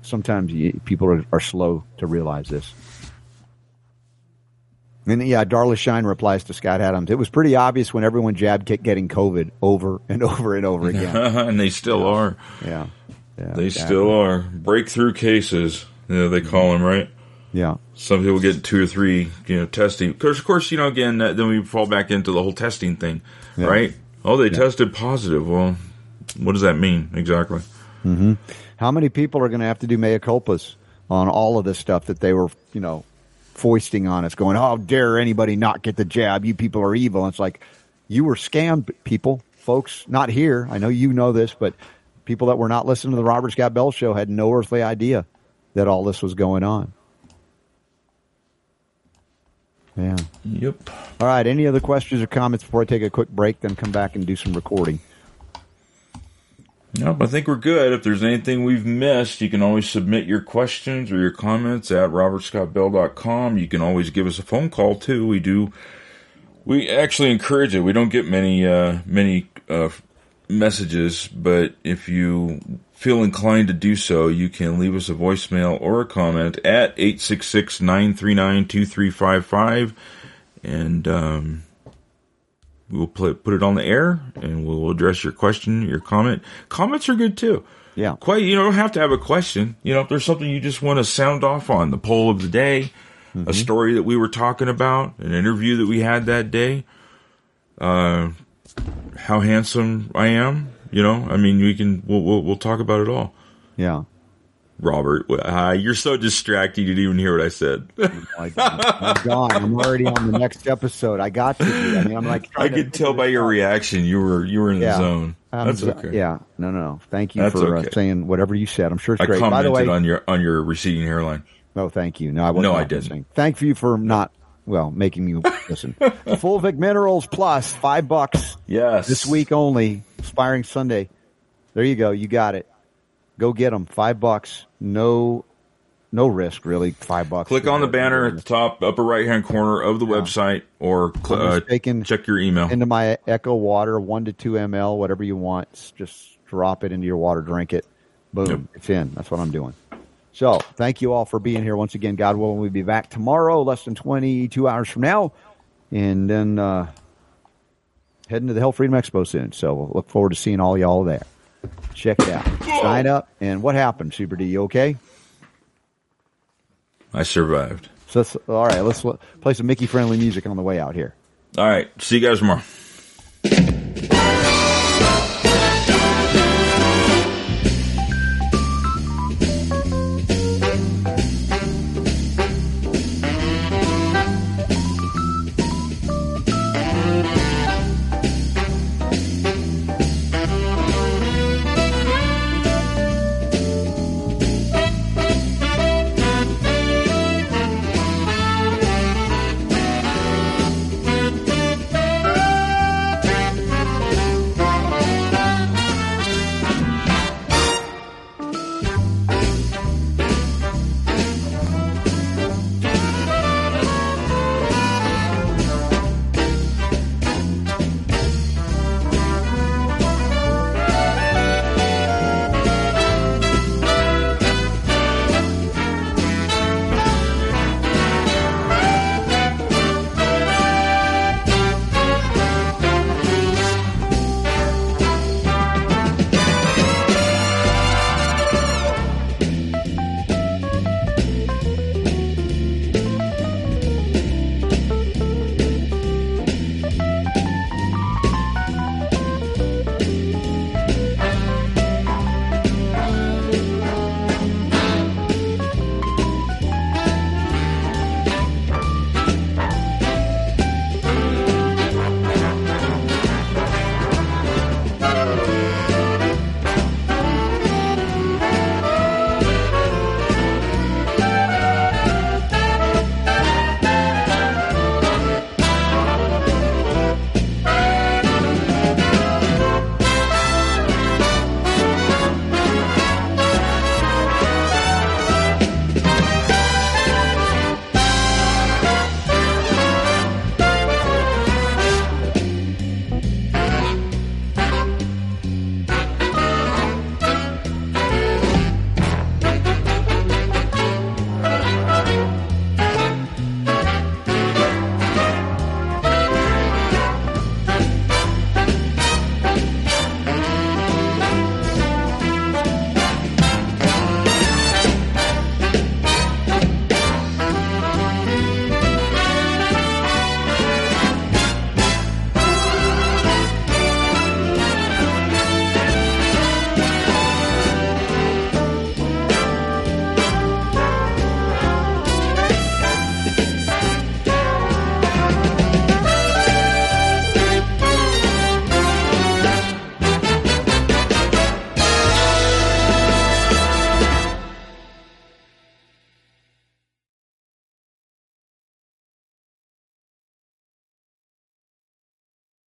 sometimes you, people are, are slow to realize this. And yeah, Darla Shine replies to Scott Adams. It was pretty obvious when everyone jabbed kept getting COVID over and over and over again. and they still are. yeah. yeah They exactly. still are breakthrough cases. You know, they call them right. Yeah. Some people get two or three, you know, testing. Because, of course, you know, again, then we fall back into the whole testing thing, Yeah. right? Oh, they tested positive. Well, what does that mean exactly? Mm-hmm. How many people are going to have to do mea culpas on all of this stuff that they were, you know, foisting on us, going, "How dare anybody not get the jab? You people are evil." And it's like you were scammed, people, folks. Not here. I know you know this, but people that were not listening to the Robert Scott Bell show had no earthly idea that all this was going on. Yeah. Yep. All right. Any other questions or comments before I take a quick break? Then come back and do some recording. Nope, I think we're good. If there's anything we've missed, you can always submit your questions or your comments at robertscottbell.com. You can always give us a phone call too. We do. We actually encourage it. We don't get many uh, many uh, messages, but if you feel inclined to do so, you can leave us a voicemail or a comment at 866-939-2355 and um, we'll play, put it on the air and we'll address your question, your comment. Comments are good too. Yeah. Quite, you don't have to have a question. You know, if there's something you just want to sound off on, the poll of the day, a story that we were talking about, an interview that we had that day, uh, how handsome I am. You know, I mean, we can, we'll, we'll, we'll talk about it all. Yeah. Robert, uh, you're so distracted you didn't even hear what I said. I'm gone. I'm already on the next episode. I got to. Be. I mean, I'm like. I could tell by your reaction you were you were in Yeah. the zone. I'm That's okay. Yeah. No, no, no. Thank you That's for okay. uh, saying whatever you said. I'm sure it's I great. By commented the way, on your on your receding hairline. no, thank you. No, I wasn't. No, I didn't. listening. Thank you for not. Well, making you listen. Fulvic Minerals Plus, five bucks Yes. this week only, expiring Sunday. There you go. You got it. Go get them. Five bucks. No, no risk really. Five bucks. Click on the banner at the top upper right hand corner of the website or cl- uh, check your email. into my Echo water, one to two ml, whatever you want. Just drop it into your water, drink it. Boom, Yep. it's in. That's what I'm doing. So thank you all for being here once again. God willing, we'll be back tomorrow, less than 22 hours from now, and then uh, heading to the Health Freedom Expo soon. So we'll look forward to seeing all y'all there. Check it out. Sign up. And what happened, Super D? You okay? I survived. So let's, all right, let's play some Mickey friendly music on the way out here. All right. See you guys tomorrow.